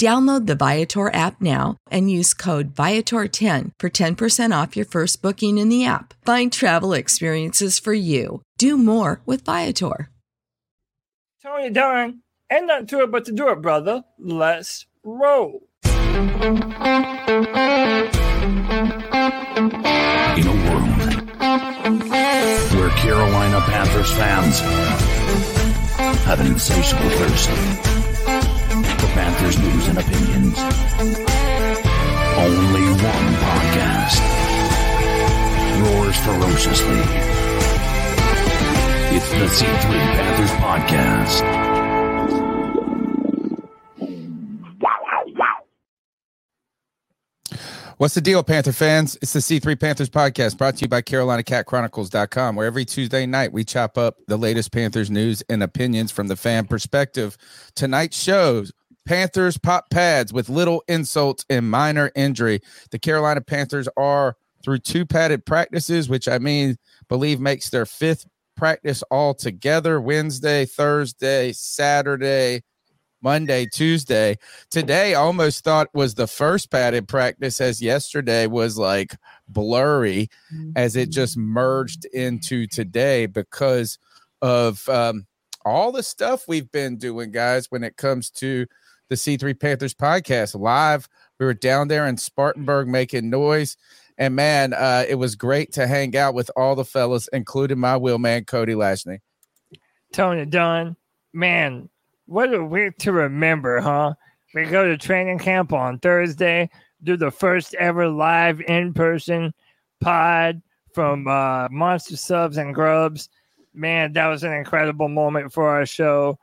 Download the Viator app now and use code Viator10 for 10% off your first booking in the app. Find travel experiences for you. Do more with Viator. Tony Dunn, ain't not to it but to do it, brother. Let's roll. In a world where Carolina Panthers fans have an insatiable thirst Panthers news and opinions. Only one podcast roars ferociously. It's the C3 Panthers Podcast. What's the deal, Panther fans? It's the C3 Panthers podcast brought to you by CarolinaCatChronicles.com, where every Tuesday night we chop up the latest Panthers news and opinions from the fan perspective. Tonight's shows Panthers pop pads with little insults and minor injury. The Carolina Panthers are through two padded practices, which I mean, believe makes their fifth practice all together Wednesday, Thursday, Saturday, Monday, Tuesday. Today, I almost thought was the first padded practice, as yesterday was like blurry as it just merged into today because of um, all the stuff we've been doing, guys, when it comes to the C3 Panthers podcast live. We were down there in Spartanburg making noise. And man, uh, it was great to hang out with all the fellas, including my wheelman, Cody Lashney. Tony Dunn, man, what a week to remember, huh? We go to training camp on Thursday, do the first ever live in person pod from uh, Monster Subs and Grubs. Man, that was an incredible moment for our show.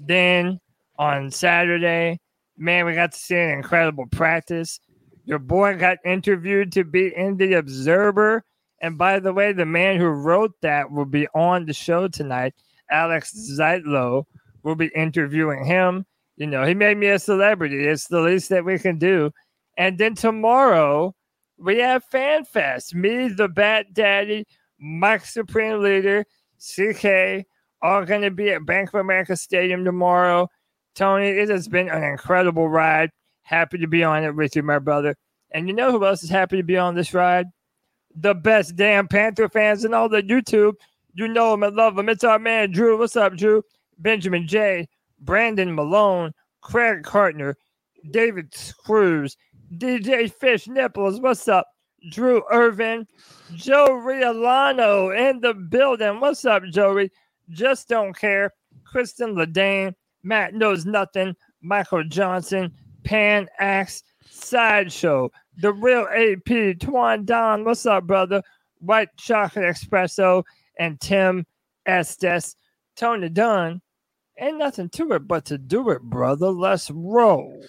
Then on Saturday, man, we got to see an incredible practice. Your boy got interviewed to be in the Observer. And by the way, the man who wrote that will be on the show tonight. Alex Zietlow will be interviewing him. You know, he made me a celebrity. It's the least that we can do. And then tomorrow, we have Fan Fest. Me, the Bat Daddy, Mike Supreme Leader, CK, all going to be at Bank of America Stadium tomorrow. Tony, it has been an incredible ride. Happy to be on it with you, my brother. And you know who else is happy to be on this ride? The best damn Panther fans in all the YouTube. You know them and love them. It's our man, Drew. What's up, Drew? Benjamin J., Brandon Malone, Craig Cartner, David Cruz, DJ Fish Nipples. What's up? Drew Irvin, Joe Riolano in the building. What's up, Joey? Just don't care. Kristen Ledane, Matt knows nothing. Michael Johnson, Pan Axe, Sideshow, The Real AP, Twan Don. What's up, brother? White Chocolate Espresso, and Tim Estes. Tony Dunn. Ain't nothing to it but to do it, brother. Let's roll.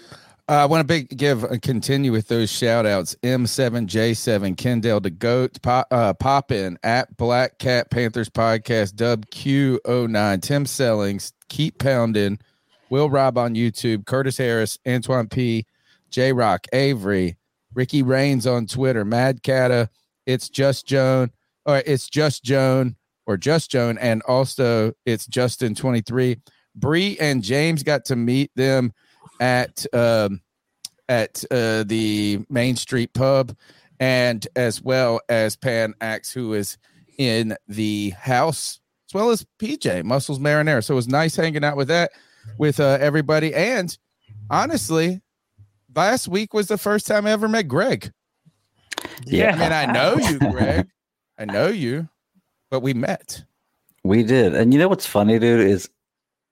Uh, I want to give uh, continue with those shout outs. M7J7, Kendall the Goat, pop, uh, pop in at Black Cat Panthers Podcast, Dub Q09, Tim Sellings, Keep Pounding, Will Rob on YouTube, Curtis Harris, Antoine P, J Rock, Avery, Ricky Rains on Twitter, Mad Cata, It's Just Joan, or It's Just Joan, or Just Joan, and also It's Justin 23. Bree and James got to meet them at um, at uh, the Main Street Pub, and as well as Pan Axe, who is in the house, as well as PJ Muscles Marinara. So it was nice hanging out with that with uh, everybody. And honestly, last week was the first time I ever met Greg. Yeah. I mean, I know you, Greg. I know you, but we met. We did. And you know what's funny, dude, is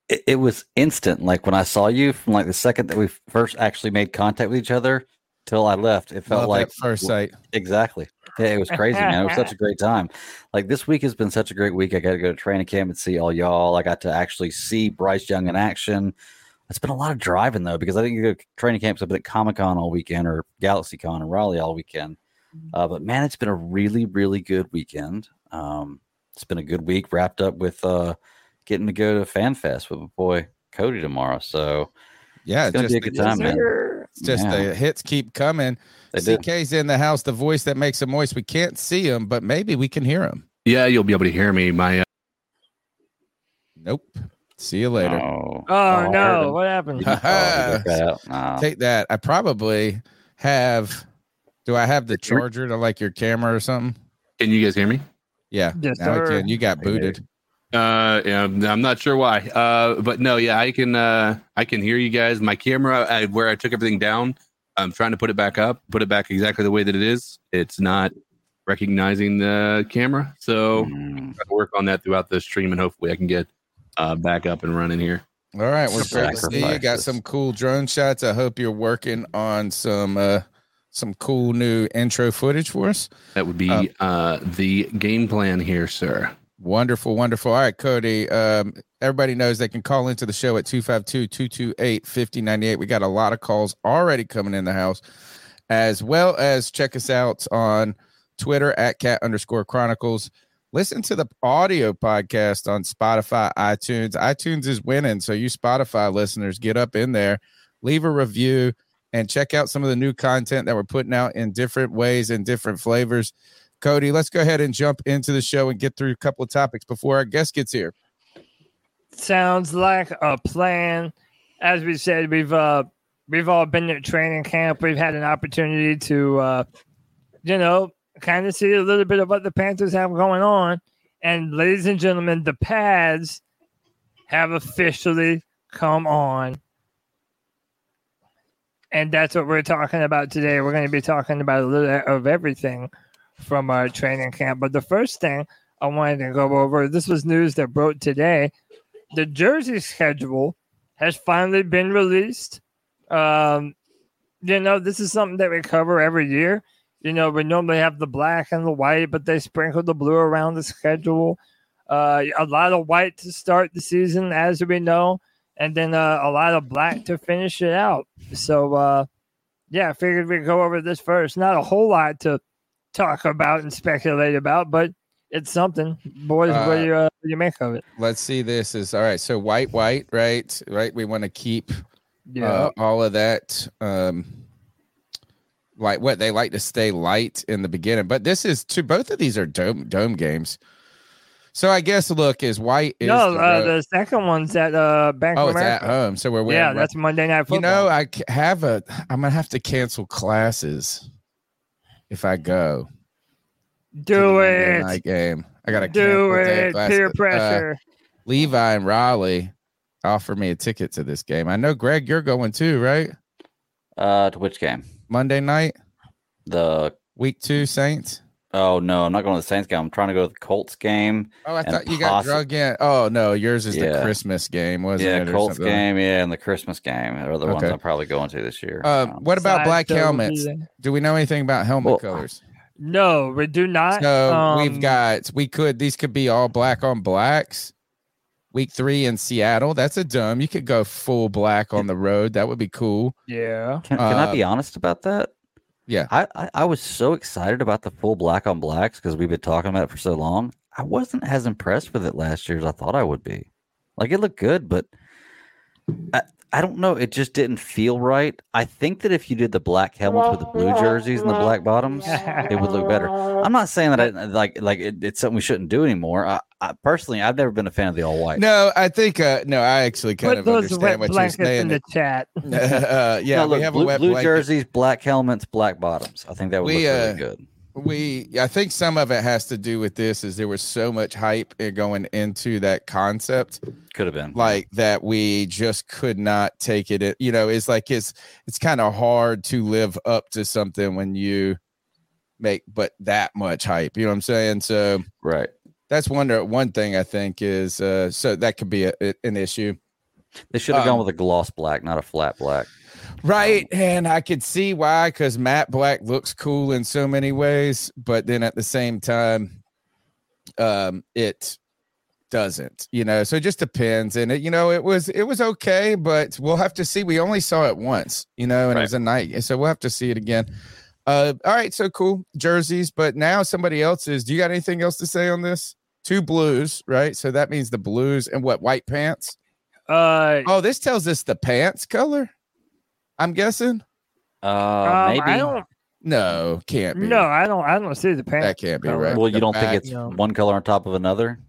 it, it was instant. Like when I saw you from like the second that we first actually made contact with each other till I left, it felt Love like first sight. Exactly. Yeah, it was crazy, man. It was such a great time. Like this week has been such a great week. I got to go to training camp and see all y'all. I got to actually see Bryce Young in action. It's been a lot of driving though because I didn't go to training camps. I've been at Comic Con all weekend or Galaxy Con in Raleigh all weekend. Uh, but man, it's been a really, really good weekend. Um, it's been a good week. Wrapped up with uh, getting to go to Fan Fest with my boy Cody tomorrow. So Yeah, it's gonna just be a good time, man. It's just Yeah. the hits keep coming. They do. CK's in the house, the voice that makes him moist. We can't see him, but maybe we can hear him. Yeah, you'll be able to hear me. My uh, Nope. See you later. Oh, Oh, I no! What happened? Oh, he got cut out. No. Take that. I probably have. Do I have the charger to like your camera or something? can you guys hear me? Yeah. Yes, now I can. You got booted. Uh, yeah, I'm I'm not sure why. Uh, but no, yeah, I can. Uh, I can hear you guys. My camera, I, where I took everything down, I'm trying to put it back up, put it back exactly the way that it is. It's not recognizing the camera, so Mm. I'll work on that throughout the stream, and hopefully, I can get uh back up and running here. All right. Well, great to see you. Got some cool drone shots. I hope you're working on some uh some cool new intro footage for us. That would be Um, uh the game plan here, sir. Wonderful, wonderful. All right, Cody. Um, everybody knows they can call into the show at 252-228-5098. We got a lot of calls already coming in the house, as well as check us out on Twitter at cat underscore chronicles. Listen to the audio podcast on Spotify, iTunes. iTunes is winning. So you Spotify listeners, get up in there, leave a review, and check out some of the new content that we're putting out in different ways and different flavors. Cody, let's go ahead and jump into the show and get through a couple of topics before our guest gets here. Sounds like a plan. As we said, we've uh we've all been at training camp. We've had an opportunity to uh you know kind of see a little bit of what the Panthers have going on. And ladies and gentlemen, the pads have officially come on. And that's what we're talking about today. We're going to be talking about a little of everything from our training camp. But the first thing I wanted to go over this was news that broke today. The jersey schedule has finally been released. Um, you know, this is something that we cover every year. You know, we normally have the black and the white, but they sprinkle the blue around the schedule. Uh, a lot of white to start the season, as we know, and then uh, a lot of black to finish it out. So, uh, yeah, I figured we'd go over this first. Not a whole lot to talk about and speculate about, but it's something. Boys, what, do you, uh, what do you make of it? Let's see. This is all right. So white, white, right? Right. We want to keep Yeah. uh, all of that. Um, like what they like to stay light in the beginning, but this is two. Both of these are dome dome games. So I guess look is white is no, the uh, the second one's at uh, Bank oh of it's at home. So we're yeah, that's Monday Night Football. You know, I have a. I'm gonna have to cancel classes if I go. do it. night game. I got to Do it. Peer pressure. Uh, Levi and Raleigh offered me a ticket to this game. I know, Greg, you're going too, right? Uh, to which game? Monday night, The week two, Saints. Oh no, I'm not going to the Saints game. I'm trying to go to the Colts game. Oh, I thought you got drug in. Oh no, yours is the Christmas game, wasn't yeah, it? or Colts game, yeah, and the Christmas game are the ones I'm probably going to this year. Uh, Um, what about Side black show will be helmets? there. Do we know anything about helmet Well, colors? No, we do not. So um, we've got we could these could be all black on blacks. Week three in Seattle. That's a dumb. You could go full black on the road. That would be cool. Yeah. Can, can I Uh, be honest about that? Yeah. I, I, I was so excited about the full black on blacks because we've been talking about it for so long. I wasn't as impressed with it last year as I thought I would be. Like it looked good, but I, I don't know. It just didn't feel right. I think that if you did the black helmets with the blue jerseys and the black bottoms, it would look better. I'm not saying that I like like it, it's something we shouldn't do anymore. I, I personally, I've never been a fan of the all white. No, I think uh no, I actually kind Put of those understand what you're blankets in the chat. uh, yeah, No, look, we have blue, a wet blue blanket. jerseys, black helmets, black bottoms. I think that would We, look uh, really good. we i think some of it has to do with this is there was so much hype going into that concept Could have been like that we just could not take it you know it's like it's it's kind of hard to live up to something when you make but that much hype you know what i'm saying so right. That's one one thing i think is uh so that could be a, a- an issue They should have gone Um, with a gloss black, not a flat black. Right. And I could see why, because matte Black looks cool in so many ways, but then at the same time, um, it doesn't, you know. So it just depends. And it, you know, it was it was okay, but we'll have to see. We only saw it once, you know, and it was a night. So we'll have to see it again. Uh all right, so cool. Jerseys, but now somebody else is. Do you got anything else to say on this? Two blues, right? So that means the blues and what white pants? Uh, Oh, this tells us the pants color. I'm guessing. Uh, um, maybe. I don't. No, can't be. No, I don't. I don't see the pants. that can't be color. right. well, you The don't think back- it's no. one color on top of another?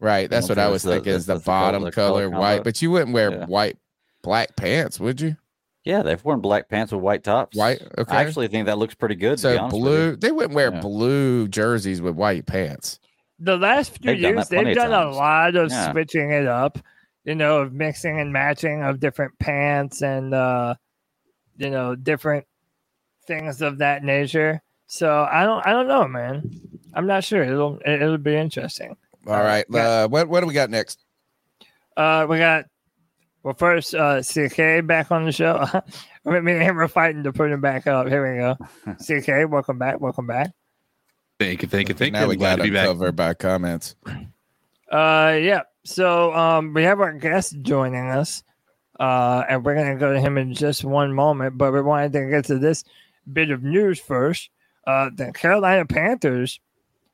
right? That's what I was the- thinking. Is the the bottom the color color white? combo. But you wouldn't wear Yeah. white, black pants, would you? Yeah, they've worn black pants with white tops. White. Okay. I actually think that looks pretty good. to be so honest blue. They wouldn't wear Yeah. blue jerseys with white pants. The last few They've years, that they've of done a lot of Yeah. switching it up. You know, of mixing and matching of different pants and uh, you know different things of that nature. So I don't. I don't know, man. I'm not sure. It'll. it- It'll be interesting. All right. Uh, yeah. Uh, what what do we got next? Uh, we got well first uh CK back on the show. Me and him were fighting to put him back up. Here we go. CK, welcome back. Welcome back. Thank you, thank you, thank you. now we I'm glad got to be back. covered by comments. Uh, yeah. So um, we have our guest joining us, uh, and we're gonna go to him in just one moment. But we wanted to get to this bit of news first. Uh, the Carolina Panthers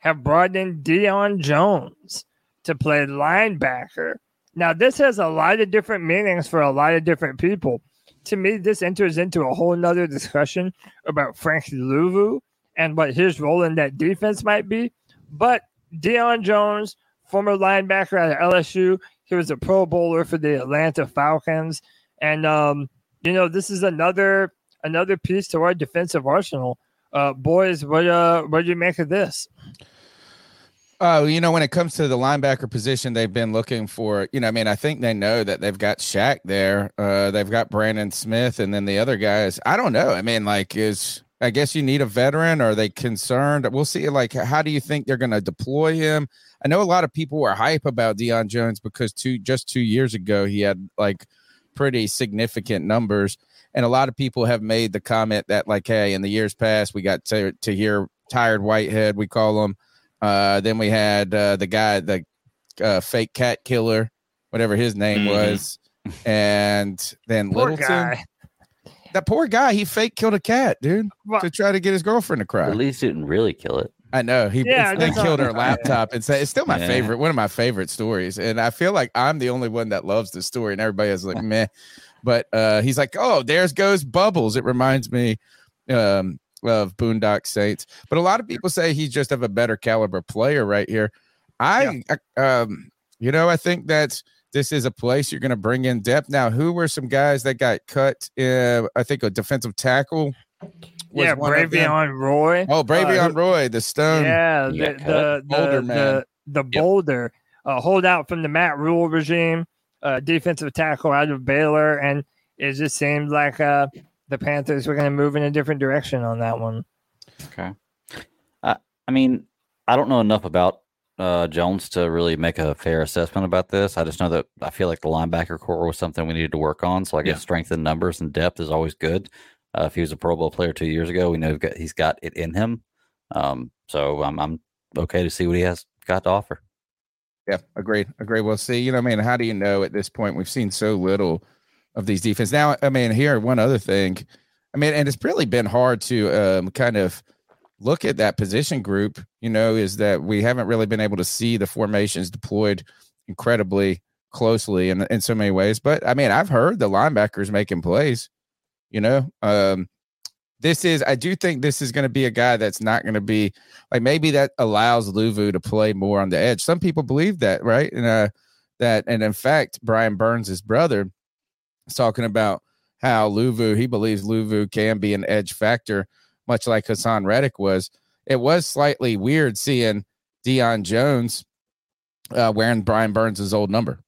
have brought in Deion Jones to play linebacker. Now, this has a lot of different meanings for a lot of different people. To me, this enters into a whole nother discussion about Frank Luvu and what his role in that defense might be. But Deion Jones, former linebacker at LSU, he was a Pro Bowler for the Atlanta Falcons, and um, you know this is another another piece to our defensive arsenal. Uh, boys, what uh, what do you make of this? Oh, you know, when it comes to the linebacker position, they've been looking for, you know, I mean, I think they know that they've got Shaq there. Uh, they've got Brandon Smith, and then the other guys. I don't know. I mean, like, is I guess you need a veteran. Are they concerned? We'll see. Like, how do you think they're going to deploy him? I know a lot of people were hype about Deion Jones because two just two years ago he had like pretty significant numbers, and a lot of people have made the comment that like, hey, in the years past we got to to hear Tahir Whitehead, we call him. Uh, then we had uh, the guy, the uh, fake cat killer, whatever his name Mhm. was, and then Cory Littleton. guy. That poor guy, he fake killed a cat, dude, Well, to try to get his girlfriend to cry. At least he didn't really kill it. I know he Yeah, they killed not- her laptop. It's it's still my Yeah. favorite, one of my favorite stories, and I feel like I'm the only one that loves the story, and everybody is like meh. But uh, he's like, oh, there's goes Bubbles. It reminds me um, of Boondock Saints. But a lot of people say he's just of a better caliber player right here. I, I um, you know, I think that this is a place you're going to bring in depth. Now, who were some guys that got cut? Uh, I think a defensive tackle. was yeah. Bravvion Roy. Oh, Bravvion Uh, Roy, the stone. yeah, he the the, the, Older the, man. the Boulder uh, holdout from the Matt Rhule regime, uh, defensive tackle out of Baylor, and it just seemed like uh, the Panthers were going to move in a different direction on that one. Okay. I I mean, I don't know enough about uh, Jones to really make a fair assessment about this. I just know that I feel like the linebacker core was something we needed to work on. So I guess Yeah. strength in numbers and depth is always good. Uh, if he was a Pro Bowl player two years ago, we know he's got, he's got it in him. Um, so I'm I'm okay to see what he has got to offer. Yeah, agreed. Agreed. We'll see. You know, I mean, how do you know at this point? We've seen so little of these defense. Now, I mean, here one other thing. I mean, and it's really been hard to um, kind of look at that position group. You know, is that we haven't really been able to see the formations deployed incredibly closely in in so many ways. But I mean, I've heard the linebackers making plays. You know, um, this is I do think this is going to be a guy that's not going to be like maybe that allows Luvu to play more on the edge. Some people believe that, right? And uh, that and in fact, Brian Burns, brother, is talking about how Luvu he believes Luvu can be an edge factor, much like Haason Reddick was. It was slightly weird seeing Deion Jones uh, wearing Brian Burns' old number.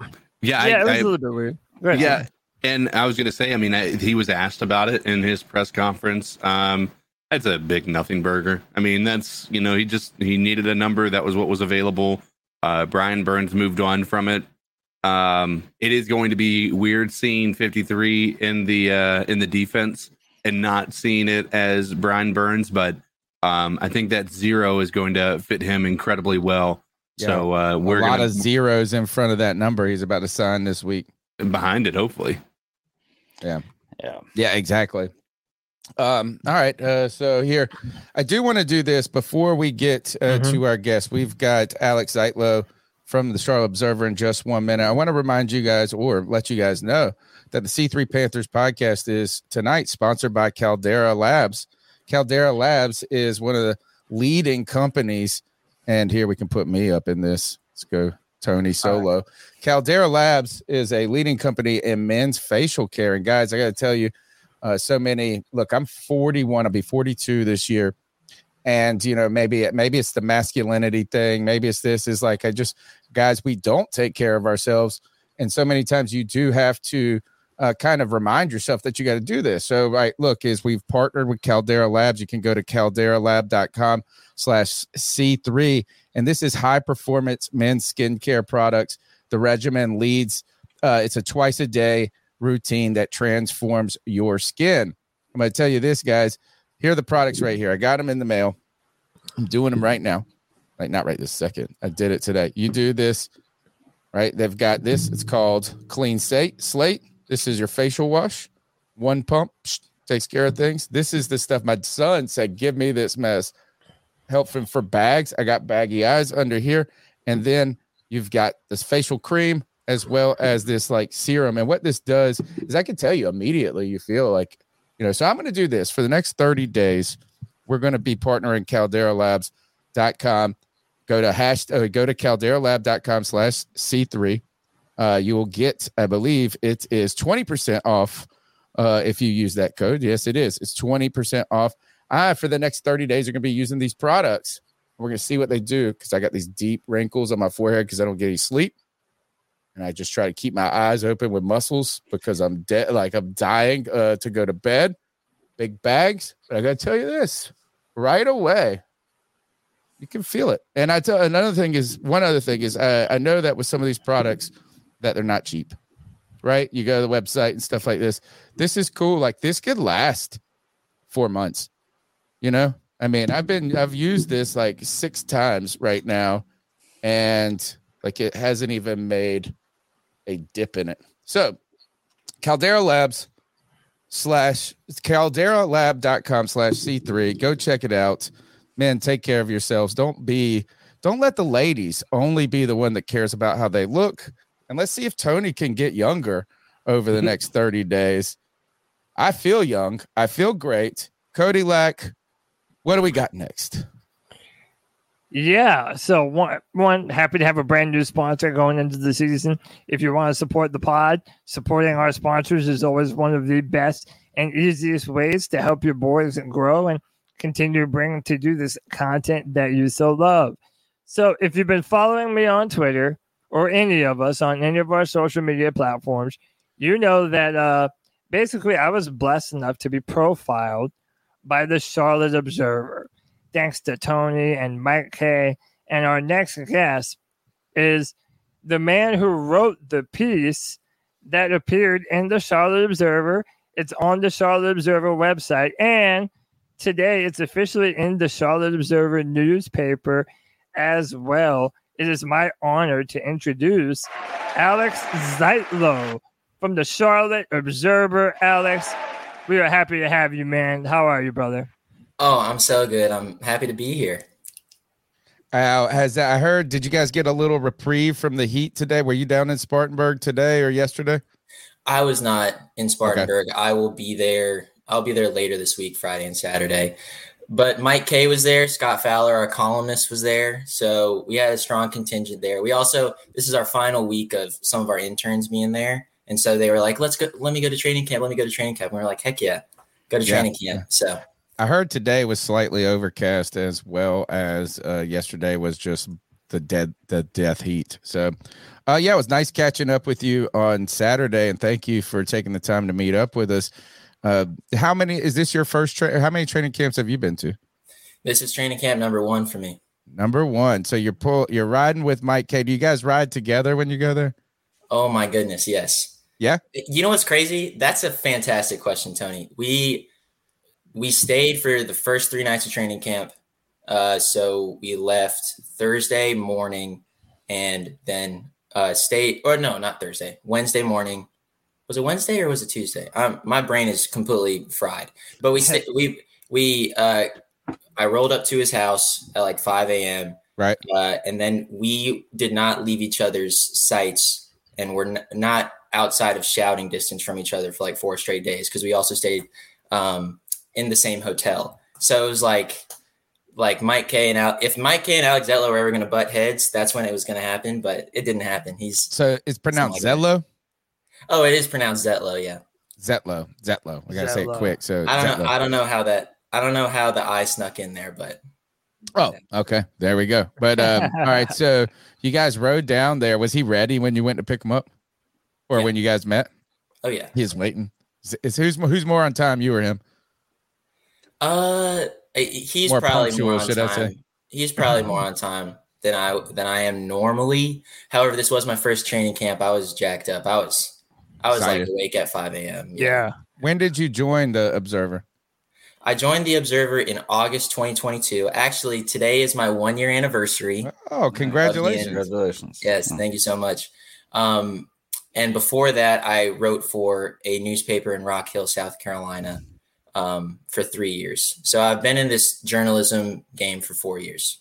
Yeah, yeah, I, it was I- a little bit weird. Go ahead, yeah, and I was going to say, I mean, I, he was asked about it in his press conference. Um, that's a big nothing burger. I mean, that's you know, he just he needed a number that was what was available. Uh, Brian Burns moved on from it. Um, it is going to be weird seeing 53 in the uh, in the defense and not seeing it as Brian Burns, but um, I think that zero is going to fit him incredibly well. So uh, we're a lot gonna, of zeros in front of that number he's about to sign this week. behind it, hopefully. Yeah. Yeah. Yeah, exactly. Um, all right. Uh, so here, I do want to do this before we get uh, Mhm. to our guest. We've got Alex Zietlow from the Charlotte Observer in just one minute. I want to remind you guys or let you guys know that the C3 Panthers podcast is tonight sponsored by Caldera Labs. Caldera Labs is one of the leading companies, and here we can put me up in this. Let's go, Tony Solo. Caldera Labs is a leading company in men's facial care. And guys, I got to tell you, uh, so many. Look, I'm 41. I'll be 42 this year, and you know maybe it maybe it's the masculinity thing. Maybe it's this. Is like I just guys, we don't take care of ourselves, and so many times you do have to. Uh, kind of remind yourself that you got to do this. So, right, look, is we've partnered with Caldera Labs. You can go to calderalab.com slash C3. And this is high performance men's skincare products. The regimen leads, uh, it's a twice a day routine that transforms your skin. I'm going to tell you this, guys. Here are the products right here. I got them in the mail. I'm doing them right now. Like, not right this second. I did it today. You do this, right? They've got this. It's called Clean Slate. Slate. This is your facial wash. One pump psh, takes care of things. This is the stuff my son said, give me this mess. Help him for bags. I got baggy eyes under here. And then you've got this facial cream as well as this like serum. And what this does is I can tell you immediately you feel like, you know, so I'm going to do this for the next 30 days. We're going to be partnering calderalabs.com. Go to hash, uh, go to calderalab.com slash C3. Uh, you will get, I believe it is 20% off uh, if you use that code. Yes, it is. It's 20% off. I, for the next 30 days, are going to be using these products. We're going to see what they do because I got these deep wrinkles on my forehead because I don't get any sleep. And I just try to keep my eyes open with muscles because I'm dead, like I'm dying uh, to go to bed. Big bags. But I got to tell you this right away, you can feel it. And I tell another thing is one other thing is uh, I know that with some of these products that they're not cheap, right? You go to the website and stuff like this. This is cool. Like this could last four months. You know, I mean, I've been I've used this like six times right now, and like it hasn't even made a dip in it. So Caldera Labs slash calderalab.com slash C3. Go check it out. Man, take care of yourselves. Don't be don't let the ladies only be the one that cares about how they look. And let's see if Tony can get younger over the next 30 days. I feel young. I feel great. Cody Lac, what do we got next? Yeah. So one, one happy to have a brand new sponsor going into the season. If you want to support the pod, supporting our sponsors is always one of the best and easiest ways to help your boys and grow and continue to bring to do this content that you so love. So if you've been following me on Twitter or any of us on any of our social media platforms, you know that uh, basically I was blessed enough to be profiled by the Charlotte Observer. Thanks to Tony and Mike K. And our next guest is the man who wrote the piece that appeared in the Charlotte Observer. It's on the Charlotte Observer website. And today it's officially in the Charlotte Observer newspaper as well. It is my honor to introduce Alex Zietlow from the Charlotte Observer. Alex, we are happy to have you, man. How are you, brother? Oh, I'm so good. I'm happy to be here. Uh, has I heard? Did you guys get a little reprieve from the heat today? Were you down in Spartanburg today or yesterday? I was not in Spartanburg. Okay. I will be there. I'll be there later this week, Friday and Saturday. But Mike K was there. Scott Fowler, our columnist, was there. So we had a strong contingent there. We also this is our final week of some of our interns being there, and so they were like, "Let's go. Let me go to training camp. Let me go to training camp." And we are like, "Heck yeah, go to training yeah. camp." So I heard today was slightly overcast as well as uh, yesterday was just the dead the death heat. So uh, yeah, it was nice catching up with you on Saturday, and thank you for taking the time to meet up with us. Uh, how many is this your first? Tra- how many training camps have you been to? This is training camp number one for me. Number one. So you're pull you're riding with Mike K. Do you guys ride together when you go there? Oh my goodness, yes. Yeah. You know what's crazy? That's a fantastic question, Tony. We we stayed for the first three nights of training camp. Uh, so we left Thursday morning and then uh, stayed, or no, not Thursday, Wednesday morning. Was it Wednesday or was it Tuesday? Um, my brain is completely fried. But we stayed, we we uh, I rolled up to his house at like 5 a.m. Right. Uh, and then we did not leave each other's sights and we're n- not outside of shouting distance from each other for like four straight days because we also stayed um, in the same hotel. So it was like like Mike K and Al. If Mike K and Alex Zetlow were ever going to butt heads, that's when it was going to happen. But it didn't happen. He's so it's pronounced like Zetlow. Oh, it is pronounced Zetlow. Yeah. Zetlow. Zetlow. I gotta Zetlow. say it quick. So I don't Zetlow. know. I don't know how that. I don't know how the I snuck in there, but. Oh, okay. There we go. But um, all right. So you guys rode down there. Was he ready when you went to pick him up, or yeah. when you guys met? Oh yeah. He's waiting. Is, is who's who's more on time? You or him? Uh, he's more probably punctual, more on time. He's probably more on time than I than I am normally. However, this was my first training camp. I was jacked up. I was I was Excited. like awake at five a.m. Yeah. yeah. When did you join the Observer? I joined the Observer in August 2022. Actually, today is my one year anniversary. Oh, congratulations! Congratulations! Yes, thank you so much. Um, and before that, I wrote for a newspaper in Rock Hill, South Carolina um, for three years. So I've been in this journalism game for four years.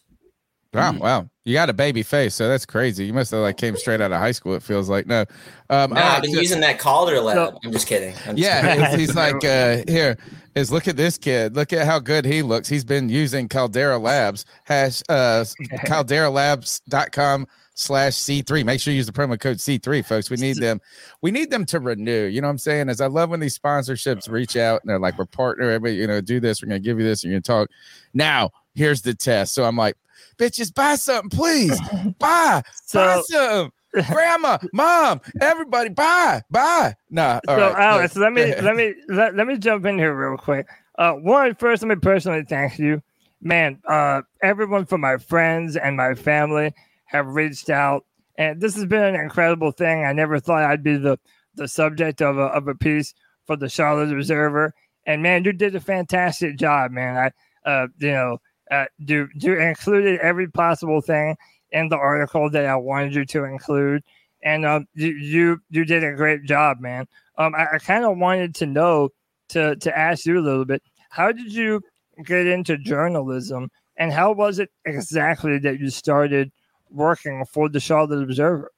Wow, mm. wow! You got a baby face, so that's crazy. You must have like came straight out of high school. It feels like no. Um, no, I've been so, using that Calder lab. I'm just kidding. I'm just yeah, kidding. he's like uh, here is look at this kid. Look at how good he looks. He's been using Caldera Labs hash uh, CalderaLabs.com slash C3. Make sure you use the promo code C3, folks. We need them. We need them to renew. You know what I'm saying? As I love when these sponsorships reach out and they're like, we're partner, everybody, you know, do this. We're going to give you this. You're going to talk. Now, here's the test. So I'm like, bitches, buy something, please. buy, so, buy something. Grandma, mom, everybody, buy, buy. Nah. so right, Alex, let me let me let, let me jump in here real quick. Uh, one, first, let me personally thank you, man. Uh, everyone from my friends and my family have reached out, and this has been an incredible thing. I never thought I'd be the the subject of a of a piece for the Charlotte Observer, and man, you did a fantastic job, man. I, uh, you know, uh, do do included every possible thing in the article that I wanted you to include, and um, you you, you did a great job, man. Um, I, I kind of wanted to know to to ask you a little bit. How did you get into journalism, and how was it exactly that you started working for the Charlotte Observer?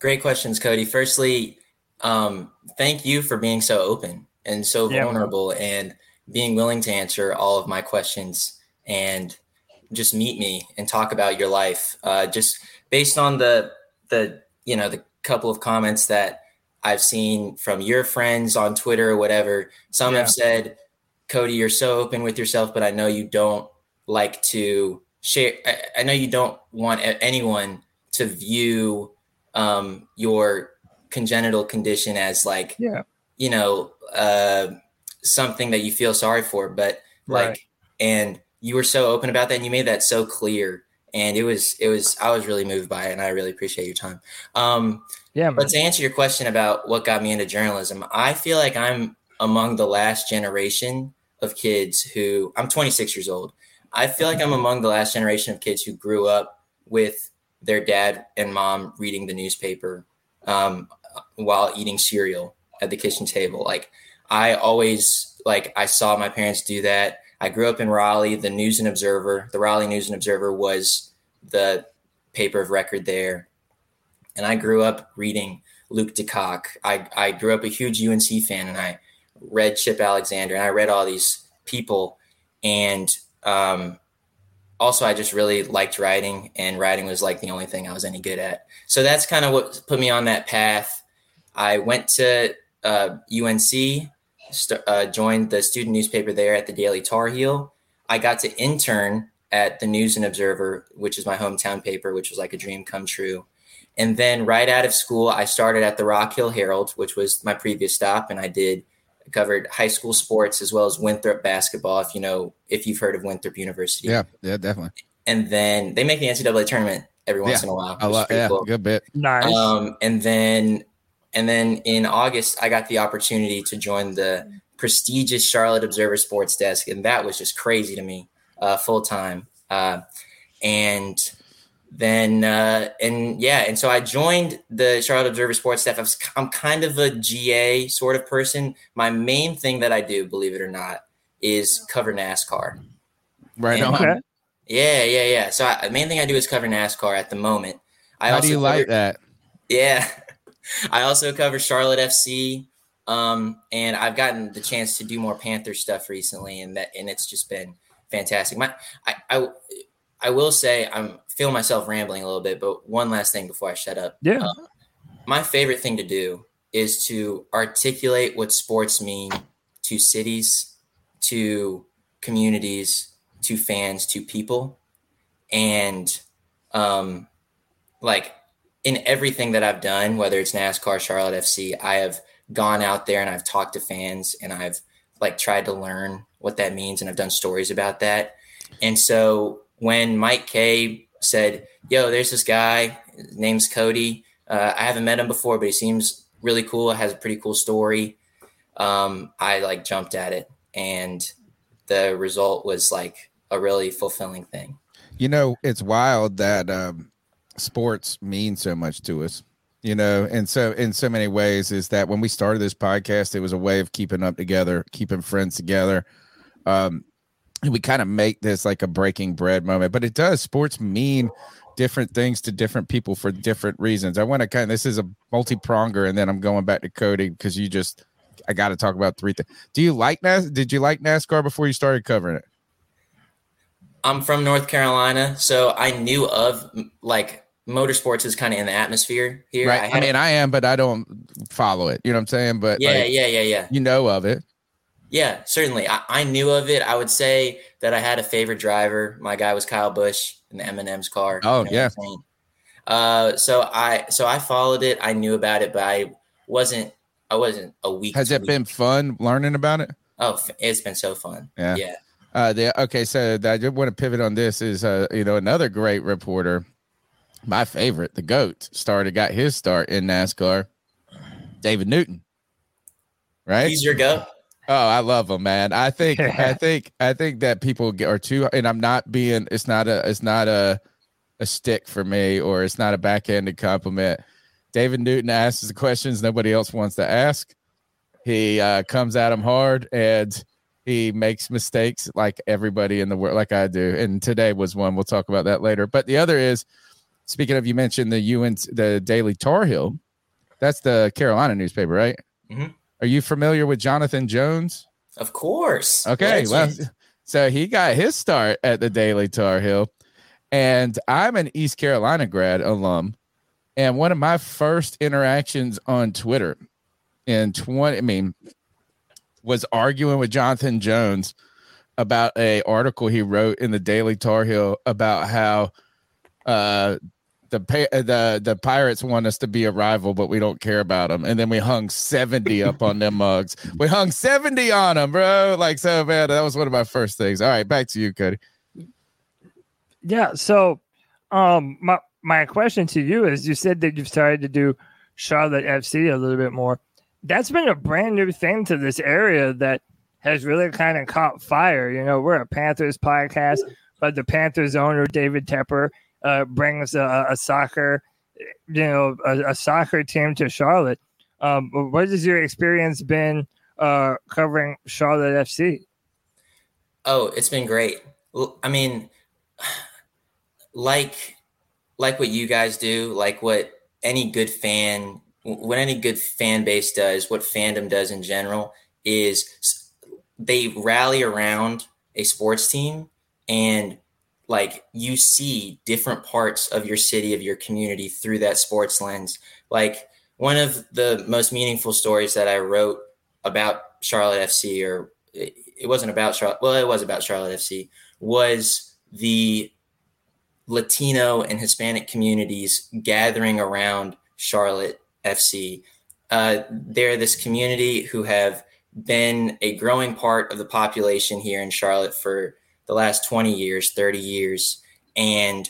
Great questions, Cody. Firstly, um, thank you for being so open and so vulnerable yeah. and being willing to answer all of my questions and just meet me and talk about your life. Uh, just based on the the you know the couple of comments that I've seen from your friends on Twitter or whatever. Some yeah. have said, "Cody, you're so open with yourself, but I know you don't like to share. I, I know you don't want anyone to view um, your congenital condition as like, yeah, you know, uh, something that you feel sorry for, but right. like, and you were so open about that, and you made that so clear, and it was, it was, I was really moved by it, and I really appreciate your time. Um, yeah, man. but to answer your question about what got me into journalism, I feel like I'm among the last generation of kids who I'm 26 years old. I feel like I'm among the last generation of kids who grew up with their dad and mom reading the newspaper um, while eating cereal at the kitchen table. Like I always like I saw my parents do that. I grew up in Raleigh. The News and Observer, the Raleigh News and Observer was the paper of record there. And I grew up reading Luke DeCock. I, I grew up a huge UNC fan and I read Chip Alexander and I read all these people. And um, also, I just really liked writing, and writing was like the only thing I was any good at. So that's kind of what put me on that path. I went to uh, UNC, st- uh, joined the student newspaper there at the Daily Tar Heel. I got to intern at the News and Observer, which is my hometown paper, which was like a dream come true. And then right out of school, I started at the Rock Hill Herald, which was my previous stop, and I did covered high school sports as well as Winthrop basketball. If you know, if you've heard of Winthrop University, yeah, yeah, definitely. And then they make the NCAA tournament every once yeah, in a while. A lot, yeah, cool. good bit. Nice. Um, and then, and then in August, I got the opportunity to join the prestigious Charlotte Observer Sports Desk, and that was just crazy to me, uh, full time. Uh, and then uh, and yeah, and so I joined the Charlotte Observer Sports staff. I was, I'm kind of a GA sort of person. My main thing that I do, believe it or not, is cover NASCAR. Right And- on. Okay. Yeah, yeah, yeah. So I, the main thing I do is cover NASCAR at the moment. I How also do you like that? Yeah, I also cover Charlotte FC, um, and I've gotten the chance to do more Panther stuff recently, and that and it's just been fantastic. My, I, I, I will say I'm feel myself rambling a little bit, but one last thing before I shut up. Yeah. Uh, my favorite thing to do is to articulate what sports mean to cities, to communities, to fans, to people, and um, like in everything that I've done, whether it's NASCAR, Charlotte FC, I have gone out there and I've talked to fans and I've like tried to learn what that means and I've done stories about that. And so when Mike K said, "Yo, there's this guy, his name's Cody. Uh, I haven't met him before, but he seems really cool. Has a pretty cool story." Um, I like jumped at it, and the result was like a really fulfilling thing. You know, it's wild that um, sports mean so much to us. You know, and so in so many ways is that when we started this podcast, it was a way of keeping up together, keeping friends together. Um, we kind of make this like a breaking bread moment, but it does. Sports mean different things to different people for different reasons. I want to kind of this is a multi pronger, and then I'm going back to Cody because you just I got to talk about three things. Do you like NAS? Did you like NASCAR before you started covering it? I'm from North Carolina, so I knew of like motorsports is kind of in the atmosphere here. right. I, had- mean, I am, but I don't follow it. You know what I'm saying? But yeah, like, yeah, yeah, yeah, you know of it. Yeah. Certainly, I, I knew of it. I would say that I had a favorite driver. My guy was Kyle Busch in the M&M's car. Oh, You know yeah. Uh, so I so I followed it. I knew about it, but I wasn't. I wasn't a week. Has it week- been fun learning about it? Oh, it's been so fun. Yeah. yeah. Uh, the, okay, so I just want to pivot on this is uh, you know another great reporter, my favorite, the goat, started got his start in NASCAR, David Newton. Right? He's your go. Oh, I love them, man. I think I think I think that people are too and I'm not being it's not a it's not a a stick for me or it's not a backhanded compliment. David Newton asks the questions nobody else wants to ask. He uh, comes at him hard and he makes mistakes like everybody in the world, like I do. And today was one. We'll talk about that later. But the other is, speaking of, you mentioned the UN, the Daily Tar Heel. That's the Carolina newspaper, right? Mhm. Are you familiar with Jonathan Jones? Of course. Okay, well, so he got his start at the Daily Tar Heel, and I'm an East Carolina grad alum, and one of my first interactions on Twitter in 20, I mean, was arguing with Jonathan Jones about a article he wrote in the Daily Tar Heel about how uh the pa- the the pirates want us to be a rival, but we don't care about them. And then we hung seventy up on them mugs. We hung seventy on them, bro. Like so bad. That was one of my first things. All right, back to you, Cody. Yeah. So, um, my my question to you is: You said that you've started to do Charlotte FC a little bit more. That's been a brand new thing to this area that has really kind of caught fire. You know, we're a Panthers podcast. but the Panthers owner David Tepper uh, brings a, a, soccer, you know, a, a, soccer team to Charlotte. Um, what has your experience been uh, covering Charlotte FC? Oh, it's been great. I mean, like like what you guys do, like what any good fan, what any good fan base does, what fandom does in general is they rally around a sports team and like you see different parts of your city of your community through that sports lens. Like one of the most meaningful stories that i wrote about charlotte fc or it wasn't about charlotte well it was about charlotte fc was the latino and hispanic communities gathering around charlotte fc uh, they're this community who have been a growing part of the population here in charlotte for the last 20 years, 30 years. And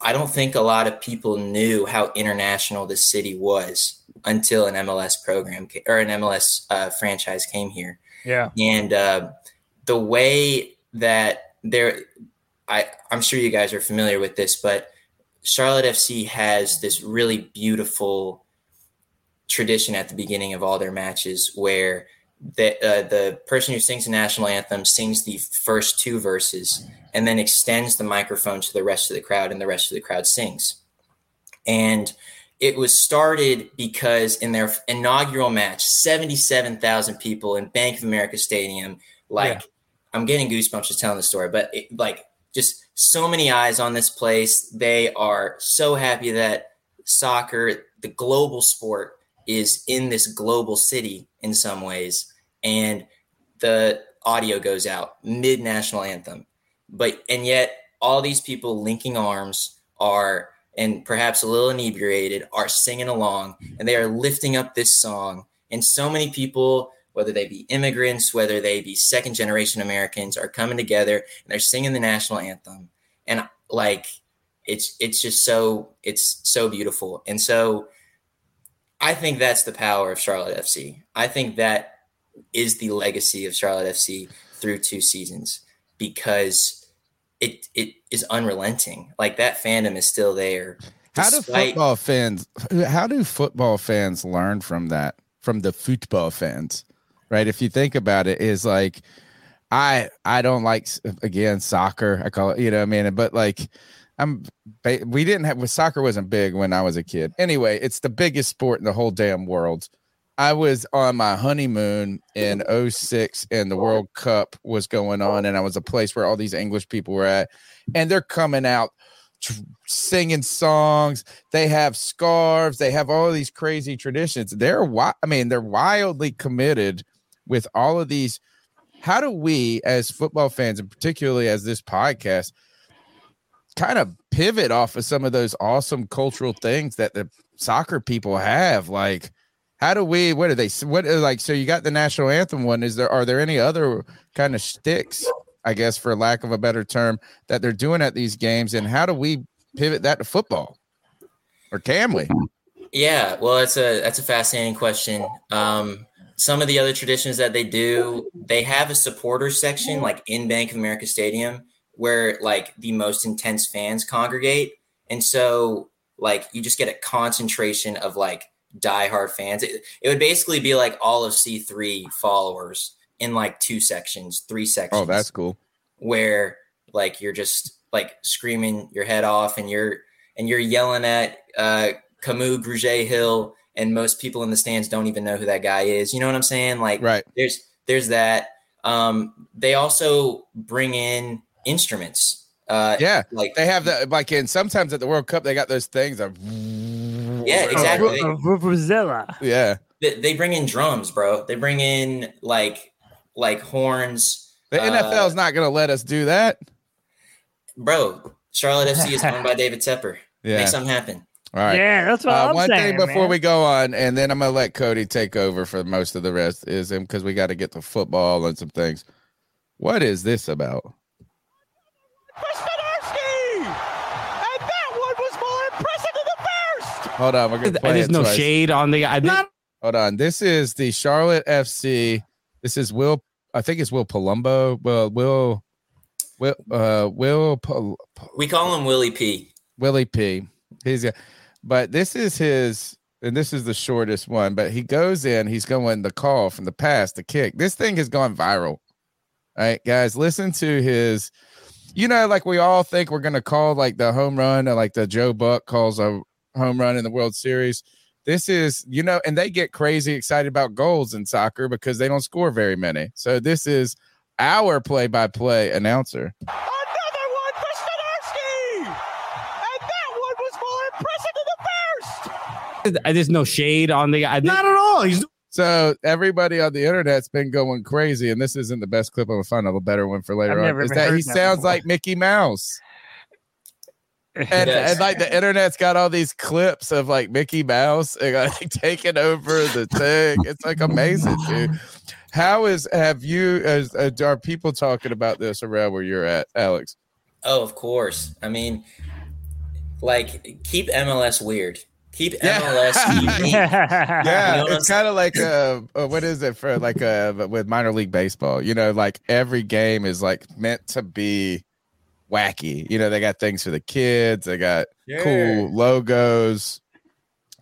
I don't think a lot of people knew how international the city was until an MLS program or an MLS uh, franchise came here. Yeah. And uh, the way that there, I, I'm sure you guys are familiar with this, but Charlotte FC has this really beautiful tradition at the beginning of all their matches where the uh, the person who sings the national anthem sings the first two verses and then extends the microphone to the rest of the crowd and the rest of the crowd sings. And it was started because in their inaugural match 77,000 people in Bank of America Stadium like yeah. I'm getting goosebumps just telling the story but it, like just so many eyes on this place. They are so happy that soccer the global sport is in this global city in some ways and the audio goes out mid national anthem. But and yet all these people linking arms are and perhaps a little inebriated are singing along and they are lifting up this song. And so many people whether they be immigrants whether they be second generation americans are coming together and they're singing the national anthem. And like it's it's just so it's so beautiful. And so I think that's the power of Charlotte FC. I think that is the legacy of Charlotte FC through two seasons because it it is unrelenting. Like that fandom is still there. How do football fans how do football fans learn from that? From the football fans? Right? If you think about it, is like I I don't like again soccer. I call it, you know, I mean, but like I'm we didn't have soccer wasn't big when I was a kid. Anyway, it's the biggest sport in the whole damn world. I was on my honeymoon in 06 and the World Cup was going on and I was a place where all these English people were at and they're coming out singing songs. They have scarves, they have all these crazy traditions. They're I mean, they're wildly committed with all of these how do we as football fans and particularly as this podcast kind of pivot off of some of those awesome cultural things that the soccer people have. Like, how do we? What are they? What like? So you got the national anthem one. Is there? Are there any other kind of sticks? I guess, for lack of a better term, that they're doing at these games, and how do we pivot that to football, or can we? Yeah, well, that's a that's a fascinating question. Um, some of the other traditions that they do, they have a supporter section like in Bank of America Stadium where like the most intense fans congregate. And so like you just get a concentration of like diehard fans. It, it would basically be like all of C3 followers in like two sections, three sections. Oh, that's cool. Where like you're just like screaming your head off and you're and you're yelling at uh Kamu Grugier-Hill and most people in the stands don't even know who that guy is. You know what I'm saying? Like right. there's there's that. Um they also bring in instruments. Uh, yeah, like they have the like in sometimes at the World Cup they got those things of yeah exactly Vuvuzela. Yeah, they, they, bring in drums, bro. They bring in like like horns. The uh, NFL is not going to let us do that, bro. Charlotte FC is owned by David Tepper. Yeah, make something happen. All right. Yeah, that's what uh, I'm saying. one thing before man. we go on, and then I'm gonna let Cody take over for most of the rest is him because we got to get to football and some things. What is this about? And that one was more impressive than the first. Hold on, we're gonna play There's it no twice. shade on the. I, Not- Hold on. This is the Charlotte FC. This is Will. I think it's Will Palumbo. Well, Will. Will uh Will P- We call him Willie P. Willie P. He's a, but this is his and this is the shortest one, but he goes in, he's going the call from the past, the kick. This thing has gone viral. All right, guys, listen to his you know, like we all think we're gonna call like the home run, or like the Joe Buck calls a home run in the World Series. This is, you know, and they get crazy excited about goals in soccer because they don't score very many. So this is our play-by-play announcer. Another one for Stodarski! And that one was more impressive than the first! There's no shade on the guy. Not at all. He's So everybody on the internet's been going crazy, and this isn't the best clip. I'm gonna find a better one for later I've on. Is that he heard that sounds before. like Mickey Mouse? And, Yes. and like the internet's got all these clips of like Mickey Mouse and, like taking over the thing. It's like amazing, dude. How is have you as uh, are people talking about this around where you're at, Alex? Oh, of course. I mean, like keep MLS weird. Keep MLS unique. Yeah, You know it's kind of like uh, uh, what is it for like uh with minor league baseball? You know, like every game is like meant to be wacky. You know, they got things for the kids. They got Sure. cool logos.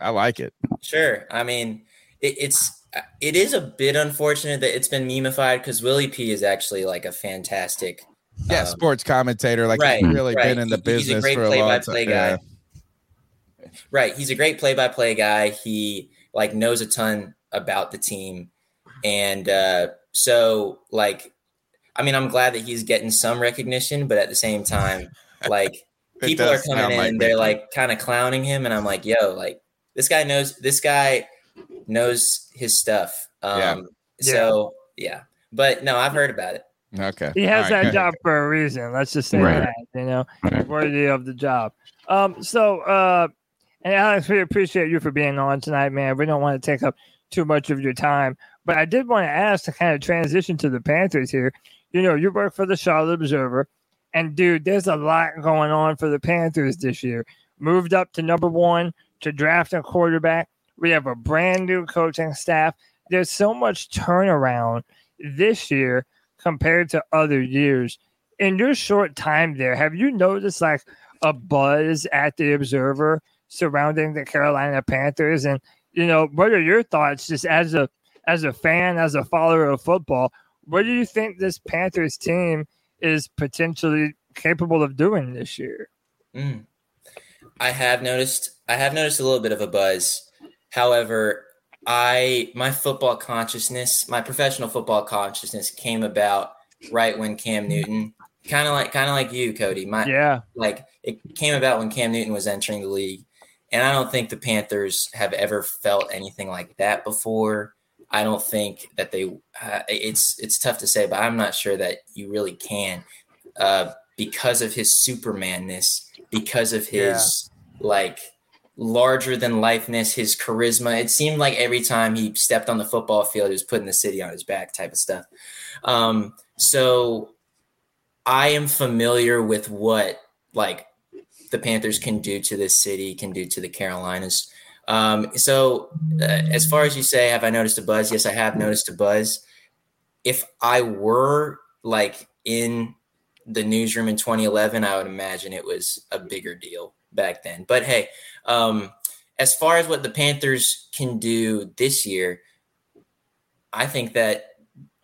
I like it. Sure. I mean, it, it's it is a bit unfortunate that it's been memeified because Willie P is actually like a fantastic. Yeah, um, sports commentator. Like right, he's really right. been in the He- he's a business great for a long time. play-by-play guy. Yeah. Right. He's a great play-by-play guy. He like knows a ton about the team, and uh, so like, I mean, I'm glad that he's getting some recognition, but at the same time, like, people are coming in like they're like kind of clowning him, and I'm like, yo, like this guy knows this guy knows his stuff. Um, Yeah. So yeah, but no, I've heard about it. Okay. He has All right, that go ahead. job for a reason. Let's just say Right. that, you know, worthy of the job. Um, so uh and Alex, we appreciate you for being on tonight, man. We don't want to take up too much of your time, but I did want to ask to kind of transition to the Panthers here. You know, you work for the Charlotte Observer, and dude, there's a lot going on for the Panthers this year. Moved up to number one to draft a quarterback. We have a brand new coaching staff. There's so much turnaround this year compared to other years. In your short time there, have you noticed like a buzz at the Observer surrounding the Carolina Panthers? And you know, what are your thoughts just as a as a fan, as a follower of football? What do you think this Panthers team is potentially capable of doing this year? Mm. I have noticed. I have noticed a little bit of a buzz. However, I my football consciousness, my professional football consciousness, came about right when Cam Newton, kind of like kind of like you, Cody. My Yeah. like it came about when Cam Newton was entering the league, and I don't think the Panthers have ever felt anything like that before. I don't think that they. Uh, it's it's tough to say, but I'm not sure that you really can, uh, because of his Supermanness, because of his like larger than lifeness, his charisma. It seemed like every time he stepped on the football field, he was putting the city on his back, type of stuff. Um, so I am familiar with what like the Panthers can do to this city, can do to the Carolinas. Um, so uh, as far as you say, have I noticed a buzz? Yes, I have noticed a buzz. If I were like in the newsroom in 2011, I would imagine it was a bigger deal back then. But hey, um, as far as what the Panthers can do this year, I think that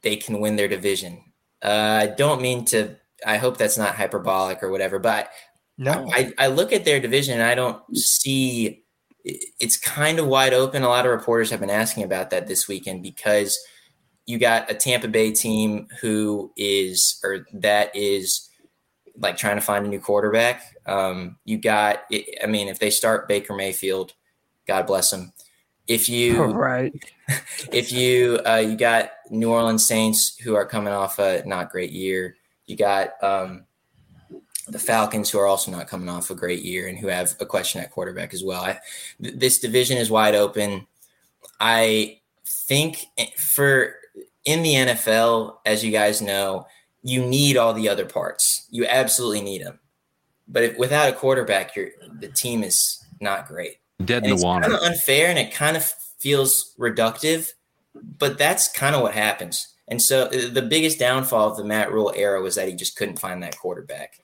they can win their division. Uh, I don't mean to. I hope that's not hyperbolic or whatever, but No. I, I look at their division and I don't see. It's kind of wide open. A lot of reporters have been asking about that this weekend because you got a Tampa Bay team who is or that is like trying to find a new quarterback. Um, you got, I mean, if they start Baker Mayfield, God bless him. If you right, if you uh, you got New Orleans Saints who are coming off a not great year, you got um, the Falcons who are also not coming off a great year and who have a question at quarterback as well. I, th- this division is wide open. I think for in the NFL, as you guys know, you need all the other parts. You absolutely need them. But if, without a quarterback, your the team is not great. Dead in And the it's water. kind of unfair and it kind of feels reductive, but that's kind of what happens. And so uh, the biggest downfall of the Matt Rhule era was that he just couldn't find that quarterback.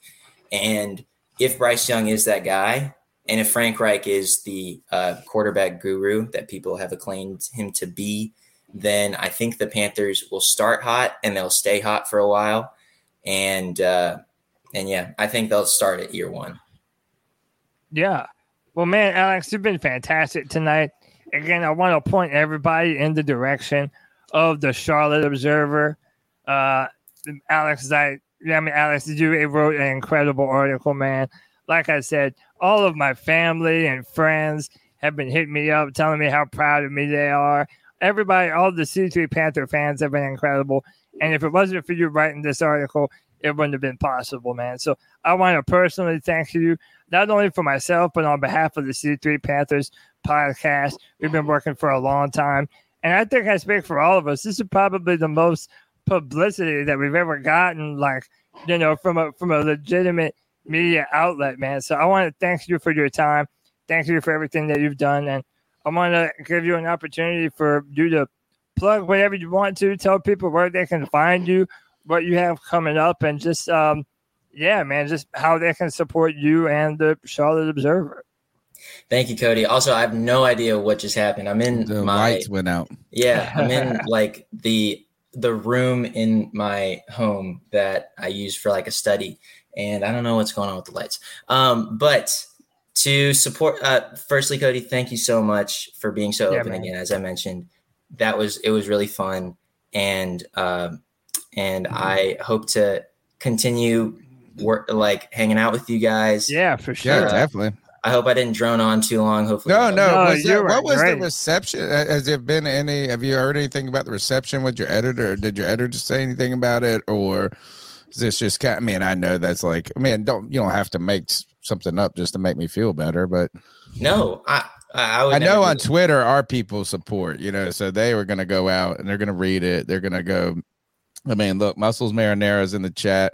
And if Bryce Young is that guy, and if Frank Reich is the uh, quarterback guru that people have acclaimed him to be, then I think the Panthers will start hot and they'll stay hot for a while. And uh, and yeah, I think they'll start at year one. Yeah. Well, man, Alex, you've been fantastic tonight. Again, I want to point everybody in the direction of the Charlotte Observer. Uh, Alex, I, I mean, Alex, you wrote an incredible article, man. Like I said, all of my family and friends have been hitting me up, telling me how proud of me they are. Everybody, all the C3 Panther fans have been incredible. And if it wasn't for you writing this article, it wouldn't have been possible, man. So I want to personally thank you, not only for myself, but on behalf of the C3 Panthers podcast. We've been working for a long time. And I think I speak for all of us. This is probably the most publicity that we've ever gotten, like, you know, from a from a legitimate media outlet, man. So I want to thank you for your time. Thank you for everything that you've done. And I want to give you an opportunity for you to plug whatever you want to, tell people where they can find you, what you have coming up, and just um, yeah, man, just how they can support you and the Charlotte Observer. Thank you, Cody. Also, I have no idea what just happened. I'm in the my lights went out. Yeah, I'm in like the the room in my home that I use for like a study, and I don't know what's going on with the lights. Um, but to support, uh, firstly, Cody, thank you so much for being so Yeah, open man. again. As I mentioned, that was it was really fun, and um, and I hope to continue work like hanging out with you guys. Yeah, for Yeah, Uh, definitely. I hope I didn't drone on too long. Hopefully, No, no. No, was you that, were what was great. the reception? Has there been any? Have you heard anything about the reception with your editor? Did your editor say anything about it, or is this just? kind of, I mean, I know that's like. I mean, don't you don't have to make something up just to make me feel better, but No, I I, I would I never know on. Twitter our people support. You know, so they were going to go out and they're going to read it. They're going to go. I mean, look, Muscles Marinara's in the chat.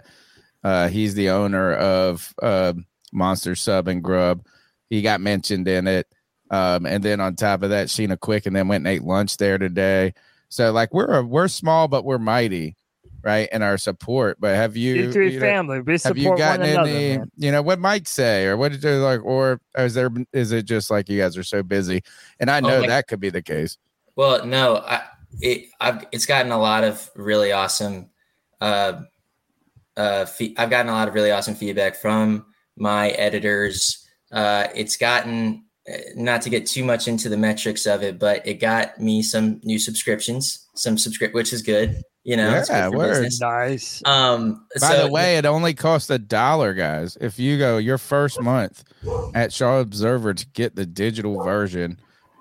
Uh, he's the owner of uh, Monster Sub and Grub. He got mentioned in it. Um, and then on top of that, Sheena Quick and then went and ate lunch there today. So like we're a, we're small, but we're mighty, right? In our support. But have you, C3 you know, family, we have support you gotten one another. any? man. You know what Mike say, or what did you like, or is there is it just like you guys are so busy? And I Oh, know my- that could be the case. Well, no, I it I've it's gotten a lot of really awesome uh uh fe- I've gotten a lot of really awesome feedback from my editors. Uh it's gotten uh, not to get too much into the metrics of it, but it got me some new subscriptions, some subscript which is good, you know. Yeah, for Nice. Um By so the way, it only costs a dollar, guys. If you go your first month at Shaw Observer to get the digital version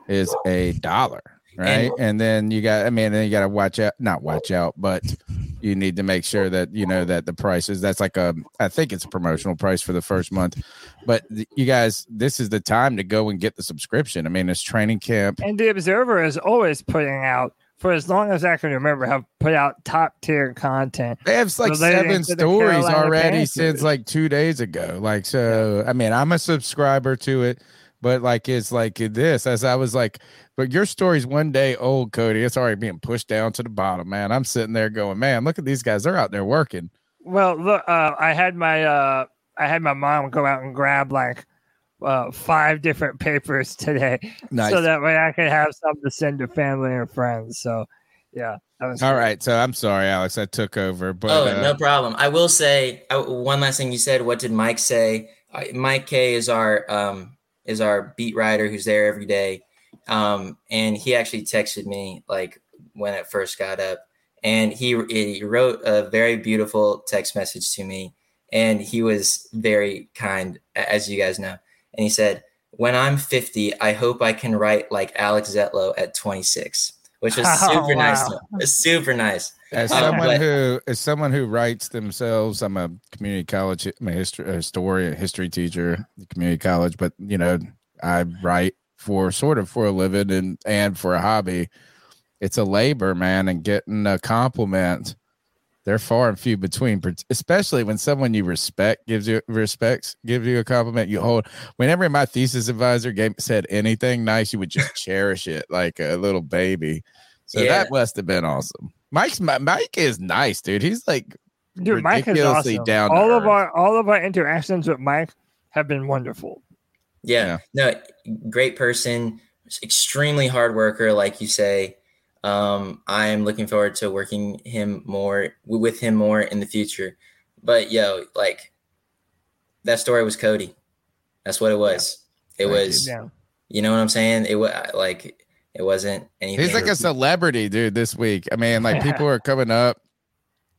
is a dollar, right? And, then you got, I mean, then you got to watch out, not watch out, but you need to make sure that you know that the prices. That's like a, I think it's a promotional price for the first month. But th- you guys, this is the time to go and get the subscription. I mean, it's training camp. And the Observer is always putting out, for as long as I can remember, have put out top tier content. They have like seven stories already Panthers. since like two days ago. Like, so I mean, I'm a subscriber to it, but like it's like this as I was like, but your story's one day old, Cody. It's already being pushed down to the bottom, man. I'm sitting there going, man, look at these guys. They're out there working. Well, look, uh, I had my uh, I had my mom go out and grab like uh, five different papers today, Nice. so that way I could have something to send to family and friends. So, yeah, that was All right. So I'm sorry, Alex. I took over, but oh, uh, no problem. I will say uh, one last thing you said. What did Mike say? Uh, Mike K is our um, is our beat writer who's there every day, um, and he actually texted me like when it first got up, and he he wrote a very beautiful text message to me, and he was very kind, as you guys know, and he said, "When I'm 50, I hope I can write like Alex Zietlow at 26." Which was Oh, super nice. It's super nice. As Um, someone but- who as someone who writes themselves, I'm a community college, I'm a history a historian, history teacher, community college. But you know, I write for sort of for a living and and for a hobby. It's a labor, man, and getting a compliment. They're far and few between, especially when someone you respect gives you respects gives you a compliment. You hold. Whenever my thesis advisor gave said anything nice, you would just cherish it like a little baby. So Yeah. that must have been awesome. Mike's Mike is nice, dude. He's like Dude, Mike is awesome. down all of earth. our all of our interactions with Mike have been wonderful. Yeah. No, great person, extremely hard worker, like you say. Um, I am looking forward to working him more with him more in the future. But yo, like that story was Cody. That's what it was. It Thank you. was, Yeah. you know what I'm saying? It was like it wasn't anything. He's like a celebrity, dude, this week. I mean, like people are coming up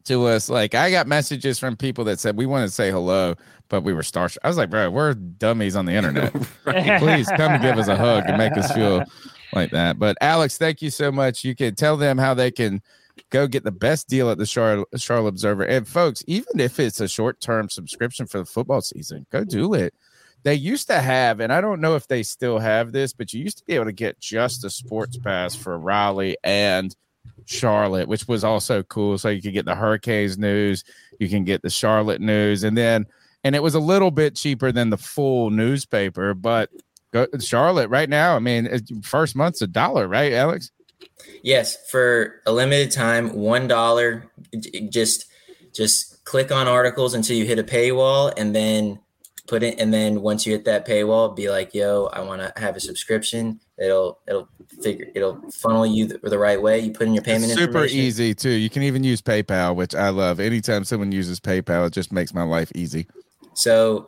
to us. Like I got messages from people that said we want to say hello, but we were starstruck. I was like, bro, we're dummies on the internet. Please come and give us a hug and make us feel like that. But Alex, thank you so much. You can tell them how they can go get the best deal at the Charlotte, Charlotte Observer. And folks, even if it's a short term subscription for the football season, go do it. They used to have, and I don't know if they still have this, but you used to be able to get just a sports pass for Raleigh and Charlotte, which was also cool. So you could get the Hurricanes news, you can get the Charlotte news, and then and it was a little bit cheaper than the full newspaper, but go, Charlotte right now, I mean, first month's a dollar, right, Alex? Yes, for a limited time, one dollar. Just just click on articles until you hit a paywall, and then put it. And then once you hit that paywall, be like, "Yo, I want to have a subscription." It'll it'll figure it'll funnel you the, the right way. You put in your payment It's super easy too. You can even use PayPal, which I love. Anytime someone uses PayPal, it just makes my life easy. So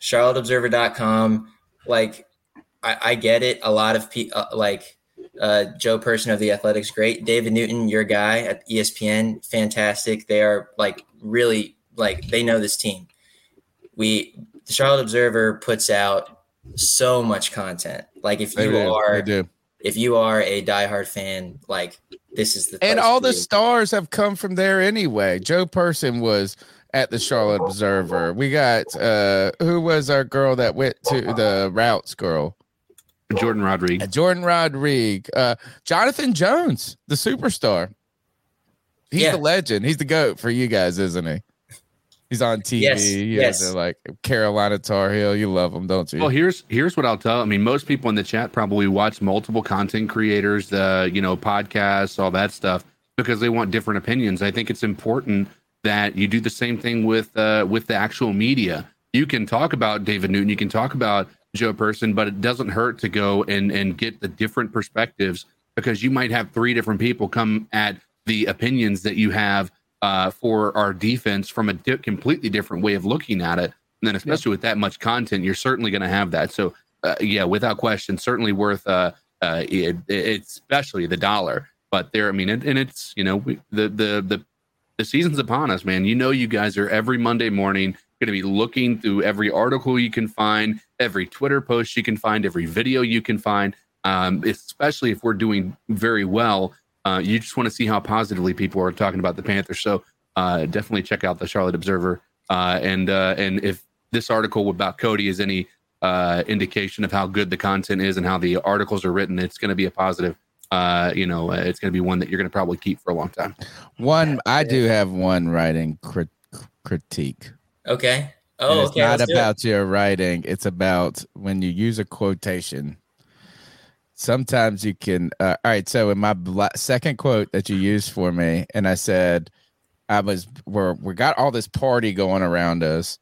charlotteobserver.com like i, I get it. A lot of people uh, like uh, joe person of the athletics great. David newton your guy at espn fantastic. They are like really like they know this team. We the charlotte observer puts out so much content. Like if you are if you are a diehard fan like this is the And all the stars have come from there anyway. Joe Person was at the Charlotte Observer. We got uh who was our girl that went to the routes girl? Jourdan Rodrigue. Jourdan Rodrigue. Uh Jonathan Jones, the superstar. He's Yeah. the legend. He's the goat for you guys, isn't he? He's on TV. Yes, You yes. like Carolina Tar Heel. You love him, don't you? Well, here's here's what I'll tell. I mean, most people in the chat probably watch multiple content creators, uh, you know, podcasts, all that stuff. because they want different opinions. I think it's important that you do the same thing with uh, with the actual media. You can talk about David Newton, you can talk about Joe Person, but it doesn't hurt to go and and get the different perspectives because you might have three different people come at the opinions that you have uh, for our defense from a di- completely different way of looking at it. And then, especially yeah. with that much content, you're certainly going to have that. So, uh, yeah, without question, certainly worth uh, uh, it, it, especially the dollar. But there, I mean, it, and it's you know we, the the the the season's upon us, man. You know, you guys are every Monday morning going to be looking through every article you can find, every Twitter post you can find, every video you can find. Um, especially if we're doing very well, uh, you just want to see how positively people are talking about the Panthers. So uh, definitely check out the Charlotte Observer. Uh, and uh, and if this article about Cody is any uh, indication of how good the content is and how the articles are written, it's going to be a positive. Uh, you know, it's going to be one that you're going to probably keep for a long time. One, I do have one writing crit- critique. Okay. Oh, okay. it's okay. not about your writing. It's about when you use a quotation. Sometimes you can. Uh, all right. So in my bla- second quote that you used for me, and I said, I was we're we got all this party going around us,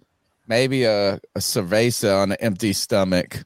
maybe a, a cerveza on an empty stomach.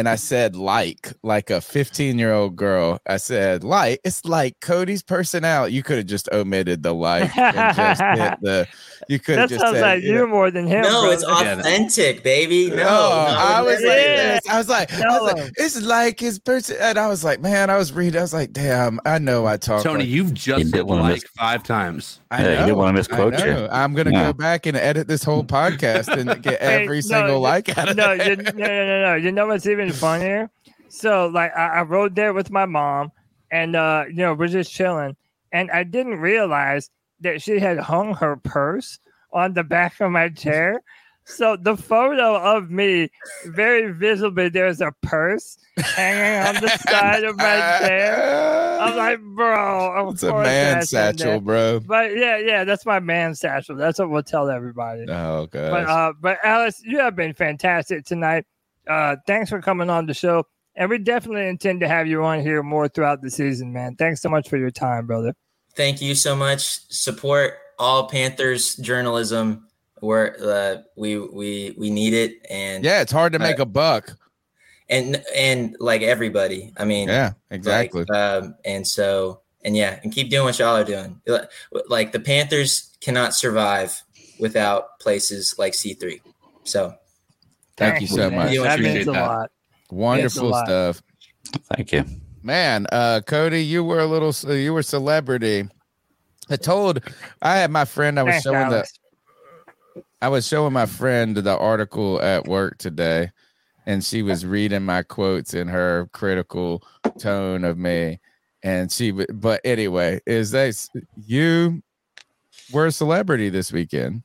And I said, like, like a 15 year old girl. I said, like, it's like Cody's personality. You could have just omitted the like and just hit the, you could have just sounds said, like you you know, more than him. No, brother. it's authentic, baby. No, no, no, I was like Yeah. this. I was like, I was like, it's like his person. And I was like, man, I was reading. I was like, damn, I know I talk. Tony, like- you've just You said like miss- five times. I Yeah, you didn't wanna misquote you. I'm gonna Yeah. go back and edit this whole podcast and get every no, single you- like out of no, it. you, no, no, no, no. You know what's even funnier? So, like, I, I rode there with my mom, and uh, you know, we're just chilling, and I didn't realize that she had hung her purse on the back of my chair. So the photo of me, very visibly, there's a purse hanging on the side of my chair. I'm like, bro, It's a man that's in there." satchel, bro. But yeah, yeah, that's my man satchel. That's what we'll tell everybody. Oh god. But uh, but Alice, you have been fantastic tonight. Uh, thanks for coming on the show, and we definitely intend to have you on here more throughout the season, man. Thanks so much for your time, brother. Thank you so much. Support all Panthers journalism. Where uh, we we we need it, and yeah, it's hard to uh, make a buck. and and like everybody. I mean, Yeah, exactly. Like, um, and so and yeah, and keep doing what y'all are doing. Like the Panthers cannot survive without places like C three. So Thank you so man. much. You That appreciate means a that. lot. Wonderful lot. stuff. Thank you. Man, uh Cody, you were a little you were celebrity. I told I had my friend I was Thanks, showing the I was showing my friend the article at work today, and she was reading my quotes in her critical tone of me. And she, but anyway, is that you were a celebrity this weekend?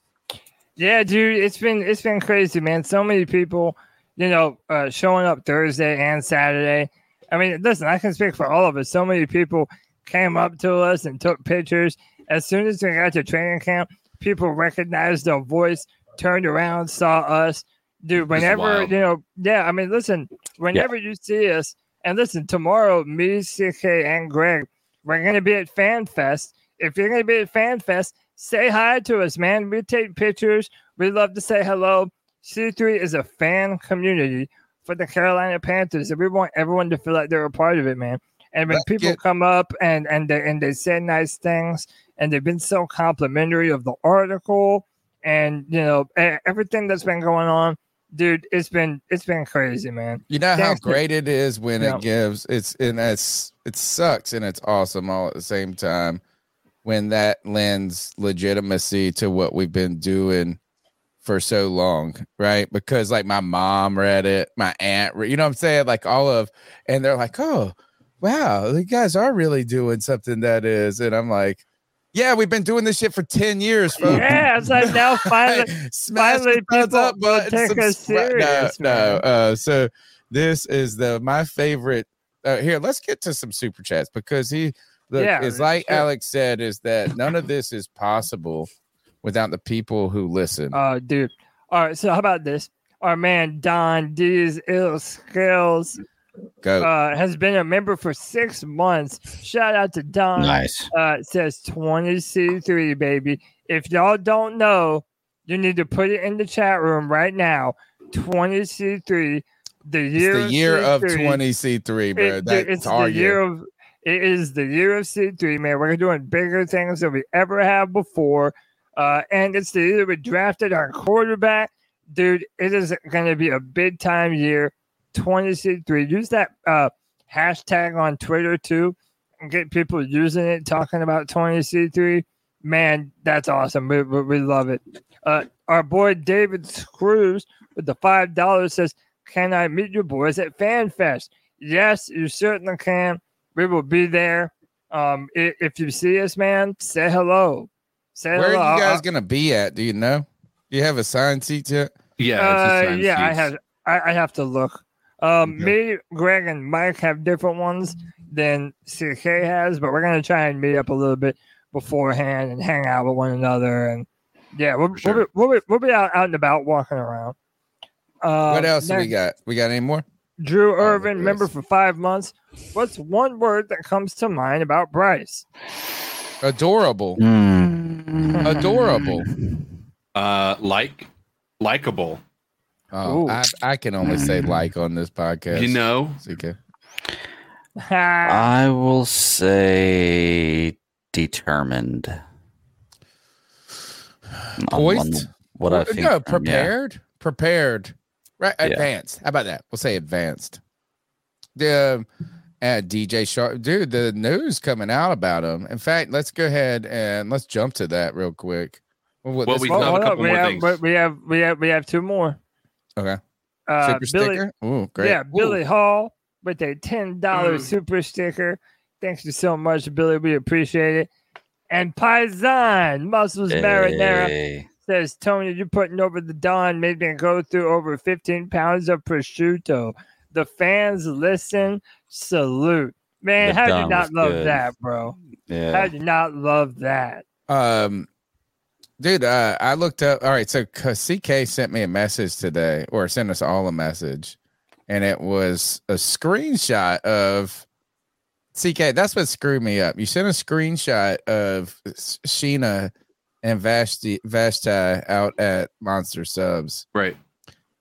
Yeah, dude, it's been it's been crazy, man. So many people, you know, uh, showing up Thursday and Saturday. I mean, listen, I can speak for all of us. So many people came up to us and took pictures. As soon as we got to training camp, people recognized our voice, turned around, saw us. Dude, whenever you know, yeah, I mean, listen, whenever you see us, and listen, tomorrow, me, CK, and Greg, we're gonna be at Fan Fest. If you're gonna be at Fan Fest, say hi to us, man. We take pictures. We love to say hello. C3 is a fan community for the Carolina Panthers, and we want everyone to feel like they're a part of it, man. And when Let's people get- come up and and they and they say nice things, and they've been so complimentary of the article, and you know everything that's been going on, dude, it's been it's been crazy, man. You know how to- great it is when Yeah. it gives it's and it's it sucks and it's awesome all at the same time when that lends legitimacy to what we've been doing for so long, right? Because like my mom read it, my aunt, re- you know what I'm saying? Like all of and they're like, "Oh, wow, you guys are really doing something that is." And I'm like, "Yeah, we've been doing this shit for 10 years, folks." Yeah, it's like now finally, finally the people up button, take us serious, No, no. Uh, so this is the my favorite. Uh, here, let's get to some super chats because he, look, Yeah, is like sure. Alex said, is that none of this is possible without the people who listen. Oh, dude. All right. So how about this? Our man Don Diesel Skills. Uh, has been a member for six months. Shout out to Don. Nice. Uh, it says 20C3, baby. If y'all don't know, you need to put it in the chat room right now. 20C3, the year, it's the year of C3. 20C3, bro. It- That's it's our the year year. of it is the year of C3, man. We're doing bigger things than we ever have before. Uh, and it's the year we drafted our quarterback. Dude, it is gonna be a big time year. 20C3. Use that uh hashtag on Twitter too and get people using it, talking about 20C3. Man, that's awesome. We, we, we love it. Uh, our boy David Screws with the five dollars says, "Can I meet you boys at FanFest?" Yes, you certainly can. We will be there. Um, i- if you see us, man, say hello. Say hello Where hello. are you guys I'll- gonna be at? Do you know? Do you have a signed seat yet? uh, yeah, I have. I, I have to look. Um, me, Greg, and Mike have different ones than CK has, but we're gonna try and meet up a little bit beforehand and hang out with one another. And yeah, we'll, we'll, be, we'll, be, we'll be out, out and about walking around. Uh, what else do we got? We got any more? Drew Irvin, member for five months. What's one word that comes to mind about Bryce? Adorable. Hmm. Adorable. Uh, like, likable. Oh, I, I can only say like on this podcast. You know, CK. I will say determined. On- on Poised? What I Well, think. No, um, yeah. prepared. Prepared. Right. Yeah. Advanced. How about that? We'll say advanced. The uh, DJ Chark, dude, the news coming out about him. In fact, let's go ahead and let's jump to that real quick. Well, Well, we have a couple we more have, things. we- we have we have we have two more. okay. Uh, Super Billy, sticker. Ooh, great. Yeah, Ooh. Billy Hall with a ten dollar Mm. super sticker. Thanks you so much, Billy. We appreciate it. And Paisan Muscles Marinara Hey. Says, Tony, you're putting over the Don made me go through over 15 pounds of prosciutto. The fans listen, salute. Man, The how do you not love good. that, bro? How Yeah. do you not love that? Um, dude, uh, I looked up. All right, so c- CK sent me a message today, or sent us all a message, and it was a screenshot of CK. That's what screwed me up. You sent a screenshot of Sheena and Vashti Vashti out at Monster Subs, right?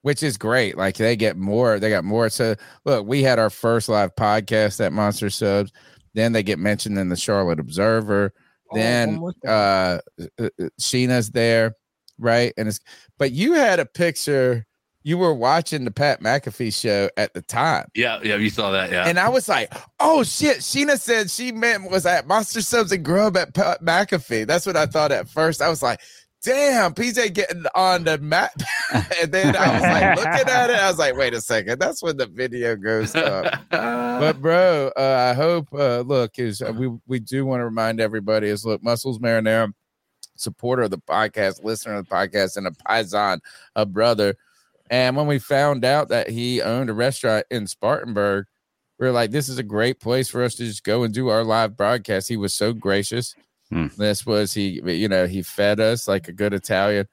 Which is great. Like they get more. They got more. So look, we had our first live podcast at Monster Subs. Then they get mentioned in the Charlotte Observer then one more uh, uh, uh, Sheena's there, right? And it's but you had a picture. You were watching the Pat McAfee show at the time, Yeah, yeah, you saw that. Yeah, and I was like, "Oh shit!" Sheena said she meant was at Monster Subs and Grub at Pat McAfee. That's what I thought at first. I was like, "Damn, PJ getting on the map," and then I was like looking at it. I was like, "Wait a second, that's when the video goes up." but bro, uh, I hope uh, look is uh, we we do want to remind everybody is look muscles marinara supporter of the podcast, listener of the podcast, and a paisan, a brother. And when we found out that he owned a restaurant in Spartanburg, we are like, this is a great place for us to just go and do our live broadcast. He was so gracious. Hmm. This was he, you know, he fed us like a good Italian.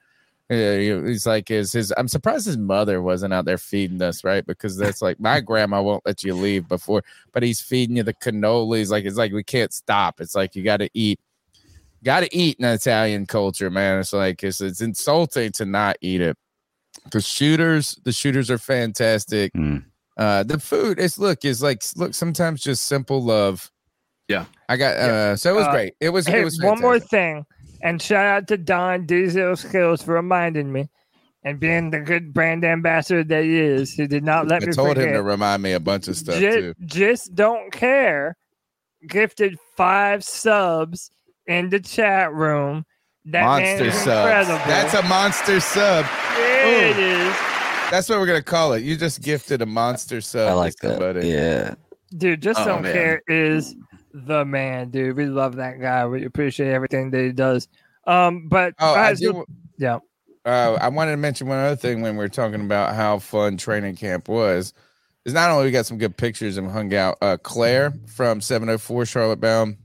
He's like his his. I'm surprised his mother wasn't out there feeding us, right? Because that's like my grandma won't let you leave before, but he's feeding you the cannolis. Like it's like we can't stop. It's like you got to eat, got to eat in Italian culture, man. It's like it's it's insulting to not eat it. The shooters, the shooters are fantastic. Hmm. Uh, the food is look is like look sometimes just simple love. Yeah, I got. uh So it was Uh, great. It was. Hey, it was one more thing, and shout out to Don Diesel Skills for reminding me and being the good brand ambassador that he is. He did not let I me told forget. him to remind me a bunch of stuff just, too. just don't care. Gifted five subs in the chat room. That man monster sub. That's a monster sub. Yeah, it Ooh. is. That's what we're gonna call it. You just gifted a monster sub. I like that. somebody. Yeah. Dude, just Oh, don't man. care is the man, dude. We love that guy. We appreciate everything that he does. Um, but Oh, I do. look- yeah. Uh, I wanted to mention one other thing when we are talking about how fun training camp was. Is not only we got some good pictures and hung out. Uh, Claire from 704 Charlotte Bound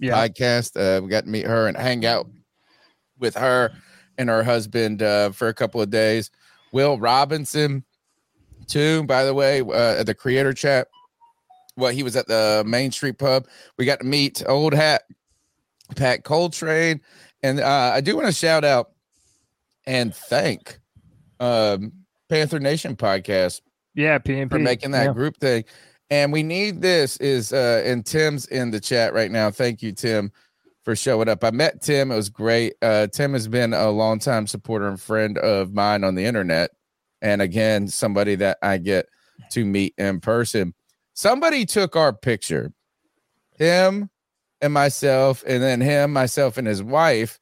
Yeah. podcast. Uh, we got to meet her and hang out with her and her husband uh, for a couple of days. Will Robinson too, by the way, uh, at the creator chat. Well, he was at the Main Street Pub. We got to meet old hat Pat Coltrane, and uh, I do want to shout out and thank um, Panther Nation podcast Yeah, PNP. for making that yeah. group thing. And we need this is uh and Tim's in the chat right now. Thank you, Tim, for showing up. I met Tim. It was great. Uh Tim has been a longtime supporter and friend of mine on the internet. And again, somebody that I get to meet in person. Somebody took our picture, him and myself, and then him, myself, and his wife.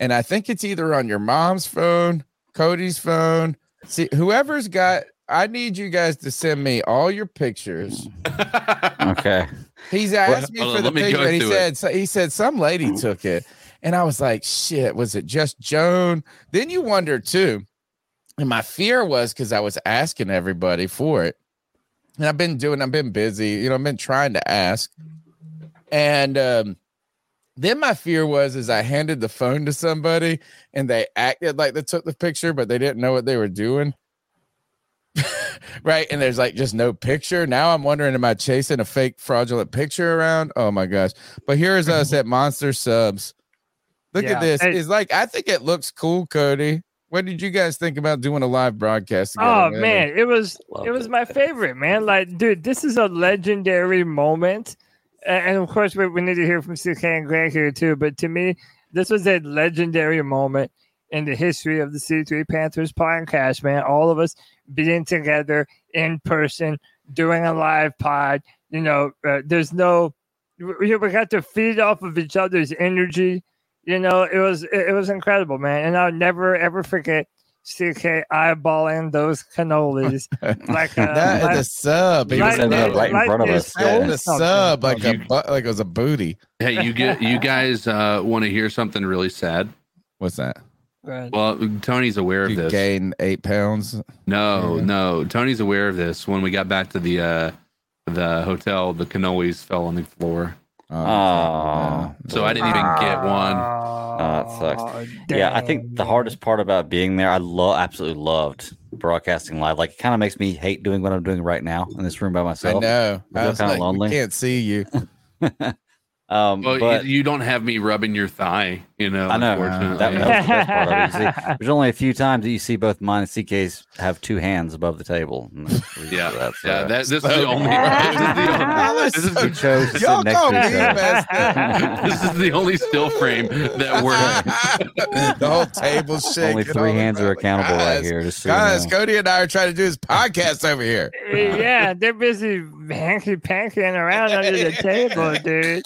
And I think it's either on your mom's phone, Cody's phone. See, whoever's got, I need you guys to send me all your pictures. Okay. He's asked me for on, the picture, and he it. said, so he said some lady took it, and I was like, shit, was it just Joan? Then you wonder too, and my fear was because I was asking everybody for it, and I've been doing, I've been busy, you know, I've been trying to ask, and um, then my fear was is I handed the phone to somebody and they acted like they took the picture, but they didn't know what they were doing. right. And there's like just no picture. Now I'm wondering, am I chasing a fake fraudulent picture around? Oh my gosh. But here's us at Monster Subs. Look Yeah. at this. Hey. It's like I think it looks cool, Cody. What did you guys think about doing a live broadcast? together, Oh man, it was Loved it was it. my favorite, man. Like, dude, this is a legendary moment, and of course, we, we need to hear from CK and Greg here too. But to me, this was a legendary moment in the history of the C3 Panthers podcast, man. All of us being together in person, doing a live pod. You know, uh, there's no, we, we got to feed off of each other's energy. You know, it was it, it was incredible, man. And I'll never ever forget CK eyeballing those cannolis like uh, that like- the sub. He was they- in right in front of us, stole yeah. the, the sub like from a you. like it was a booty. Hey, you get you guys uh, want to hear something really sad? What's that? Right. Well, Tony's aware of You this. gained eight pounds. No, Yeah. no. Tony's aware of this. When we got back to the uh, the hotel, the cannolis fell on the floor. Oh, So I didn't even get one. Oh, it sucks. Yeah, I think the hardest part about being there, I love, absolutely loved broadcasting live. Like, it kind of makes me hate doing what I'm doing right now in this room by myself. I myself. know. I I feel was kinda like, lonely. We can't see you. um, Well, but you, you don't have me rubbing your thigh, you know. I know that, that was the best part of it. See, there's only a few times that you see both mine and CK's have two hands above the table. And that's the yeah, for that, so- yeah. That, this is the only. This is the only, He chose to sit Y'all next call to me each other. messed up. this is the only still frame that works. the whole table's shaking. Only three all hands are around. accountable right here. Just so you Guys, know. Cody and I are trying to do this podcast over here. yeah, they're busy hanky pankying around under the table, dude.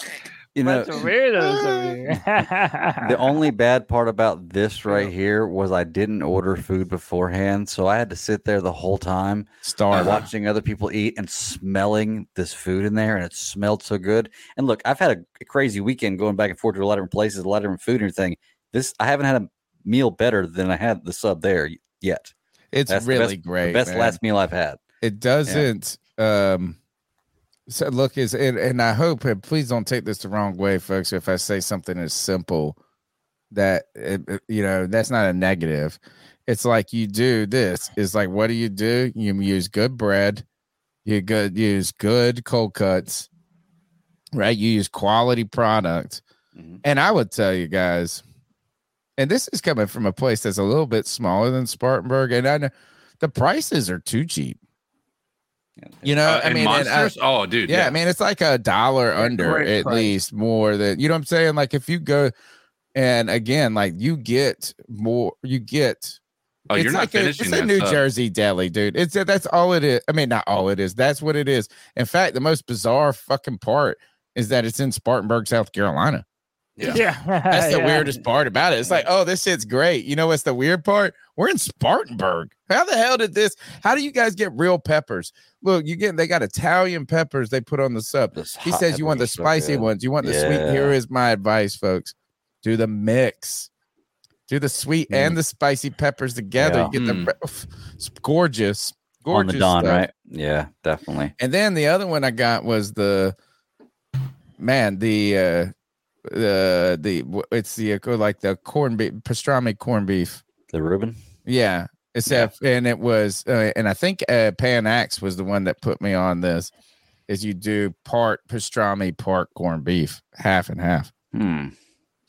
You know, weirdos here. the only bad part about this right here was I didn't order food beforehand, so I had to sit there the whole time Star watching other people eat and smelling this food in there, and it smelled so good. And look, I've had a, a crazy weekend going back and forth to a lot of different places, a lot of different food and everything. This I haven't had a meal better than I had the sub there yet. It's That's the really best- great. The best man. last meal I've had. It doesn't. Um, so look is and, and I hope and please don't take this the wrong way, folks. If I say something as simple that it, it- you know that's not a negative. It's like you do this. Is like what do you do? You use good bread. You good use good cold cuts. Right. You use quality product. Mhm. And I would tell you guys, and this is coming from a place that's a little bit smaller than Spartanburg, and I know the prices are too cheap. You know, Uh, I and mean, and I- oh, dude. yeah, I mean, it's like a dollar under great at price. least more than you know what I'm saying. Like if you go, and again, like you get more, you get. Oh, it's you're not like a, it's a New sub. Jersey deli, dude. It's that's all it is. I mean, not all it is. That's what it is. In fact, the most bizarre fucking part is that it's in Spartanburg, South Carolina. Yeah. yeah, That's the yeah. weirdest part about it. It's like, oh, this shit's great. You know what's the weird part? We're in Spartanburg. How the hell did this? How do you guys get real peppers? Look, you get they got Italian peppers they put on the sub. He says you want the spicy good. ones. You want the sweet. Here is my advice, folks. Do the mix. Do the sweet Mm. and the spicy peppers together. Yeah. You get Mm. the it's gorgeous, on gorgeous the dawn, stuff. right? Yeah, definitely. And then the other one I got was the man, the uh the the it's the uh, like the corn beef pastrami corned beef. The Reuben. Yeah. Except, and it was, uh, and I think uh, Pan Axe was the one that put me on this. Is you do part pastrami, part corned beef, half and half. Hmm.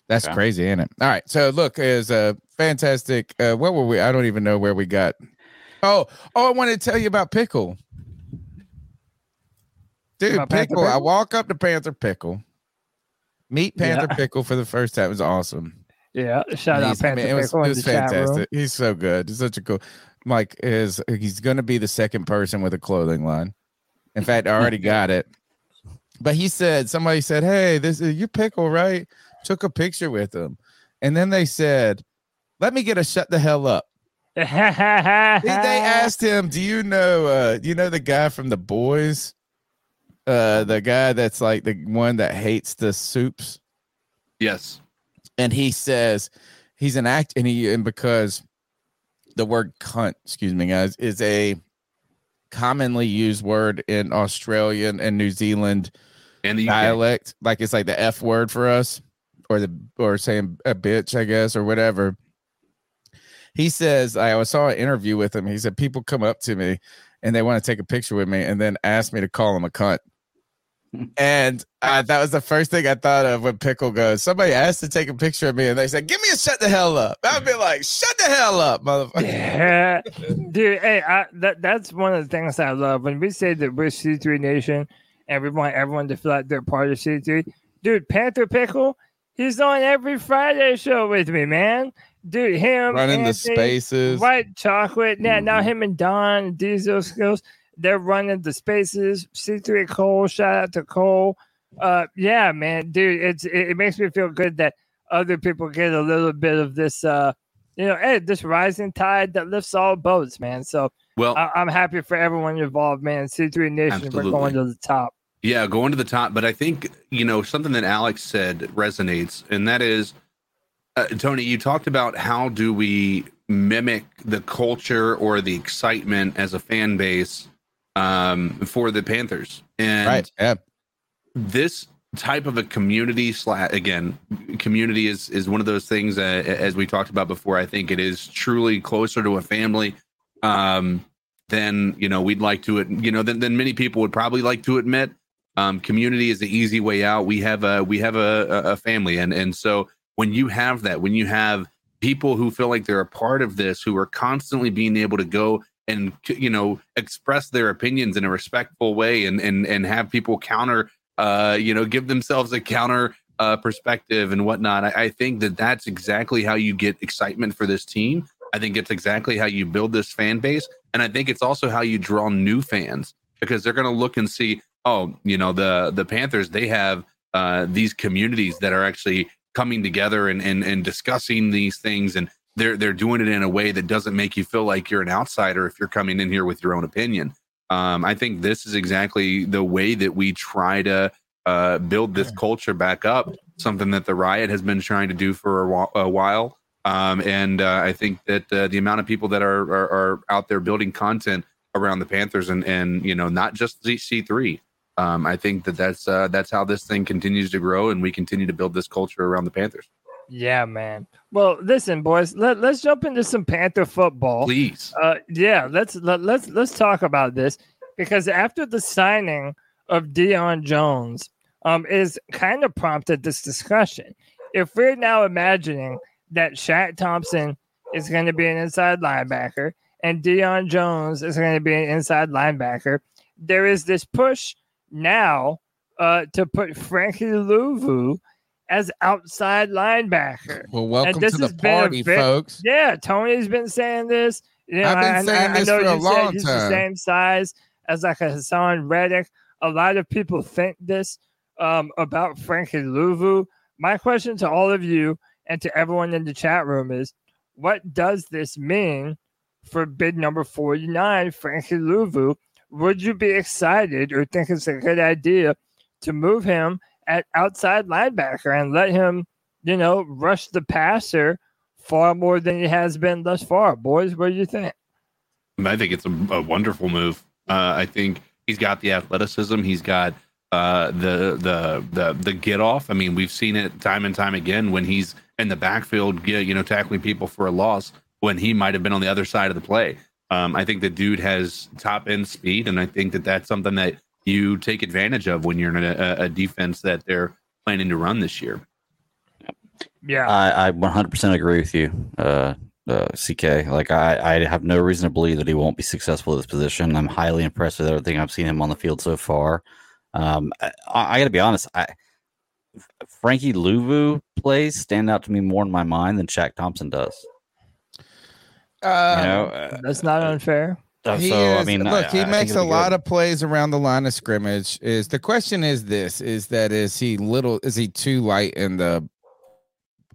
That's Okay. crazy, isn't it? All right. So look, is a fantastic. Uh, where were we? I don't even know where we got. Oh, oh, I wanted to tell you about pickle. Dude, About Panther pickle. I walk up to Panther Pickle, meet Panther Yeah. Pickle for the first time. It was awesome. Yeah, shout And out he's- I mean, it was, it was the chat room. fantastic. He's so good. He's such a cool. Mike is he's going to be the second person with a clothing line. In fact, I already got it. But he said somebody said, "Hey, this is your pickle, right?" Took a picture with him, and then they said, "Let me get a shut the hell up." they, they asked him, "Do you know? uh You know the guy from the boys? Uh The guy that's like the one that hates the soups." Yes. And he says he's an act and he and because the word cunt excuse me guys is a commonly used word in australian and new zealand and the dialect like it's like the f word for us or the or saying a bitch i guess or whatever. He says i saw an interview with him. He said people come up to me and they want to take a picture with me and then ask me to call him a cunt and uh, that was the first thing I thought of when Pickle goes. Somebody asked to take a picture of me, and they said, "Give me a shut the hell up." I'd be like, "Shut the hell up, motherfucker!" Yeah, dude. Hey, I, that that's one of the things I love when we say that we're C three Nation and we want everyone to feel like they're part of C three. Dude, Panther Pickle, he's on every Friday show with me, man. Dude, him Running the spaces. White Chocolate. Yeah, now him and Don Diesel Skills, they're running the spaces. C three Cole, shout out to Cole. Uh, yeah, man, dude, it's it, it makes me feel good that other people get a little bit of this. Uh, you know, hey, this rising tide that lifts all boats, man. So, Well- I, I'm happy for everyone involved, man. C3 Nation, we're going to the top. Yeah, going to the top. But I think, you know, something that Alex said resonates, and that is, uh, Tony, you talked about how do we mimic the culture or the excitement as a fan base um, for the Panthers. And Right. Yeah. this type of a community slash again community is is one of those things uh, as we talked about before i think it is truly closer to a family um than you know we'd like to It you know than, than many people would probably like to admit um community is the easy way out we have a we have a a family and and so when you have that when you have people who feel like they're a part of this who are constantly being able to go and you know express their opinions in a respectful way and and and have people counter uh you know give themselves a counter uh perspective and whatnot. I, I think that that's exactly how you get excitement for this team. I think it's exactly how you build this fan base. And i think it's also how you draw new fans because they're going to look and see oh you know the the panthers they have uh these communities that are actually coming together and and, and discussing these things and they're they're doing it in a way that doesn't make you feel like you're an outsider if you're coming in here with your own opinion um, I think this is exactly the way that we try to uh, build this culture back up. Something that the riot has been trying to do for a, a while, um, and uh, I think that uh, the amount of people that are, are are out there building content around the Panthers and and you know not just C three. Um, I think that that's uh, that's how this thing continues to grow, and we continue to build this culture around the Panthers. Yeah, man. Well, listen, boys, let, let's jump into some Panther football. Please. Uh, yeah, let's let, let's let's talk about this because after the signing of Deion Jones, um, is kind of prompted this discussion. If we're now imagining that Shaq Thompson is going to be an inside linebacker and Deion Jones is going to be an inside linebacker, there is this push now uh, to put Frankie Luvu as outside linebacker. Well, welcome this to the has been a party, ve- folks. Yeah, Tony's been saying this. You know, I've been I- I- saying I this know for a long he's the same size as like a Haason Reddick. A lot of people think this um, about Frankie Luvu. My question to all of you and to everyone in the chat room is, what does this mean for bid number 49, Frankie Luvu? Would you be excited or think it's a good idea to move him at outside linebacker and let him, you know, rush the passer far more than he has been thus far? Boys, what do you think? I think it's a, a wonderful move. Uh, I think he's got the athleticism. He's got uh, the the the the get off. I mean, we've seen it time and time again when he's in the backfield, you know, tackling people for a loss. when he might have been on the other side of the play. Um, I think the dude has top end speed, and I think that that's something that you take advantage of when you're in a, a defense that they're planning to run this year. Yeah, I, I 100% agree with you, uh, uh, CK. Like I, I have no reason to believe that he won't be successful at this position. I'm highly impressed with everything I've seen him on the field so far. Um, I, I got to be honest. I Frankie Luvu plays stand out to me more in my mind than Shaq Thompson does. Uh, you know, uh, that's not unfair. So, He I mean, look, I- he I makes a lot good. of plays around the line of scrimmage. Is the question is this? Is that is he little? Is he too light in the?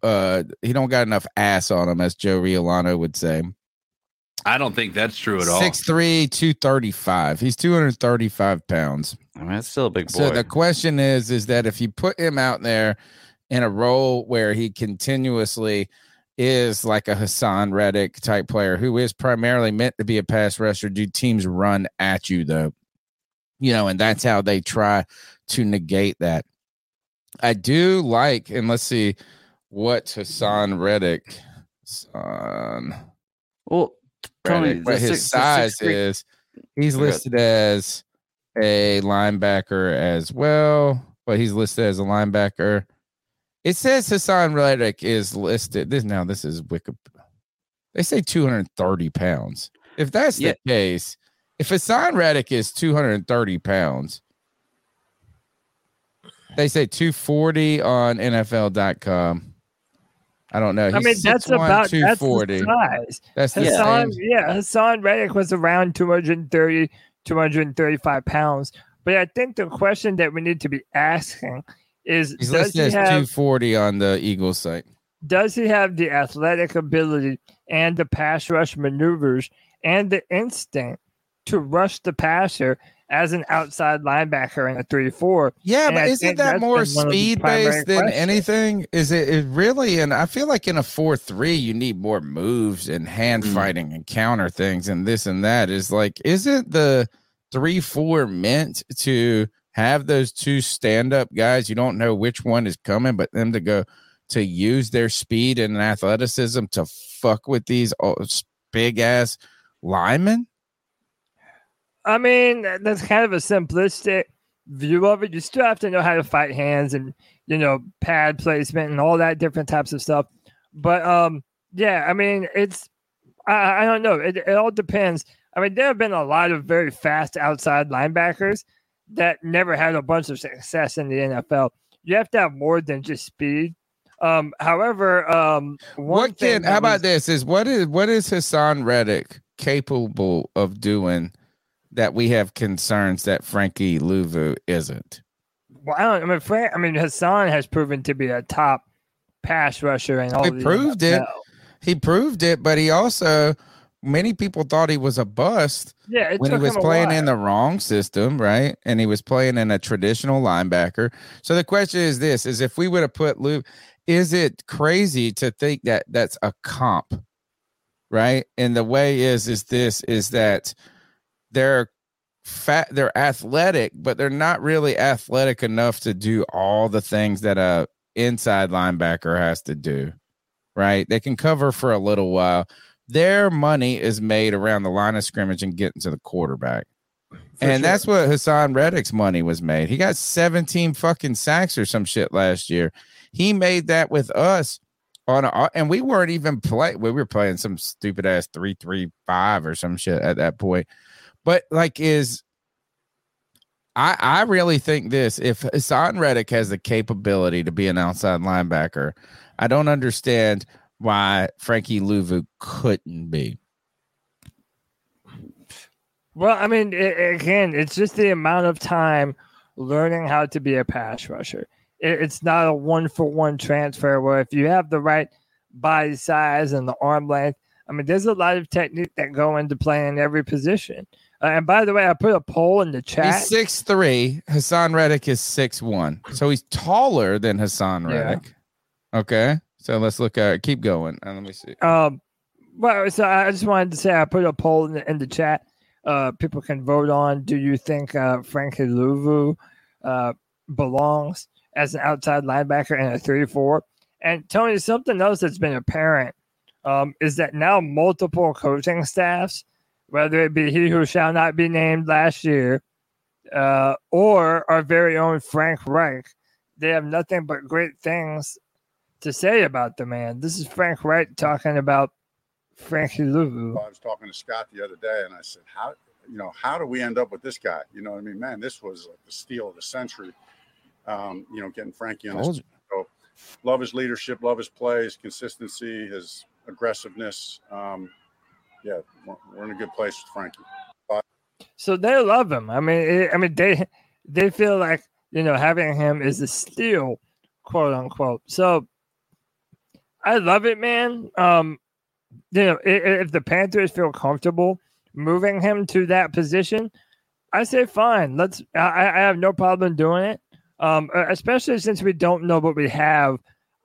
Uh, he don't got enough ass on him, as Joe Riolano would say. I don't think that's true at all. Six three, two thirty five. He's two hundred thirty five pounds. I mean, it's still a big boy. So the question is, is that if you put him out there in a role where he continuously is like a Haason Reddick type player who is primarily meant to be a pass rusher, do teams run at you though? You know, and that's how they try to negate that. I do like, and let's see what Haason Reddick, Haason well, Tony, Reddick, what his six- size six is. He's listed as a linebacker as well, but he's listed as a linebacker. It says Haason Reddick is listed. This now this is Wiki. They say 230 pounds. If that's Yeah. the case, if Haason Reddick is 230 pounds, they say 240 on NFL.com. I don't know. I mean, that's 6'1", about that's 240. the size. That's the Haason, same. yeah, Haason Reddick was around 230, 235 pounds. But I think the question that we need to be asking is He's does he have 240 on the Eagles site. does he have the athletic ability and the pass rush maneuvers and the instinct to rush the passer as an outside linebacker in a 3-4? Yeah, And but I isn't that more been one of the speed based than questions. anything? Is it, it really? And I feel like in a four three, you need more moves and hand Mm. fighting and counter things and this and that. Is like, isn't the three four meant to have those two stand up guys? You don't know which one is coming, but them to go to use their speed and athleticism to fuck with these big ass linemen. I mean, that's kind of a simplistic view of it. You still have to know how to fight hands and you know pad placement and all that different types of stuff. But um, yeah, I mean, it's I, I don't know. It, it all depends. I mean, there have been a lot of very fast outside linebackers that never had a bunch of success in the NFL. You have to have more than just speed. Um, however, um, one what thing can how about was- this is what is what is Haason Reddick capable of doing that we have concerns that Frankie Luvu isn't? Well, I don't. I mean, Frank, I mean, Haason has proven to be a top pass rusher and all. He proved it. He proved it, but he also many people thought he was a bust Yeah, when he was playing in the wrong system, right? And he was playing in a traditional linebacker. So the question is this is if we would have put Lou, is it crazy to think that that's a comp? Right. And the way is is this is that they're fat they're athletic, but they're not really athletic enough to do all the things that a inside linebacker has to do. Right. They can cover for a little while. Their money is made around the line of scrimmage and getting to the quarterback. and that's what Haason Reddick's money was made. He got 17 fucking sacks or some shit last year. He made that with us on a, and we weren't even play we were playing some stupid ass 335 or some shit at that point. But like is I I really think this if Haason Reddick has the capability to be an outside linebacker, I don't understand why Frankie Luvu couldn't be. Well, I mean, it, again, it's just the amount of time learning how to be a pass rusher. It, it's not a one for one transfer where if you have the right body size and the arm length, I mean, there's a lot of technique that go into playing every position. Uh, and by the way, I put a poll in the chat. He's six three. Haason Reddick is six one. So he's taller than Haason Yeah. Okay. So let's look at keep going. And let me see. Um, well, so I just wanted to say I put a poll in the, in the chat. Uh, people can vote on: Do you think uh, Frankie Luvu uh, belongs as an outside linebacker in a three-four? And Tony, something else that's been apparent um, is that now multiple coaching staffs, whether it be he who shall not be named last year, uh, or our very own Frank Reich, they have nothing but great things to say about the man. This is Frank Reich talking about Frankie Luvu. I was talking to Scott the other day, and I said, "How you know how do we end up with this guy? You know what I mean, man? This was like the steal of the century. Um, you know, getting Frankie on this. So, love his leadership, love his play, his consistency, his aggressiveness. Um, yeah, we're, we're in a good place with Frankie. But, So they love him. I mean, it, I mean they they feel like you know having him is a steal, quote unquote. So I love it, man. Um, you know, if, if the Panthers feel comfortable moving him to that position, I say fine. Let's. I, I have no problem doing it. Um, especially since we don't know what we have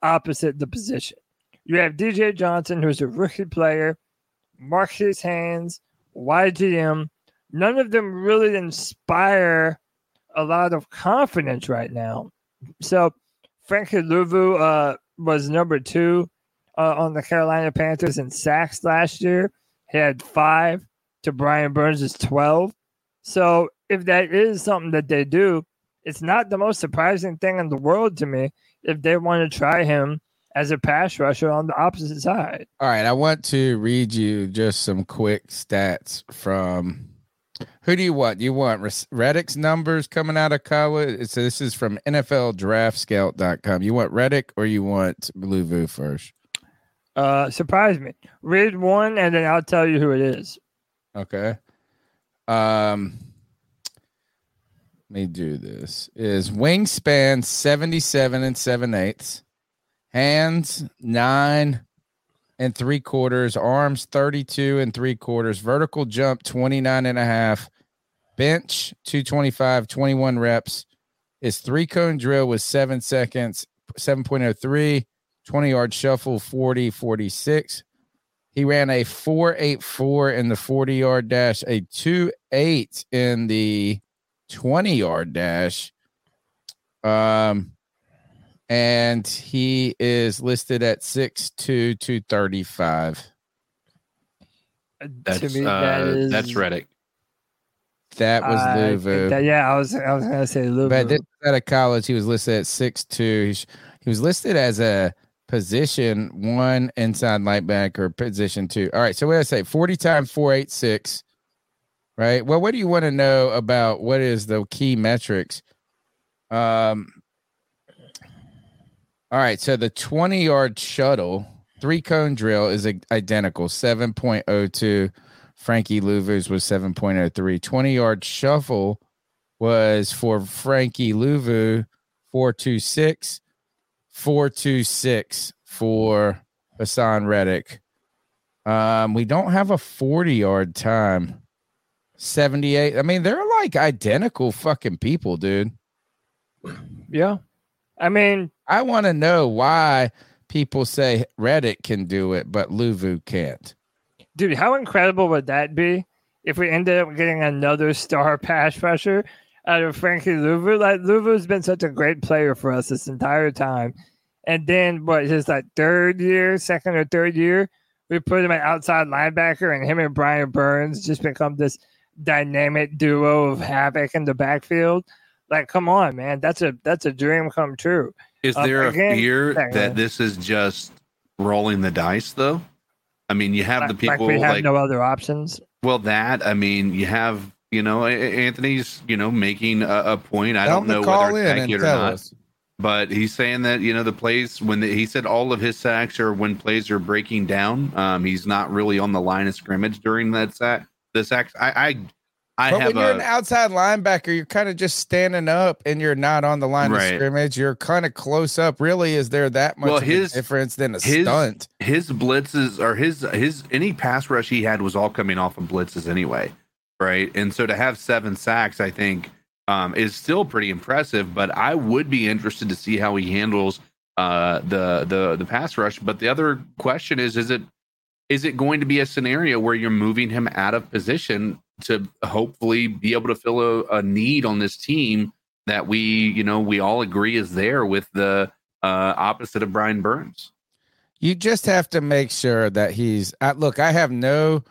opposite the position. You have DJ Johnson, who's a rookie player, Marquis Haynes, YGM. None of them really inspire a lot of confidence right now. So Frankie Luvu uh, was number two uh, on the Carolina Panthers in sacks last year. He had five to Brian Burns' 12. So if that is something that they do, it's not the most surprising thing in the world to me if they want to try him as a pass rusher on the opposite side. All right, I want to read you just some quick stats from who do you want? You want Reddick's numbers coming out of college? So this is from NFLDraftScout.com. You want Reddick or you want Luvu first? Uh, surprise me. Read one, and then I'll tell you who it is. Okay. Um, let me do this. Is wingspan 77 and 7 eighths, hands 9 and 3 quarters, arms 32 and 3 quarters, vertical jump 29 and a half, bench 225, 21 reps. His three cone drill was 7 seconds, 7.03, 20 yard shuffle 40, 46. He ran a 484 in the 40 yard dash, a 28 in the 20 yard dash. Um, and he is listed at 6'2, 235. That's me, uh, that is- that's Reddick. That was I think Luvu. that- yeah, I was I was gonna say Luvu. But this is out of college, he was listed at 6'2. He, he was listed as a position one inside linebacker, or position two. All right. So what did I say? 40 times 486. Right. Well, what do you want to know about what is the key metrics? Um, all right. So the 20 yard shuttle, three cone drill is identical 7.02. Frankie Luvu's was 7.03. 20 yard shuffle was for Frankie Luvu 426. 426 for Haason Reddick. Um, we don't have a 40 yard time. 78. I mean, they're like identical fucking people, dude. Yeah. I mean, I want to know why people say Reddick can do it, but Luvu can't. dude, how incredible would that be if we ended up getting another star pass rusher out of Frankie Luvu? Like Luvu's been such a great player for us this entire time. And then what his like third year, second or third year, we put him at outside linebacker and him and Brian Burns just become this dynamic duo of havoc in the backfield. Like, come on, man. That's a that's a dream come true. Is Um, there a again- fear Yeah, that this is just rolling the dice, though? I mean, you have the people like we have like, no other options. well, that I mean, you have you know, Anthony's you know making a, a point. I Tell don't know whether it's accurate or not, us. but he's saying that you know the plays when the, he said all of his sacks are when plays are breaking down. Um, he's not really on the line of scrimmage during that sack. The sacks, I, I, I but have when you're a an outside linebacker, you're kind of just standing up and you're not on the line Right. of scrimmage. You're kind of close up. Really, is there that much Well, his- a difference than a his stunt? his blitzes or his his any pass rush he had was all coming off of blitzes anyway, right? And so to have seven sacks, I think, um, is still pretty impressive. But I would be interested to see how he handles uh, the the the pass rush. But the other question is, is it is it going to be a scenario where you're moving him out of position to hopefully be able to fill a, a need on this team that we you know we all agree is there with the uh, opposite of Brian Burns? You just have to make sure that he's. Look, I have no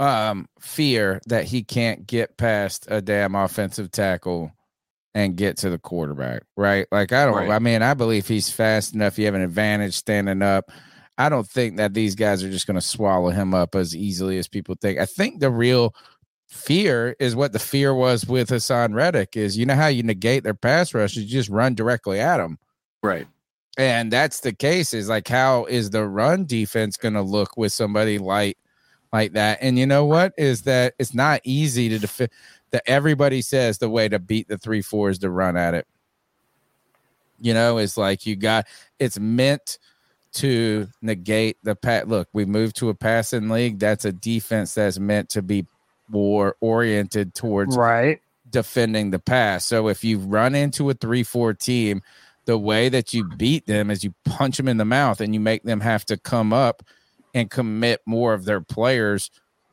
um fear that he can't get past a damn offensive tackle and get to the quarterback, right? Like I don't. Right. I mean, I believe he's fast enough. You have an advantage standing up. I don't think that these guys are just going to swallow him up as easily as people think. I think the real fear is what the fear was with Haason Reddick is you know how you negate their pass rush, you just run directly at them. Right. And that's the case is like how is the run defense going to look with somebody like like that? And you know what is that it's not easy to defend that everybody says the way to beat the 3-4 is to run at it. You know, it's like you got it's meant to negate the pat. Look, we moved to a passing league. That's a defense that's meant to be more oriented towards right defending the pass. So if you run into a 3 4 team, the way that you beat them is you punch them in the mouth and you make them have to come up and commit more of their players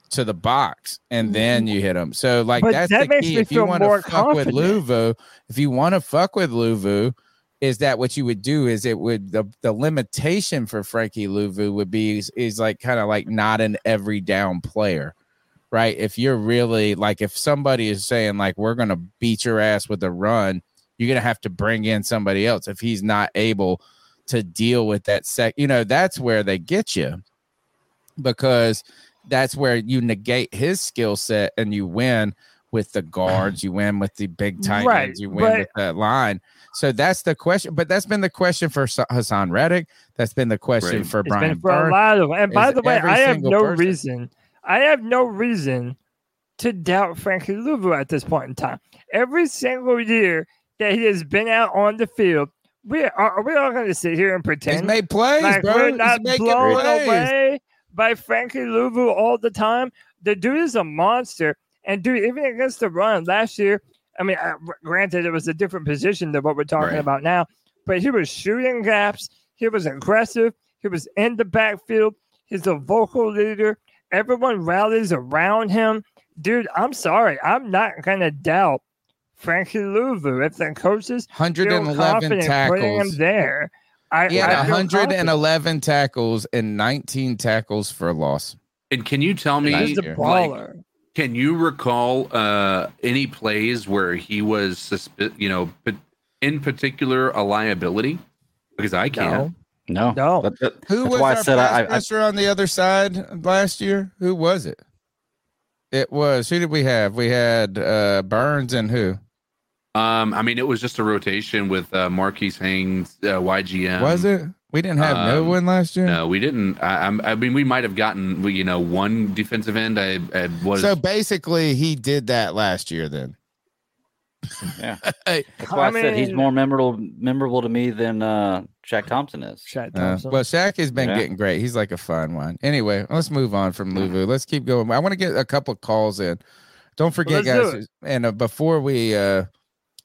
to the box and mm-hmm. then you hit them. So like But that's that the key. If you want to fuck with confident. Luvu, if you want to fuck with Luvu, is that what you would do? Is it would the, the limitation for Frankie Luvu would be is, is like kind of like not an every down player, right? If you're really like if somebody is saying like we're gonna beat your ass with a run, you're gonna have to bring in somebody else if he's not able to deal with that sec. You know that's where they get you because that's where you negate his skill set and you win with the mm-hmm. guards, you win with the big tight Right, ends, you win but- with that line. So that's the question. But that's been the question for Haason Reddick. That's been the question Right. for It's Brian been for a lot of And by the way, I have no person. reason. I have no reason to doubt Frankie Luvu at this point in time. Every single year that he has been out on the field, we are, are we all going to sit here and pretend He's made plays, like bro. we're He's not making blown plays. away by Frankie Luvu all the time? The dude is a monster, and dude, even against the run last year, I mean, uh, granted, it was a different position than what we're talking Right. about now, but he was shooting gaps. He was aggressive. He was in the backfield. He's a vocal leader. Everyone rallies around him. Dude, I'm sorry. I'm not going to doubt Frankie Luvu. If the coaches feel 111 confident putting him tackles. there, I, He had I feel confident. 111 tackles and 19 tackles for loss. And can you tell me, He's a year. like, can you recall uh, any plays where he was, suspi- you know, but in particular a liability? Because I can't. No, No. That- that- Who that's was why our I said pass I, I, on the other side last year? Who was it? It was who did we have? We had uh Burns and who Um, I mean, it was just a rotation with uh, Marquis Haynes, uh, YGM. was it? We didn't have no um, one last year. No, we didn't. I, I'm- mean, we might have gotten, you know, one defensive end. I, I was. So basically, he did that last year. Then yeah. Hey, That's why I, I said he's more memorable memorable to me than uh, Shaq Thompson is. Shaq Uh, well, Shaq has been Yeah. getting great. He's like a fun one. Anyway, let's move on from Luvu. Let's keep going. I want to get a couple calls in. Don't forget, let's do guys. And uh, before we uh,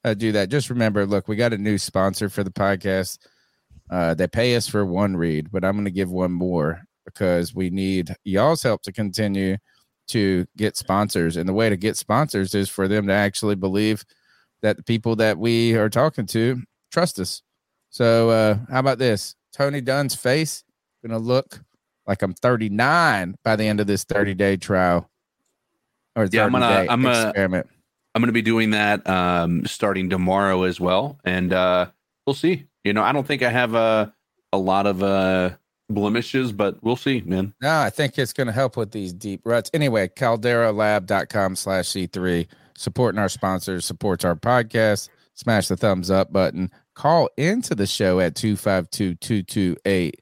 uh, do that, just remember look, we got a new sponsor for the podcast. Uh, they pay us for one read, but I'm going to give one more because we need y'all's help to continue to get sponsors. And the way to get sponsors is for them to actually believe that the people that we are talking to trust us. So uh how about this? Tony Dunn's face gonna look like I'm 39 by the end of this 30 day trial. Or 30 Yeah, I'm gonna- I'm gonna- experiment. I'm going to be doing that um, starting tomorrow as well, and uh, we'll see. You know, I don't think I have a a lot of uh, blemishes, but we'll see, man. No, I think it's gonna help with these deep ruts. Anyway, calderalab.com slash C3 supporting our sponsors, supports our podcast. Smash the thumbs up button. Call into the show at 252 228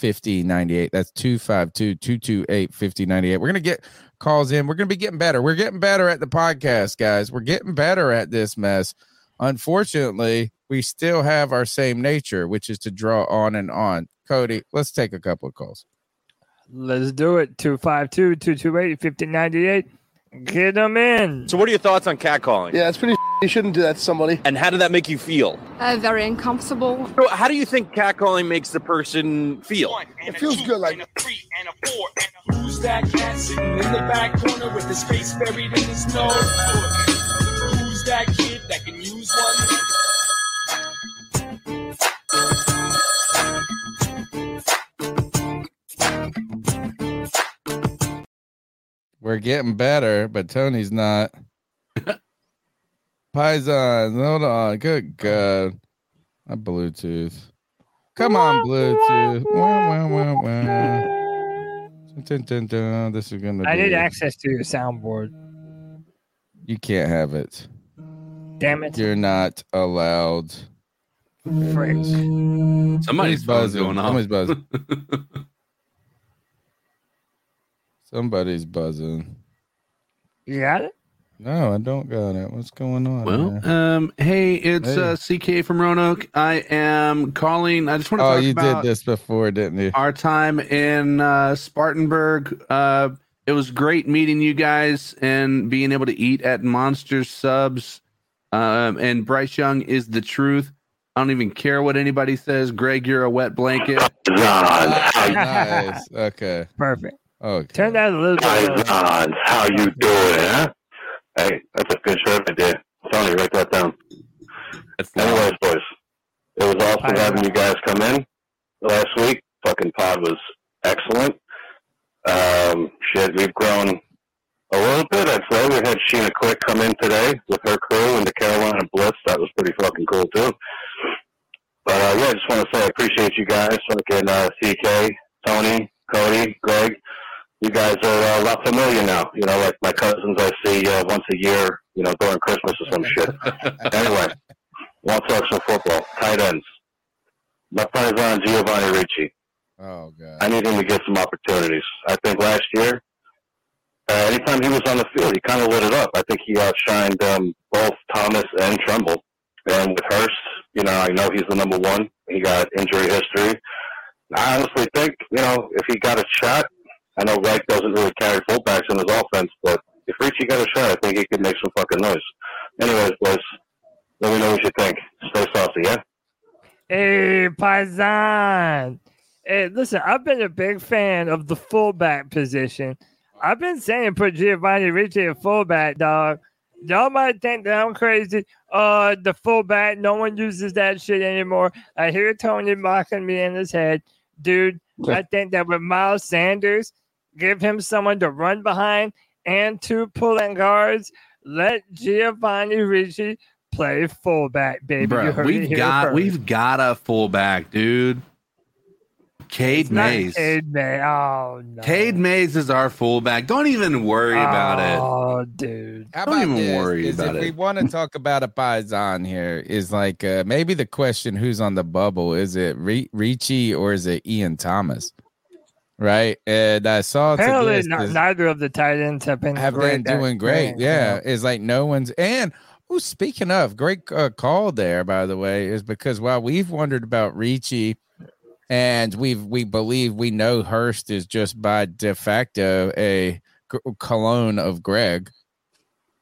5098. That's 252 228 5098. We're going to get calls in. We're going to be getting better. We're getting better at the podcast, guys. We're getting better at this mess. Unfortunately, we still have our same nature, which is to draw on and on. Cody, let's take a couple of calls. Let's do it. 252 228 5098. Get them in. So, what are your thoughts on catcalling? Yeah, it's pretty. You shouldn't do that to somebody. And how did that make you feel? Uh, very uncomfortable. So, how do you think catcalling makes the person feel? It feels good, like a three and a four Who's that cat sitting in the back corner with his face buried in his nose? Who's that kid that can use one? We're getting better, but Tony's not. Python, hold on. Good God. My Bluetooth. Come on, Bluetooth. Wah, wah, wah, wah. Dun, dun, dun. This is gonna I be need access to your soundboard. you can't have it. Damn it. You're not allowed. Frick. Somebody's phone's going off. Somebody's buzzing. Somebody's buzzing. You got it? No, I don't got it. What's going on? Well, here? um, hey, it's Hey. Uh, CK from Roanoke. I am calling. I just want to oh, talk you about did this before, didn't you? our time in uh, Spartanburg. Uh, it was great meeting you guys and being able to eat at Monster Subs. Um, and Bryce Young is the truth. I don't even care what anybody says. Greg, you're a wet blanket. nice. Okay. Perfect. Okay. Turn that a little bit. lower. John, how you doing, huh? Hey, that's a good shirt right there. Tony, write that down. Anyways, boys, it was awesome having you guys come in last week. Fucking pod was excellent. Um, shit, we've grown a little bit. I'd say we had Sheena Quick come in today with her crew and the Carolina Blitz. That was pretty fucking cool too. But uh, yeah, I just want to say I appreciate you guys. Fucking uh, CK, Tony, Cody, Greg. You guys are uh, a lot familiar now. You know, like my cousins I see uh, once a year. You know, during Christmas or some shit. anyway, want to talk some football? Tight ends. My Partizan Giovanni Ricci. Oh god. I need him to get some opportunities. I think last year, uh, anytime he was on the field, he kind of lit it up. I think he outshined um, both Thomas and Tremble. And with Hurst, you know, I know he's the number one. He got injury history. I honestly think, you know, if he got a shot, I know Reich doesn't really carry fullbacks in his offense, but if Ricci got a shot, I think he could make some fucking noise. Anyways, boys, let me know what you think. Stay saucy, yeah? Hey, Paisan. Hey, listen, I've been a big fan of the fullback position. I've been saying put Giovanni Ricci at fullback, dog. Y'all might think that I'm crazy. Uh, the fullback, no one uses that shit anymore. I hear Tony mocking me in his head. Dude, I think that with Miles Sanders, give him someone to run behind and two pulling guards. Let Giovanni Ricci play fullback, baby. You Bro, heard we've got first. we've got a fullback, dude. Cade It's Mays. Cade May. Oh no. Cade Mays is our fullback. Don't even worry about it. Oh, dude. How Don't even this? worry is about if it. we want to talk about a Paisan here, is like uh, maybe the question who's on the bubble? Is it Re- Ricci or is it Ian Thomas? Right. And I saw Apparently, not, is- neither of the tight ends have been have great been doing great. Yeah. so. It's like no one's and oh, speaking of great uh, call there, by the way, is because while we've wondered about Ricci and we've we believe we know Hurst is just by de facto a cologne of Greg.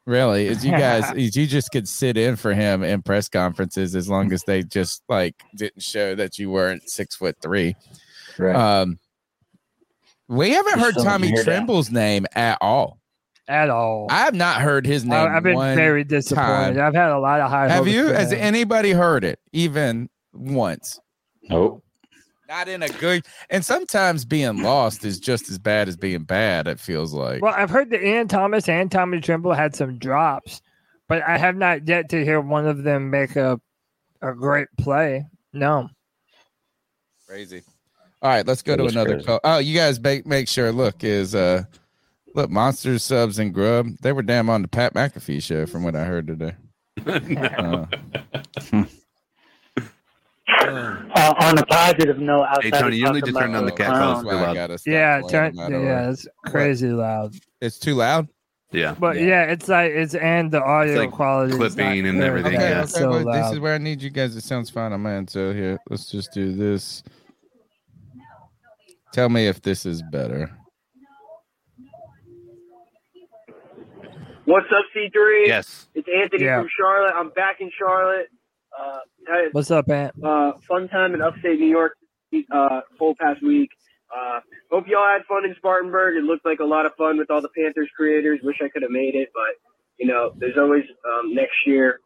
Really, is you guys is you just could sit in for him in press conferences as long as they just like didn't show that you weren't six foot three. Right. Um, we haven't Just heard Tommy hear. Tremble's name at all. At all. I have not heard his name. I, have been one very disappointed. time. I've had a lot of high Have you? for Has him. anybody heard it even once? Nope. Not in a good. And sometimes being lost is just as bad as being bad. It feels like. Well, I've heard that Ian Thomas and Tommy Trimble had some drops, but I have not yet to hear one of them make a a great play. No. Crazy. All right, let's go That to another crazy. call. Oh, you guys make make sure. Look, is uh, look, Monsters subs and Grub. They were damn on the Pat McAfee show, from what I heard today. Uh, Uh, on a positive note, Hey Tony, of you need to turn about on the the cat clown, calls too loud. Yeah, turn, that over. yeah, it's crazy loud. it's too loud. Yeah. But yeah. it's like it's and the audio like quality, is not clipping and everything, Okay, yeah. okay, so this is where I need you guys. It sounds fine on my end. So here, let's just do this. Tell me if this is better. What's up, C3? Yes. It's Anthony Yeah. from Charlotte. I'm back in Charlotte. Uh, had, What's up, Ant? uh, fun time in upstate New York uh, full past week. Uh, hope y'all had fun in Spartanburg. It looked like a lot of fun with all the Panthers creators. Wish I could have made it, but you know, there's always um, next year.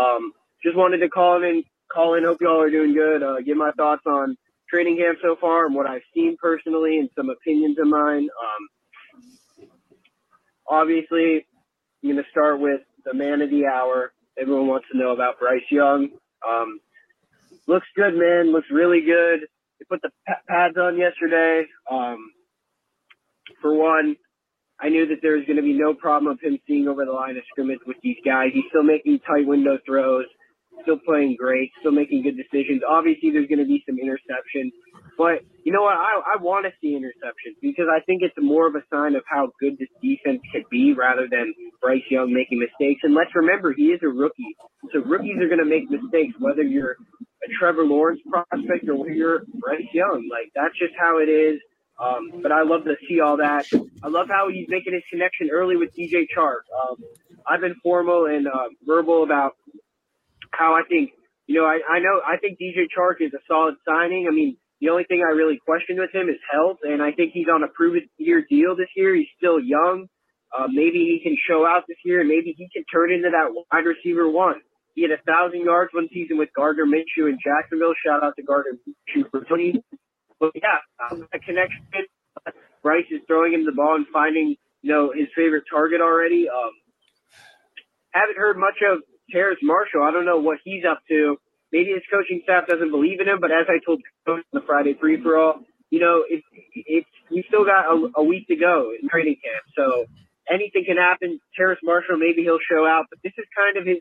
Um, just wanted to call in. Call in. Hope y'all are doing good. Uh, give my thoughts on training camp so far and what I've seen personally and some opinions of mine. Um, obviously, I'm going to start with the man of the hour. Everyone wants to know about Bryce Young. Um, looks good, man. Looks really good. They put the pads on yesterday. Um, for one, I knew that there was going to be no problem of him seeing over the line of scrimmage with these guys. He's still making tight window throws, still playing great, still making good decisions. Obviously, there's going to be some interceptions, but you know what? I, I want to see interceptions because I think it's more of a sign of how good this defense could be rather than Bryce Young making mistakes. And let's remember, he is a rookie. So rookies are going to make mistakes, whether you're a Trevor Lawrence prospect or whether you're Bryce Young. Like, that's just how it is. Um, but I love to see all that. I love how he's making his connection early with DJ Chark. Um, I've been formal and uh, verbal about how I think, you know, I, I know, I think DJ Chark is a solid signing. I mean, the only thing I really question with him is health, and I think he's on a proven year deal this year. He's still young. Uh, maybe he can show out this year, and maybe he can turn into that wide receiver one. He had a thousand yards one season with Gardner Minshew in Jacksonville. Shout out to Gardner Minshew for Tony. But yeah, um, a connection. Bryce is throwing him the ball and finding, you know, his favorite target already. Um, haven't heard much of Terrace Marshall. I don't know what he's up to. Maybe his coaching staff doesn't believe in him, but as I told coach on the Friday free for all, you know, it's it's we still got a, a week to go in training camp, so anything can happen. Terrace Marshall, maybe he'll show out, but this is kind of his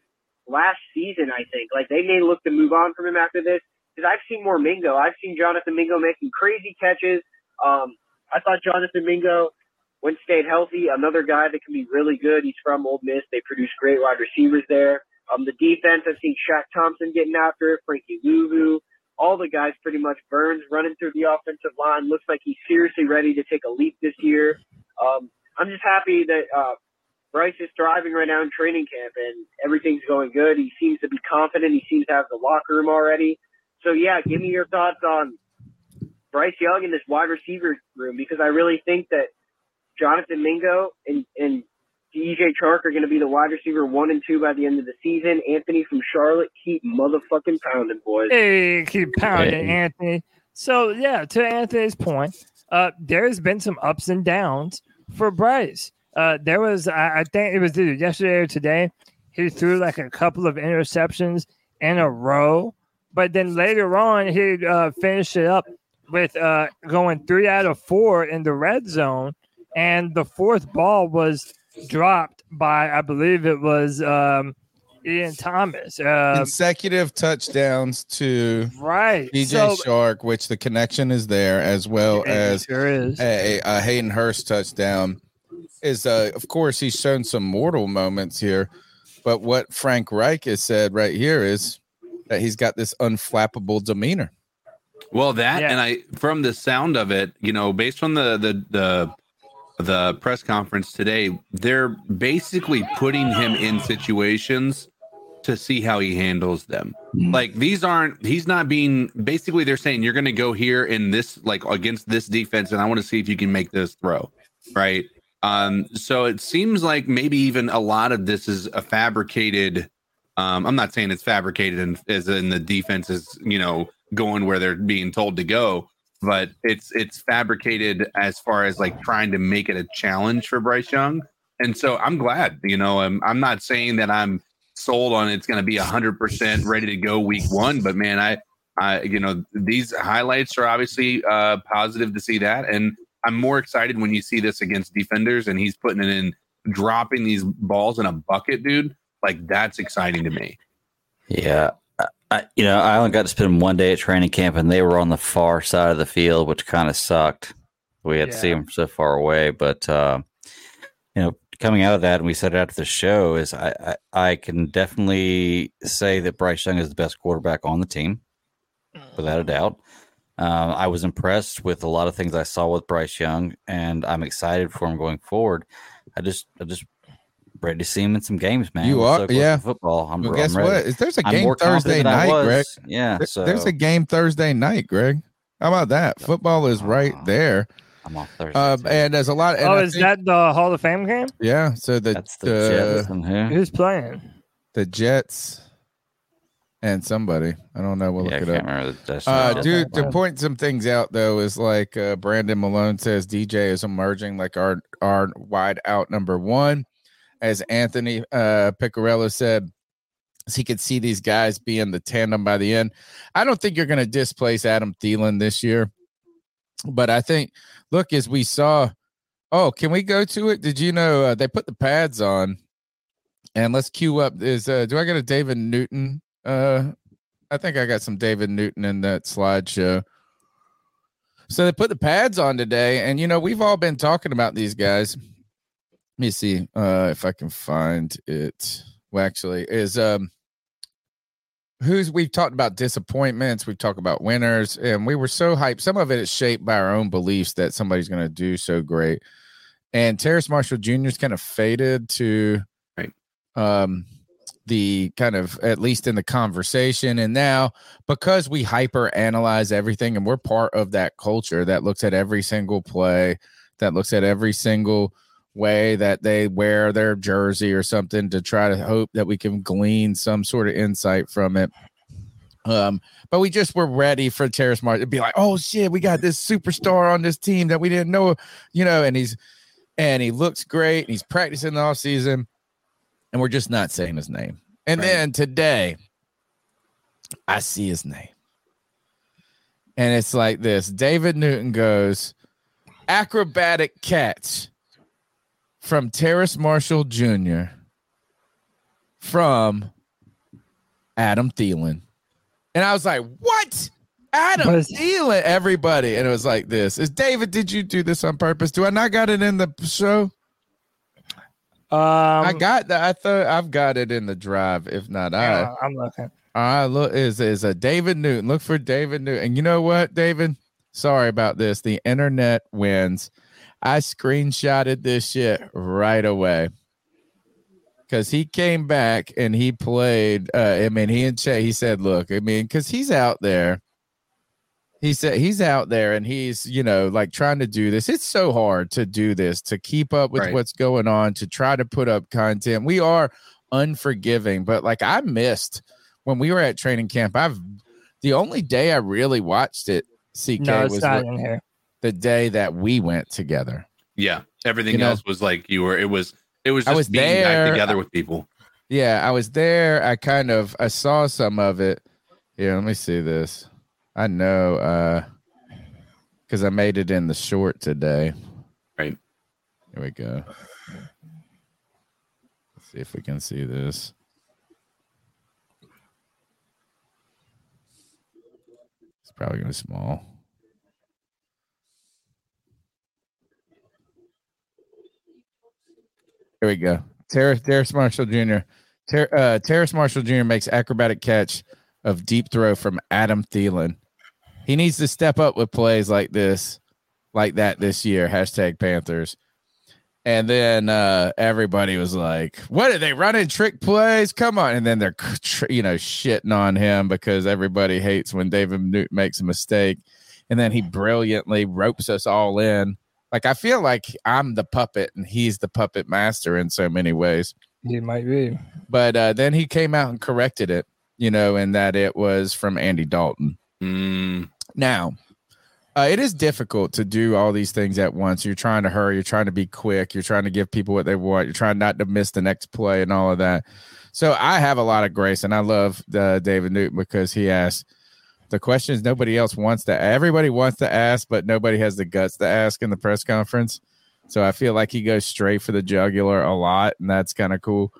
last season. I think like they may look to move on from him after this because I've seen more Mingo. I've seen Jonathan Mingo making crazy catches. Um, I thought Jonathan Mingo, when stayed healthy, another guy that can be really good. He's from Ole Miss. They produce great wide receivers there. Um, the defense, I've seen Shaq Thompson getting after it, Frankie Luvu, all the guys pretty much. Burns running through the offensive line. Looks like he's seriously ready to take a leap this year. Um, I'm just happy that uh, Bryce is thriving right now in training camp and everything's going good. He seems to be confident. He seems to have the locker room already. So yeah, give me your thoughts on Bryce Young in this wide receiver room because I really think that Jonathan Mingo and, and DJ Chark are going to be the wide receiver one and two by the end of the season. Anthony from Charlotte, keep motherfucking pounding, boys. Hey, keep pounding, Anthony. So yeah, to Anthony's point, uh, there's been some ups and downs for Bryce. Uh, there was, I, I think it was either yesterday or today. He threw like a couple of interceptions in a row, but then later on he uh, finished it up with uh, going three out of four in the red zone, and the fourth ball was dropped by I believe it was um, Ian Thomas. Uh, Consecutive touchdowns to right DJ So- Chark, which the connection is there, as well as sure is. a, a Hayden Hurst touchdown. Is uh, of course he's shown some mortal moments here, but what Frank Reich has said right here is that he's got this unflappable demeanor. Well, that and I from the sound of it, you know, based on the the the the press conference today, they're basically putting him in situations to see how he handles them. Like these aren't he's not being basically they're saying you're going to go here in this like against this defense and I want to see if you can make this throw. Right? Um so it seems like maybe even a lot of this is a fabricated um I'm not saying it's fabricated and as in the defense is, you know, going where they're being told to go, but it's it's fabricated as far as like trying to make it a challenge for Bryce Young. And so I'm glad, you know, I'm I'm not saying that I'm sold on it's going to be 100% ready to go week 1, but man, I I you know, these highlights are obviously uh positive to see that and I'm more excited when you see this against defenders and he's putting it in dropping these balls in a bucket, dude. Like that's exciting to me. Yeah. I- you know, I only got to spend one day at training camp, and they were on the far side of the field, which kind of sucked. We had to see them so far away, but uh, you know, coming out of that, and we said it after the show, is I, I I can definitely say that Bryce Young is the best quarterback on the team, without a doubt. Um, I was impressed with a lot of things I saw with Bryce Young, and I'm excited for him going forward. I just, I just ready to see him in some games, man. You We're are- so yeah. football. I'm, Well, I'm guess ready. what? Is There's a I'm game Thursday night. Greg. Yeah, There- so there's a game Thursday night, Greg. How about that? Football is right there. I'm off Thursday. Um, and there's a lot. And oh, I is think- that the Hall of Fame game? Yeah. So the the Jets and? Who's playing? The Jets. and somebody. I don't know. We'll Yeah, I look it can't up. remember the Uh, destination. dude, to point some things out though is like uh, Brandon Malone says DJ is emerging like our our wide out number one, as Anthony uh, Picarello said. He could see these guys being the tandem by the end. I don't think you're going to displace Adam Thielen this year, but I think look as we saw. Oh, can we go to it? Did you know uh, they put the pads on? And let's cue up. Is uh, do I got a David Newton? Uh, I think I got some David Newton in that slideshow. So they put the pads on today, and you know we've all been talking about these guys. Let me see uh, if I can find it. Well, actually, is um, who's we've talked about disappointments, we've talked about winners, and we were so hyped. Some of it is shaped by our own beliefs that somebody's going to do so great. And Terrace Marshall Jr. is kind of faded to right. um the kind of at least in the conversation and now because we hyper analyze everything and we're part of that culture that looks at every single play that looks at every single way that they wear their jersey or something to try to hope that we can glean some sort of insight from it um but we just were ready for Terrace Martin to be like oh shit we got this superstar on this team that we didn't know you know and he's and he looks great and he's practicing the off season and we're just not saying his name. And then today, I see his name. And it's like this David Newton goes, acrobatic catch from Terrace Marshall Jr. from Adam Thielen. And I was like, what? Adam Thielen, everybody. And it was like this. Is David, did you do this on purpose? Do I not got it in the show? Um, I got that. I thought I've got it in the drive. If not, I. I'm looking. All right, look is is a David Newton. Look for David Newton. And you know what, David? Sorry about this. The internet wins. I screenshotted this shit right away because he came back and he played. Uh, I mean, he and Che. He said, "Look, I mean, because he's out there." He said he's out there and he's you know like trying to do this. It's so hard to do this to keep up with Right. what's going on to try to put up content. We are unforgiving, but like I missed when we were at training camp. I've the only day I really watched it. CK No, it's was not in here. The day that we went together. Yeah, everything You know? else was like you were. It was. It was I was being there. back together with people. Yeah, I was there. I kind of I saw some of it. Yeah, let me see this. I know uh because I made it in the short today. Right. Here we go. Let's see if we can see this. It's probably gonna be small. Here we go. Terrace, Terrace Marshall Jr. Ter, uh, Terrace Marshall Jr. makes acrobatic catch of deep throw from Adam Thielen. He needs to step up with plays like this, like that this year. Hashtag Panthers. And then uh, everybody was like, "What are they running trick plays? Come on!" And then they're, you know, shitting on him because everybody hates when David Newton makes a mistake. And then he brilliantly ropes us all in. Like I feel like I'm the puppet and he's the puppet master in so many ways. He might be. But uh, then he came out and corrected it, you know, and that it was from Andy Dalton. Now, uh, it is difficult to do all these things at once. You're trying to hurry, you're trying to be quick, you're trying to give people what they want, you're trying not to miss the next play and all of that. So I have a lot of grace, and I love uh, David Newton because he asked the questions nobody else wants to. Everybody wants to ask, but nobody has the guts to ask in the press conference. So I feel like he goes straight for the jugular a lot, and that's kind of cool.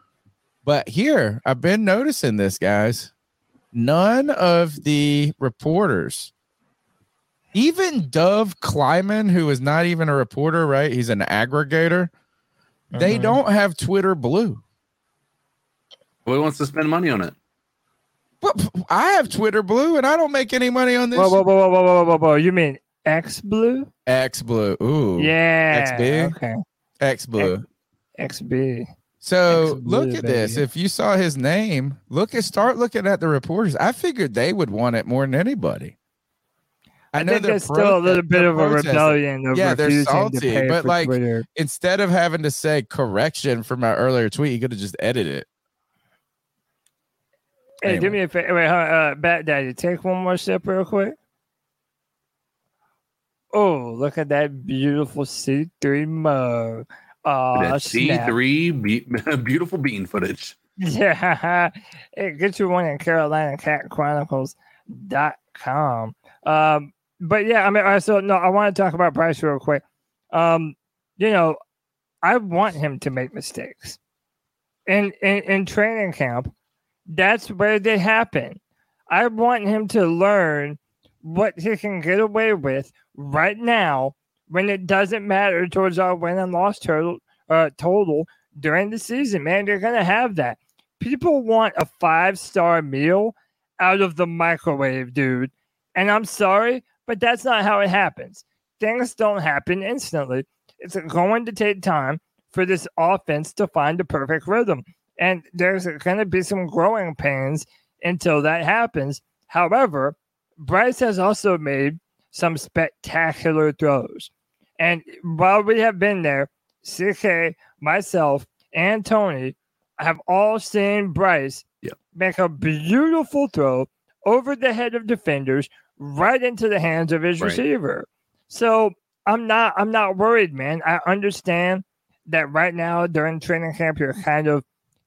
But here, I've been noticing this, guys. None of the reporters, even Dov Kleiman, who is not even a reporter, right? He's an aggregator. They Uh-huh. don't have Twitter Blue. Who wants to spend money on it? I have Twitter Blue, and I don't make any money on this. Whoa, whoa, whoa, whoa, whoa, whoa, whoa, whoa! You mean X Blue? X Blue. Ooh. Yeah. XB. Okay. X Blue. XB. So X look at this. If you saw his name, look at start looking at the reporters. I figured they would want it more than anybody. I, know think there's still a little bit of a protesting. rebellion of Yeah, they're salty, but like Twitter. instead of having to say correction from my earlier tweet, you could have just edited it. Hey, do me a favor. Wait, uh, Bat Daddy, take one more sip real quick. Oh, look at that beautiful C3 mug. Oh, C3 be- beautiful bean footage. Yeah. hey, get you one at Carolina Cat Chronicles.com. Um, but yeah, I mean, right, so no, I want to talk about Bryce real quick. Um, you know, I want him to make mistakes. In, in in training camp, that's where they happen. I want him to learn what he can get away with right now when it doesn't matter towards our win and loss total uh, total during the season. Man, you're gonna have that. People want a five star meal out of the microwave, dude. And I'm sorry, but that's not how it happens. Things don't happen instantly. It's going to take time for this offense to find the perfect rhythm. And there's going to be some growing pains until that happens. However, Bryce has also made some spectacular throws. And while we have been there, CK, myself, and Tony have all seen Bryce make a beautiful throw over the head of defenders right into the hands of his Right. receiver. So I'm not I'm not worried, man. I understand that right now during training camp you're kind of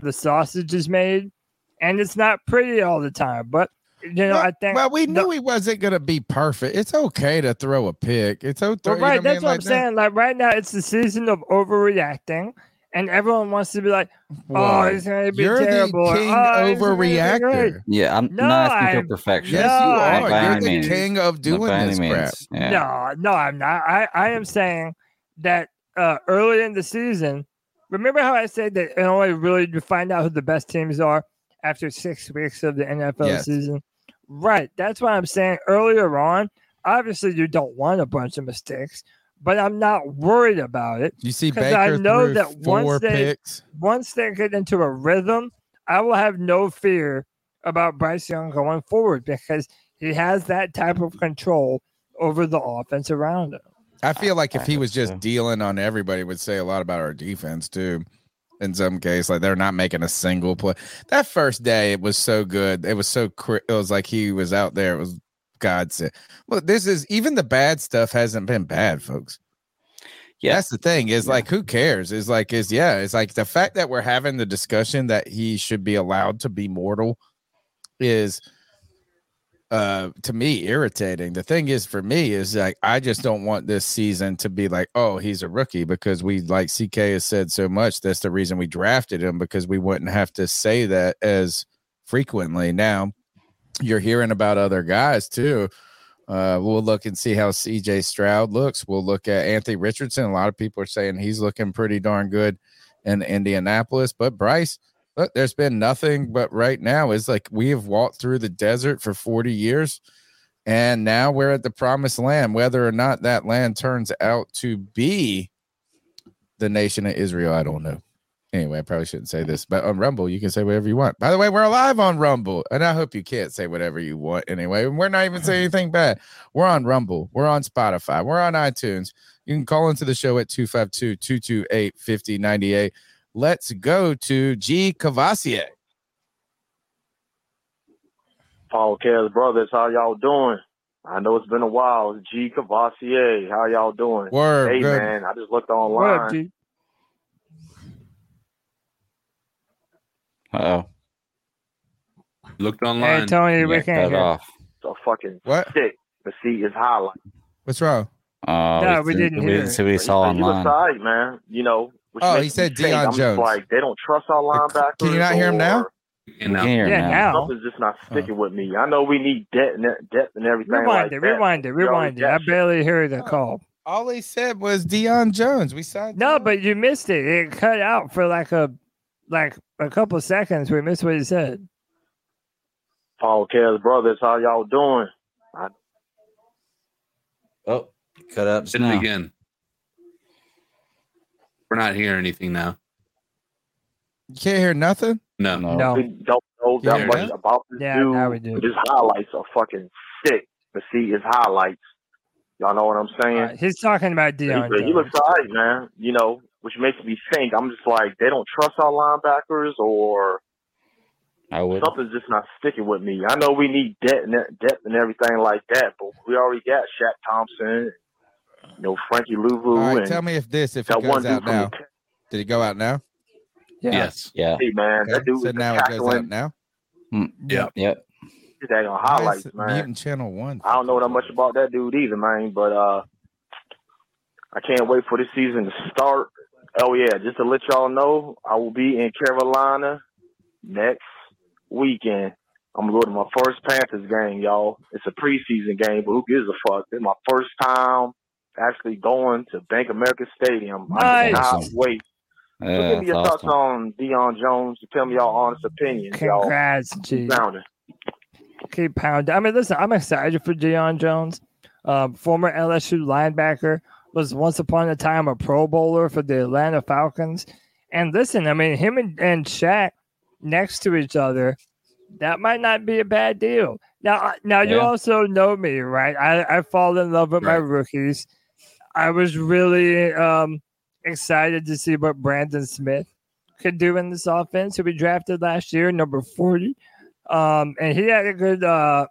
The sausage is made, and it's not pretty all the time. But you know, I think Well, we the- knew he wasn't going to be perfect. It's okay to throw a pick. It's okay. Well, you know right, what I that's mean? what I'm that- saying. Like right now, it's the season of overreacting, and everyone wants to be like, "Oh, it's going to be You're the terrible." or, king "Oh, it's gonna be great." overreactor. Yeah, I'm No, not asking I'm- for perfection. Yes, you are. By You're any the means. king of doing by this means. crap. Yeah. No, no, I'm not. I, I am saying that uh, early in the season, remember how I said that it only really you find out who the best teams are after six weeks of the NFL Yes. season? Right. That's what I'm saying earlier on. Obviously, you don't want a bunch of mistakes, but I'm not worried about it. You see Baker I know that once they picks. once they get into a rhythm, I will have no fear about Bryce Young going forward because he has that type of control over the offense around him. I feel like if I he was just so. dealing on everybody, it would say a lot about our defense too. In some case, like they're not making a single play. That first day, it was so good. It was so. It was like he was out there. It was God said. Look, this is even the bad stuff hasn't been bad, folks. Yeah. That's the thing. Is like who cares? Is like is yeah. It's like the fact that we're having the discussion that he should be allowed to be mortal is uh to me irritating. The thing is for me is like i just don't want this season to be like oh he's a rookie because we like ck has said so much that's the reason we drafted him because we wouldn't have to say that as frequently. Now you're hearing about other guys too. Uh we'll look and see how cj stroud looks. We'll look at anthony richardson. A lot of people are saying he's looking pretty darn good in indianapolis. But bryce Look, there's been nothing but right now is like we have walked through the desert for 40 years and now we're at the promised land. Whether or not that land turns out to be the nation of israel i don't know. Anyway i probably shouldn't say this but on rumble you can say whatever you want. By the way we're alive on rumble and i hope you can't say whatever you want anyway. We're not even saying anything bad. We're on rumble. We're on spotify. We're on itunes. You can call into the show at 252-228-5098 let's go to g cavassier Paul Kelly brothers, how y'all doing? I know it's been a while. It's G Cavassier, how y'all doing? Word, hey good. man, I just looked online. up, G? Uh oh. Looked online. Hey, online. Tony, we can't cut hear. off. So fucking What? sick to see his highlight. what's wrong Oh, No, we didn't We hear didn't see what he saw he looks online. man. You know. Which Oh, he said me think, Deion I'm Jones. Like they don't trust our linebackers. Can you not hear him now? or And now, Can hear him Yeah, now. now. Something's just not oh. sticking with me. I know we need depth and depth and everything Rewind like it, that. rewind it, We already rewind it. I barely heard the oh, call. all he said was Deion Jones. We signed. No, Deion. but you missed it. It cut out for like a like a couple of seconds. We missed what he said. Paul Cares Brothers, how y'all doing? I, Oh, cut up. Did it again. We're not hearing anything now. You can't hear nothing. No. We don't know that Yeah. much about this Yeah, dude. now we do. His highlights are fucking sick. To see his highlights, y'all know what I'm saying? Uh, he's talking about he, Deion. he looks alright, man. You know, which makes me think. I'm just like they don't trust our linebackers, or I would. something's just not sticking with me. I know we need depth and depth and everything like that, but we already got Shaq Thompson, you know, Frankie Luvu, All right, and tell me if this if it that goes out now. the Did it go out now? Yes. Yeah. Hey man, Okay, that dude so was now it goes out tackling. now. Yeah. Yep. His daggone Why highlights, it man. Mutant Channel One. I don't know that much about that dude either, man. But uh, I can't wait for this season to start. Oh yeah, just to let y'all know, I will be in Carolina next weekend. I'm gonna go to my first Panthers game, y'all. It's a preseason game, but who gives a fuck? It's my first time actually going to Bank America Stadium. I cannot wait. So Yeah, give me your that's thoughts on Deion Jones. Tell me y'all honest opinions, y'all. Congrats, G. Sounding. Keep pounding. I mean, listen, I'm excited for Deion Jones. Um, former LSU linebacker was once upon a time a Pro Bowler for the Atlanta Falcons. And listen, I mean, him and, and Shaq next to each other, that might not be a bad deal. Now, I- now you also know me, right? I, I fall in love with my rookies. I was really um, excited to see what Brandon Smith could do in this offense, who we drafted last year, number 40. Um, and he had a good uh,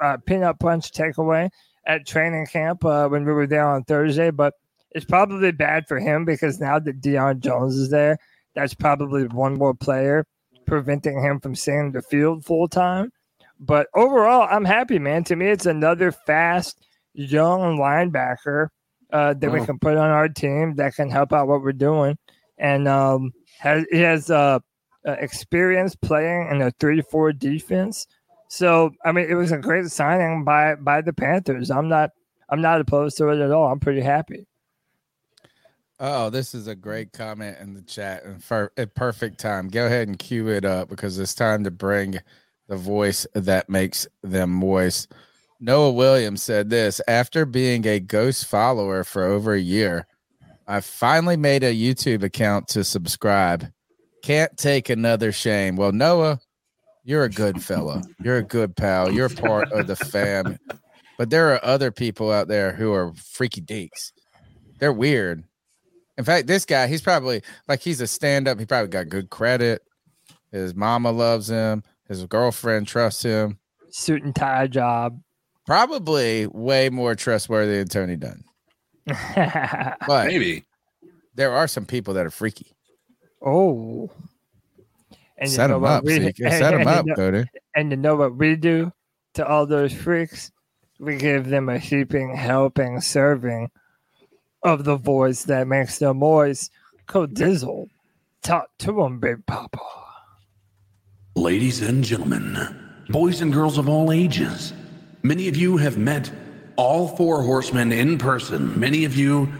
uh, peanut punch takeaway at training camp uh, when we were there on Thursday. But it's probably bad for him because now that Deion Jones is there, that's probably one more player preventing him from seeing the field full time. But overall, I'm happy, man. To me, it's another fast, young linebacker uh, that we can put on our team that can help out what we're doing. And um, has he has uh, uh, experience playing in a three-four defense. So I mean, it was a great signing by by the Panthers. I'm not I'm not opposed to it at all. I'm pretty happy. Oh, this is a great comment in the chat and for a perfect time. Go ahead and cue it up because it's time to bring the voice that makes them moist. Noah Williams said this after being a ghost follower for over a year. I finally made a YouTube account to subscribe. Can't take another shame. Well, Noah, you're a good fella. You're a good pal. You're part of the fam. But there are other people out there who are freaky deeks. They're weird. In fact, this guy, he's probably like he's a stand-up. He probably got good credit. His mama loves him. His girlfriend trusts him. Suit and tie job. Probably way more trustworthy than Tony Dunn. But Maybe. there are some people that are freaky. oh. And Set 'em what up, we- Zeke. Set 'em and up, you know- Cody. And you know what we do to all those freaks? We give them a heaping, helping, serving of the voice that makes them moist. Code Dizzle. Talk to them, Big Papa. Ladies and gentlemen, boys and girls of all ages, many of you have met all four horsemen in person. Many of you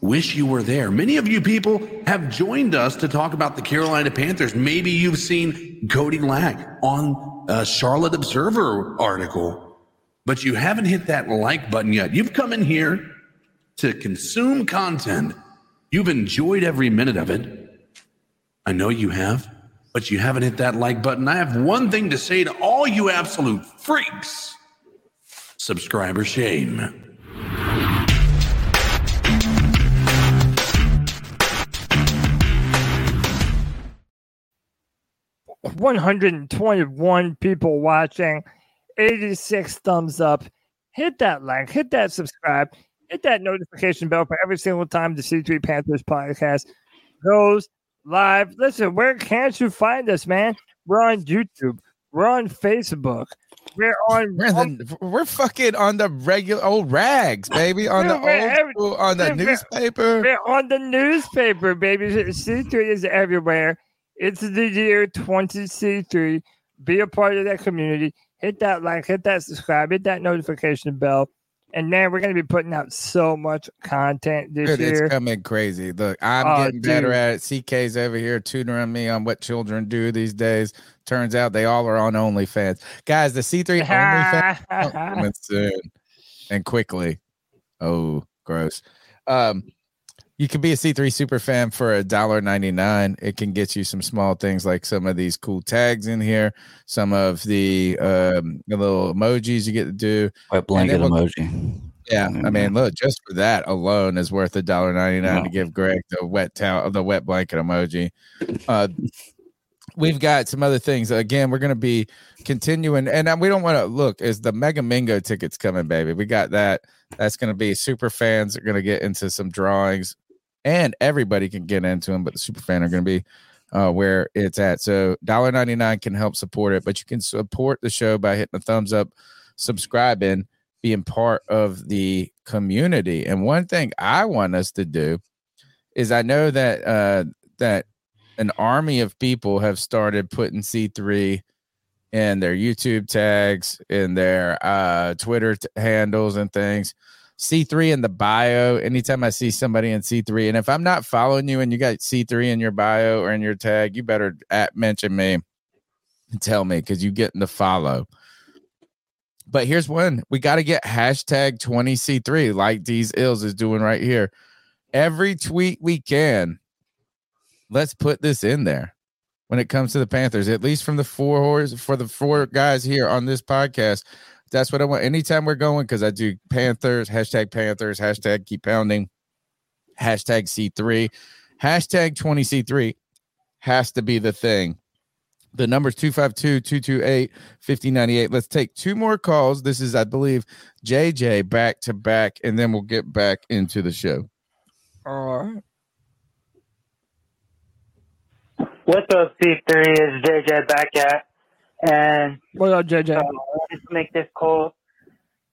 wish you were there. Many of you people have joined us to talk about the Carolina Panthers. Maybe you've seen Cody Lac on a Charlotte Observer article, but you haven't hit that like button yet. You've come in here to consume content. You've enjoyed every minute of it. I know you have, but you haven't hit that like button. I have one thing to say to all you absolute freaks subscriber shame. 121 people watching, 86 thumbs up. Hit that like, hit that subscribe, hit that notification bell for every single time the C3 Panthers podcast goes live. Listen, where can't you find us, man? We're on YouTube, we're on Facebook, we're on. We're, the, we're fucking on the regular old rags, baby. On the old every- school, on the we're- newspaper. We're on the newspaper, baby. C3 is everywhere. It's the year 20C3. Be a part of that community. Hit that like, hit that subscribe, hit that notification bell. And man, we're gonna be putting out so much content this Dude, year. it's coming crazy. Look, I'm Oh, getting better dude. at it. CK's over here tutoring me on what children do these days. Turns out they all are on OnlyFans. Guys, the C3 OnlyFans coming soon and quickly. Oh, gross. Um, you can be a C3 super fan for a dollar ninety nine. It can get you some small things like some of these cool tags in here, some of the um little emojis you get to do. Wet And blanket we'll- emoji. Yeah, I mean, look, just for that alone is worth a dollar ninety nine to give Greg the wet towel, the wet blanket emoji. Uh, we've got some other things. Again, we're going to be continuing, and uh, we don't want to look. Is the Mega Mingo tickets coming, baby? We got that. That's going to be super fans are going to get into some drawings, and everybody can get into them, but the super fan are going to be uh, where it's at. So dollar ninety nine can help support it, but you can support the show by hitting the thumbs up, subscribing, being part of the community. And one thing I want us to do is I know that uh, that an army of people have started putting C three in their YouTube tags, in their uh, Twitter t- handles, and things. C3 in the bio. Anytime I see somebody in C3, and if I'm not following you and you got C3 in your bio or in your tag, you better at mention me and tell me because you getting the follow. But here's one we got to get hashtag 20C3 like these ills is doing right here. Every tweet we can, let's put this in there when it comes to the Panthers, at least from the four for the four guys here on this podcast. That's what I want. Anytime we're going, because I do Panthers, hashtag Panthers, hashtag keep pounding, hashtag C3, hashtag 20C3 has to be the thing. The number's 252 228 5098. Let's take two more calls. This is, I believe, JJ back to back, and then we'll get back into the show. All right. What's up, C3? Is JJ back at? And what up, JJ? I wanted to make this call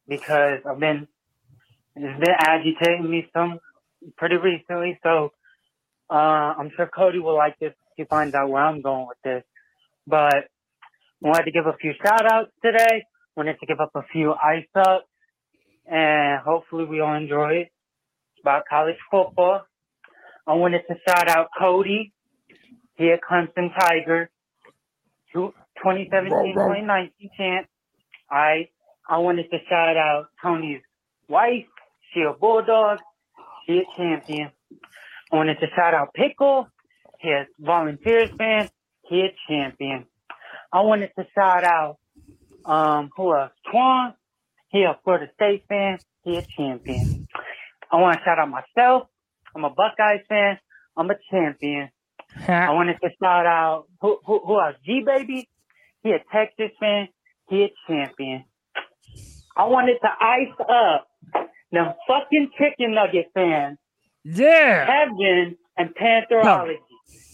because I've been it's been agitating me some pretty recently. So uh, I'm sure Cody will like this. if He finds out where I'm going with this. But I wanted to give a few shout outs today. Wanted to give up a few ice ups, and hopefully we all enjoy it. It's about college football. I wanted to shout out Cody here, Clemson Tiger, two- 2017 2019 champ. I I wanted to shout out Tony's wife. She a bulldog. She a champion. I wanted to shout out Pickle. He a volunteers fan. He a champion. I wanted to shout out um who else? Twan. He a Florida State fan. He a champion. I want to shout out myself. I'm a Buckeyes fan. I'm a champion. I wanted to shout out who who who else? G baby. He a Texas fan. He a champion. I wanted to ice up them fucking chicken nugget fans. Yeah. Kevin and Pantherology.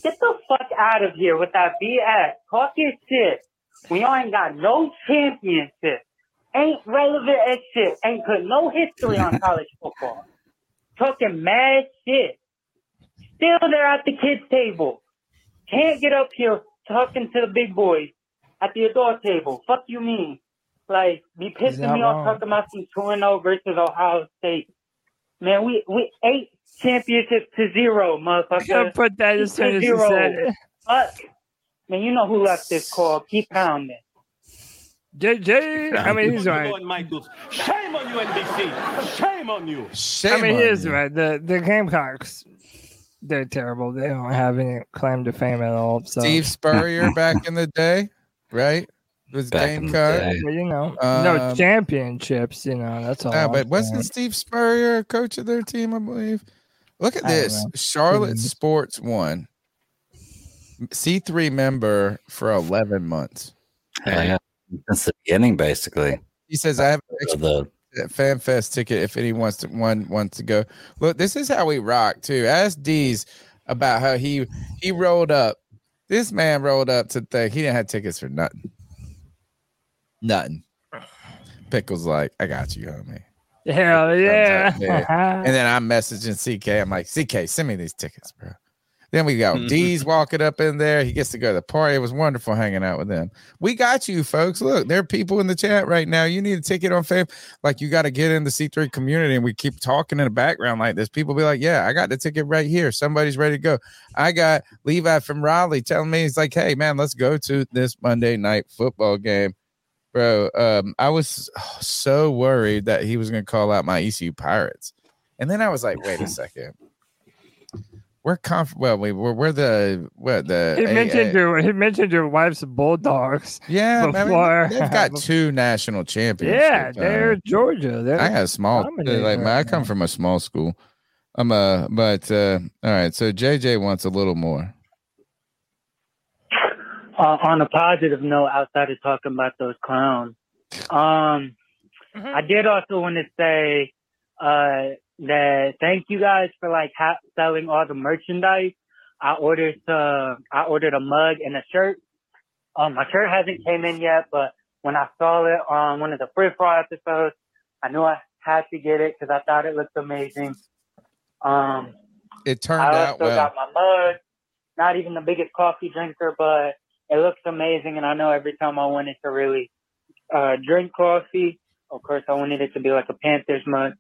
Get the fuck out of here with that BS. Talk your shit. We ain't got no championship. Ain't relevant as shit. Ain't put no history on college football. Talking mad shit. Still there at the kids' table. Can't get up here talking to the big boys at the adult table. Fuck you mean? Like, be pissing not me off talking about some 2 0 versus Ohio State. Man, we we eight championships to zero, motherfucker. Gotta put that as Eight soon to as you said it. Fuck. Man, you know who left this call. Keep pounding. JJ, I mean, he's right. Michaels. Shame on you, NBC. Shame on you. Shame I mean, he is right. The the Gamecocks, they're terrible. They don't have any claim to fame at all. So Steve Spurrier back in the day, right? It Was Gamecock. Well, you know, no Um, championships. You know, that's all. No, I'm but wasn't saying. Steve Spurrier a coach of their team? I believe. Look at I this. know. Charlotte Mhm. Sports won. C three member for eleven months. Yeah. Since the beginning, basically. He says I have an Of the extra fan fest ticket if anyone wants to one wants to go. Look, this is how we rock too. Ask D's about how he he rolled up. This man rolled up to think he didn't have tickets for nothing. Nothing. Pickles like, I got you, homie. Hell yeah. Up, yeah. and then I'm messaging CK. I'm like, CK, send me these tickets, bro. Then we got Mhm. D's walking up in there. He gets to go to the party. It was wonderful hanging out with them. We got you, folks. Look, there are people in the chat right now. You need a ticket on fame. Like you got to get in the C3 community, and we keep talking in the background like this. People be like, "Yeah, I got the ticket right here. Somebody's ready to go." I got Levi from Raleigh telling me he's like, "Hey, man, let's go to this Monday night football game." Bro, um, I was so worried that he was going to call out my ECU Pirates, and then I was like, "Wait a second, we're conf- well, we we're, we're the what the He mentioned A- your he mentioned your wife's Bulldogs. yeah, I mean, before. they've got two national champions yeah, they're um, Georgia. They're I got small like right I come now. from a small school. I'm uh but uh all right, so JJ wants a little more. Uh, on a positive note, outside of talking about those clowns, um, I did also want to say uh, that thank you guys for like ha- selling all the merchandise. I ordered uh, I ordered a mug and a shirt. Um, my shirt hasn't came in yet, but when I saw it on one of the free for episodes, I knew I had to get it because I thought it looked amazing. Um, It turned I out also well. got my mug. Not even the biggest coffee drinker, but it looks amazing. And I know every time I wanted to really uh, drink coffee, of course, I wanted it to be like a Panthers mug.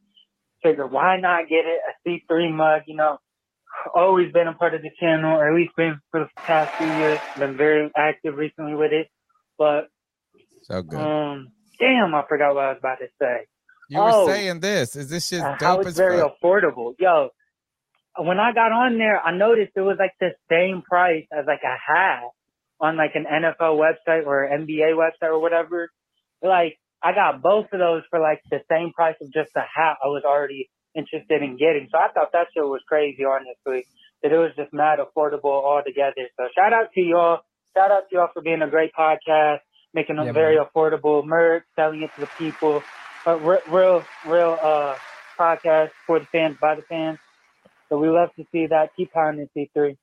Figure why not get it a C3 mug? You know, always been a part of the channel, or at least been for the past few years. Been very active recently with it, but So good. um, damn, I forgot what I was about to say. You were Oh, saying this. Is this shit uh, how dope it's as very fuck? affordable. Yo, when I got on there, I noticed it was like the same price as like a hat on like an NFL website or NBA website or whatever. Like I got both of those for like the same price of just a hat I was already interested in getting. So I thought that shit was crazy, honestly. That it was just mad affordable altogether. So shout out to y'all. Shout out to y'all for being a great podcast, making a Yeah, very man. affordable merch, selling it to the people. But re- real, real uh podcast for the fans, by the fans. So we love to see that. Keep pounding C3.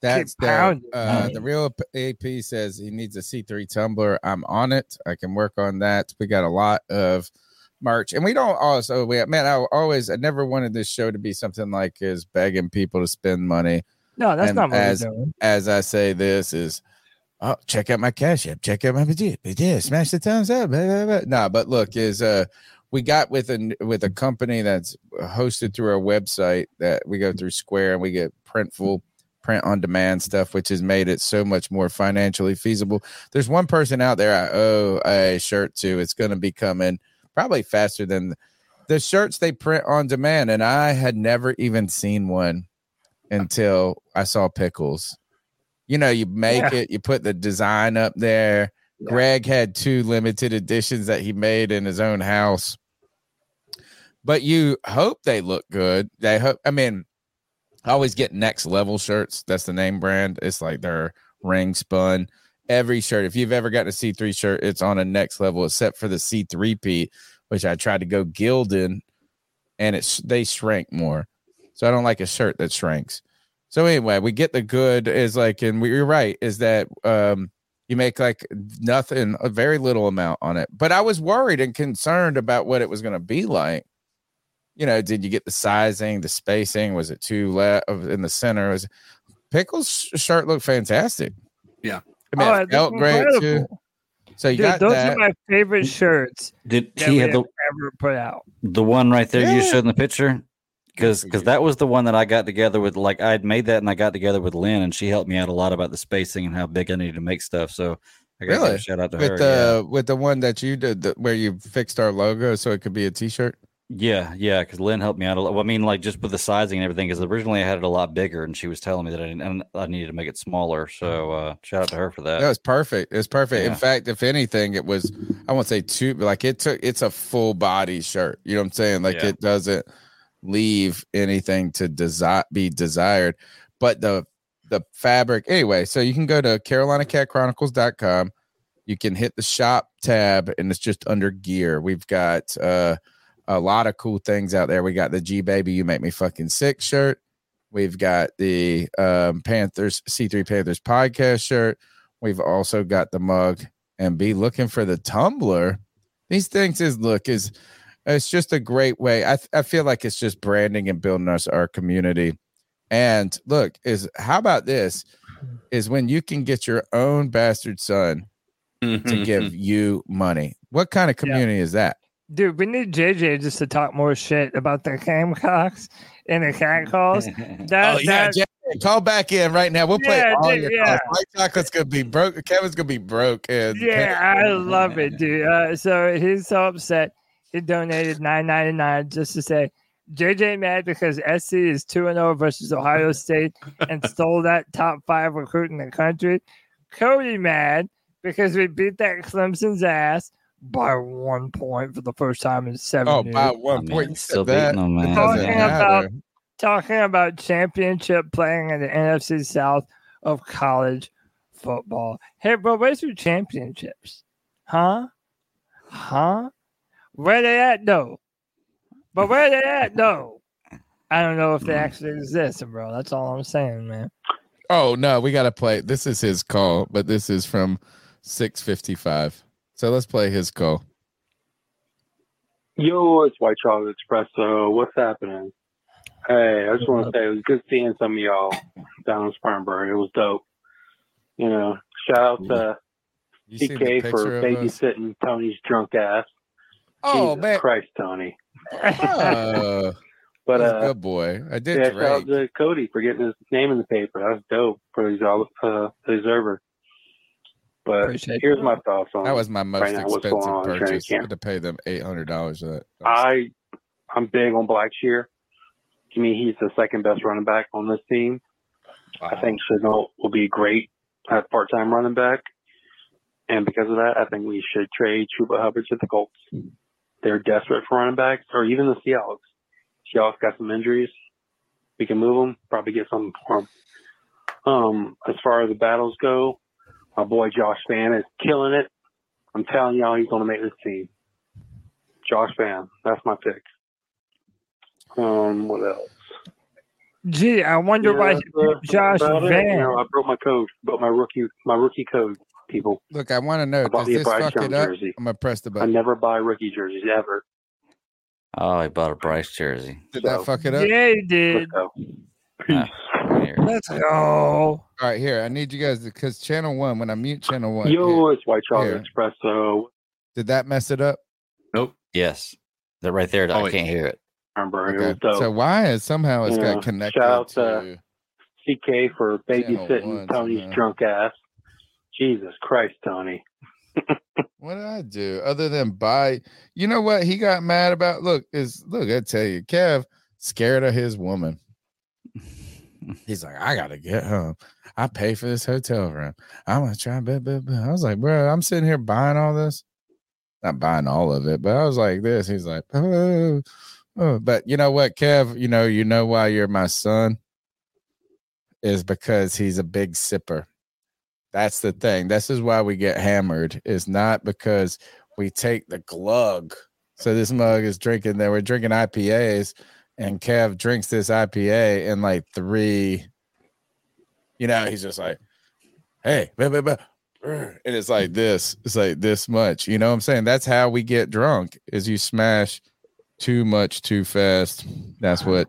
That's the uh the real AP says he needs a C3 tumbler. I'm on it. I can work on that. We got a lot of merch, and we don't also we man. I always I never wanted this show to be something like is begging people to spend money. No, that's And not what as we're doing. as I say this is oh check out my cash app, check out my budget, yeah, smash the thumbs up. Blah, blah, blah. Nah, but look, is uh we got with a with a company that's hosted through our website that we go through Square and we get printful print on demand stuff, which has made it so much more financially feasible. There's one person out there I owe a shirt to. It's going to be coming probably faster than the shirts they print on demand, and I had never even seen one until I saw Pickles. You know, you make Yeah. it, you put the design up there. Greg had two limited editions that he made in his own house. But you hope they look good. They hope, I mean, I always get next level shirts. That's the name brand. It's like they're ring spun. Every shirt, if you've ever gotten a C3 shirt, it's on a next level, except for the C3P, which I tried to go Gildan and it's they shrank more. So I don't like a shirt that shrinks. So anyway, we get the good is like, and we- you're right, is that um you make like nothing, a very little amount on it. But I was worried and concerned about what it was going to be like. You know, did you get the sizing, the spacing? Was it too left in the center? Was Pickles shirt looked fantastic? Yeah, I mean, Oh, it felt great too. So you Dude, got those that. are my favorite shirts Did that he we have have the ever put out. the one right there you showed in the picture? Because because that was the one that I got together with. Like I had made that and I got together with Lynn, and she helped me out a lot about the spacing and how big I needed to make stuff. So I got really a shout out to with her. the with the one that you did the, where you fixed our logo so it could be a t-shirt. Yeah, yeah, because Lynn helped me out a lot. Well, I mean, like just with the sizing and everything. Because originally I had it a lot bigger, and she was telling me that I didn't, I needed to make it smaller. So uh, shout out to her for that. That was perfect. It's perfect. In fact, if anything, it was I won't say two, but like it took it's a full body shirt. You know what I'm saying? Like Yeah. it doesn't leave anything to desire be desired. But the the fabric anyway, so you can go to carolinacatchronicles.com. You can hit the shop tab and it's just under gear. We've got uh a lot of cool things out there. We got the G Baby You Make Me Fucking Sick shirt. We've got the um, Panthers C3 Panthers podcast shirt. We've also got the mug and be looking for the tumbler. These things is look is it's just a great way. I I feel like it's just branding and building us our community And look, is how about this? Is when you can get your own bastard son to give you money. What kind of community is that? Dude, we need JJ just to talk more shit about the Gamecocks and the cat calls. That, oh yeah, that- Jay, call back in right now. We'll play Yeah, all dude, your yeah. calls. White chocolate's gonna be broke. Kevin's gonna be broke. And Yeah, I love it, dude. Uh, so he's so upset. He donated nine ninety nine just to say JJ mad because SC is two and zero versus Ohio State and stole that top five recruit in the country. Cody mad because we beat that Clemson's ass by one point for the first time in seven Oh, years. by one oh, point. You still that. beating them, man. Talking about talking about championship playing in the NFC South of college football. Hey, bro, where's your championships? Huh? Huh? Where they at though? But where they at though? I don't know if they mm. actually exist, bro. That's all I'm saying, man. Oh no, we gotta play. This is his call, but this is from six fifty five. So let's play his call. Yo, it's White Chocolate Espresso. What's happening? Hey, I just want to say it was good seeing some of y'all down in Spartanburg. It was dope. You know, shout out to You for babysitting Tony's drunk ass. Oh, Jesus man. Christ, Tony. Uh, But uh, good boy. I did yeah, shout out to Cody for getting his name in the paper. That's dope for these all uh, the observer. But Appreciate here's it. my thoughts on That was my most right now, expensive on purchase. I had to pay them eight hundred dollars for that. I I'm big on Blackshear. To me, he's the second best running back on this team. I think Chenault will be great at part time running back. And because of that, I think we should trade Chuba Hubbard to the Colts. They're desperate for running backs, or even the Seahawks. Seahawks got some injuries. We can move them, probably get something for them. Um, as far as the battles go, my boy Josh Vann is killing it. I'm telling y'all, he's going to make this team. Josh Vann, that's my pick. Um, what else? Gee, I wonder why Yeah, that's, uh, Josh about. Vann. You know, I broke my code, but my rookie, my rookie code. People, Look, I want to know. I does this fuck Young it up? Jersey. I'm gonna press the button. I never buy rookie jerseys ever. Oh, he bought a Bryce jersey. Did that fuck it up? Yeah, he did. Let's go. All right, here. I need you guys because channel one. When I mute channel one, Yo, here, it's White Chocolate here. Espresso. Did that mess it up? Nope. Yes. That right there. I oh, wait. can't hear it. Remember, it Okay. was. So why is somehow it's Yeah. got connected Shout out to? to CK for babysitting one Tony's somehow. drunk ass. Jesus Christ, Tony. What did I do other than buy? You know what he got mad about? Look, is look, I tell you, Kev scared of his woman. He's like, I gotta get home. I pay for this hotel room. I'm gonna try. Blah, blah, blah. I was like, bro, I'm sitting here buying all this. Not buying all of it, but I was like this. He's like, oh, oh. but you know what, Kev? You know, you know why you're my son is because he's a big sipper. That's the thing. This is why we get hammered. Is not because we take the glug. So this mug is drinking. There we're drinking IPAs, and Kev drinks this IPA in like three. You know, he's just like, "Hey, blah, blah, blah," and it's like this. It's like this much. You know what I'm saying? That's how we get drunk. Is you smash too much too fast. That's what.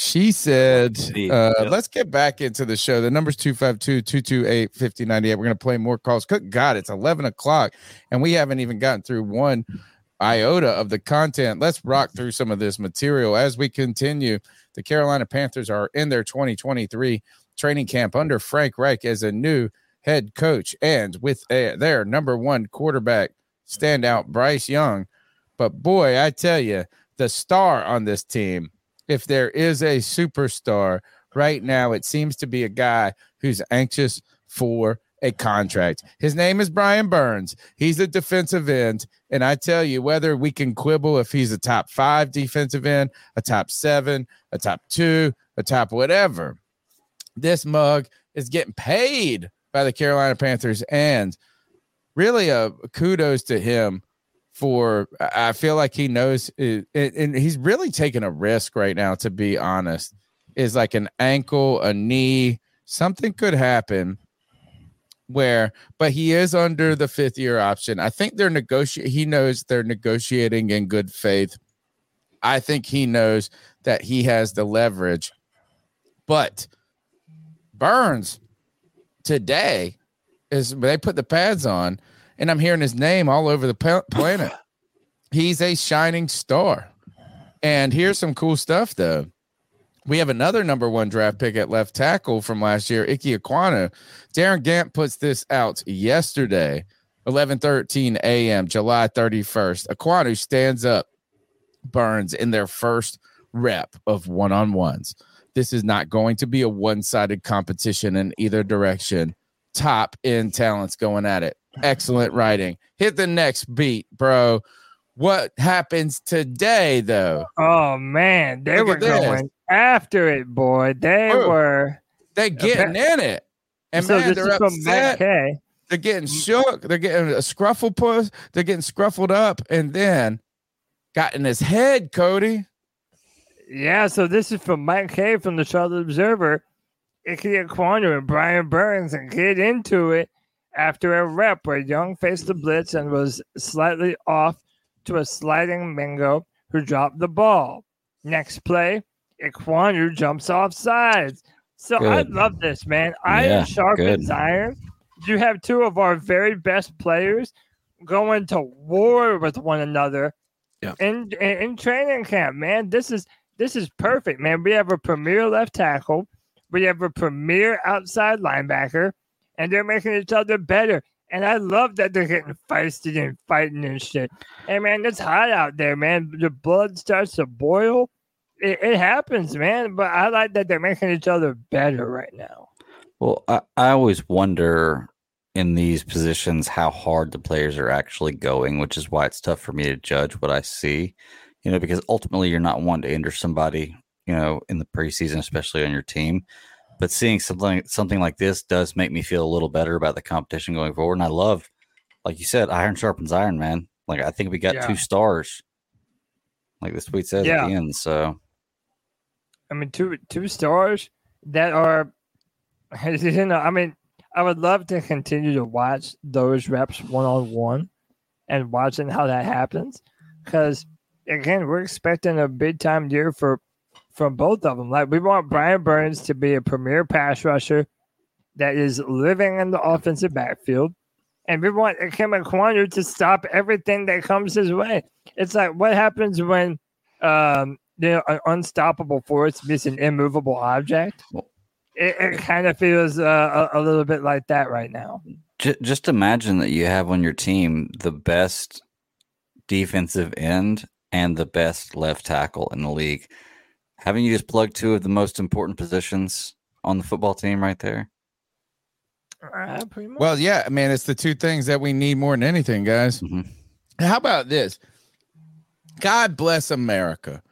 She said, uh, let's get back into the show. The number's 252 228 5098. We're going to play more calls. Good God, it's 11 o'clock, and we haven't even gotten through one iota of the content. Let's rock through some of this material as we continue. The Carolina Panthers are in their 2023 training camp under Frank Reich as a new head coach and with a, their number one quarterback standout, Bryce Young. But boy, I tell you, the star on this team, if there is a superstar right now, it seems to be a guy who's anxious for a contract. His name is Brian Burns. He's a defensive end. And I tell you, whether we can quibble if he's a top five defensive end, a top seven, a top two, a top whatever, this mug is getting paid by the Carolina Panthers. And really, a kudos to him for I feel like he knows and he's really taking a risk right now, to be honest. Is like an ankle, a knee, something could happen where but he is under the fifth year option. I think they're negotiating he knows they're negotiating in good faith. I think he knows that he has the leverage But Burns today is they put the pads on, and I'm hearing his name all over the planet. He's a shining star. And here's some cool stuff, though. We have another number one draft pick at left tackle from last year, Ike Ekwonu. Darin Gantt puts this out yesterday, 11:13 a.m., July 31st. Ekwonu stands up Burns in their first rep of one on ones. This is not going to be a one sided competition in either direction. Top end talents going at it. Excellent writing. Hit the next beat, bro. What happens today, though? Oh man, they Look were going after it, boy. They were. They getting in it, and So man, this they're upset. They're getting shook. They're getting a scruffle puss. They're getting scruffled up, and then got in his head, Cody. Yeah, so this is from Mike Kaye from the Charlotte Observer. Ike Ekwonu and Brian Burns and get into it after a rep where Young faced the blitz and was slightly off to a sliding Mingo who dropped the ball. Next play, Ekwonu jumps off sides. So I love this, man. Iron Yeah, sharpens good. iron. You have two of our very best players going to war with one another Yeah. in, in in training camp, man. This is this is perfect, man. We have a premier left tackle, we have a premier outside linebacker, and they're making each other better. And I love that they're getting feisty and fighting and shit. Hey, man, it's hot out there, man. The blood starts to boil. It, it happens, man. But I like that they're making each other better right now. Well, I, I always wonder in these positions how hard the players are actually going, which is why it's tough for me to judge what I see. You know, because ultimately you're not wanting to injure somebody, you know, in the preseason, especially on your team. But seeing something something like this does make me feel a little better about the competition going forward. And I love, like you said, iron sharpens iron, man. Like I think we got Yeah. two stars, like the tweet says Yeah. at the end. So I mean, two two stars that are, you know, I mean, I would love to continue to watch those reps one on one, and watching how that happens, because again, we're expecting a big time year for from both of them. Like we want Brian Burns to be a premier pass rusher that is living in the offensive backfield. And we want Ikem Ekwonu to stop everything that comes his way. It's like what happens when um, you know, an unstoppable force meets an immovable object. It, it kind of feels uh, a, a little bit like that right now. J- just imagine that you have on your team the best defensive end and the best left tackle in the league. Haven't you just plugged two of the most important positions on the football team right there? Uh, much. Well, yeah, man, it's the two things that we need more than anything, guys. How about this? God bless America.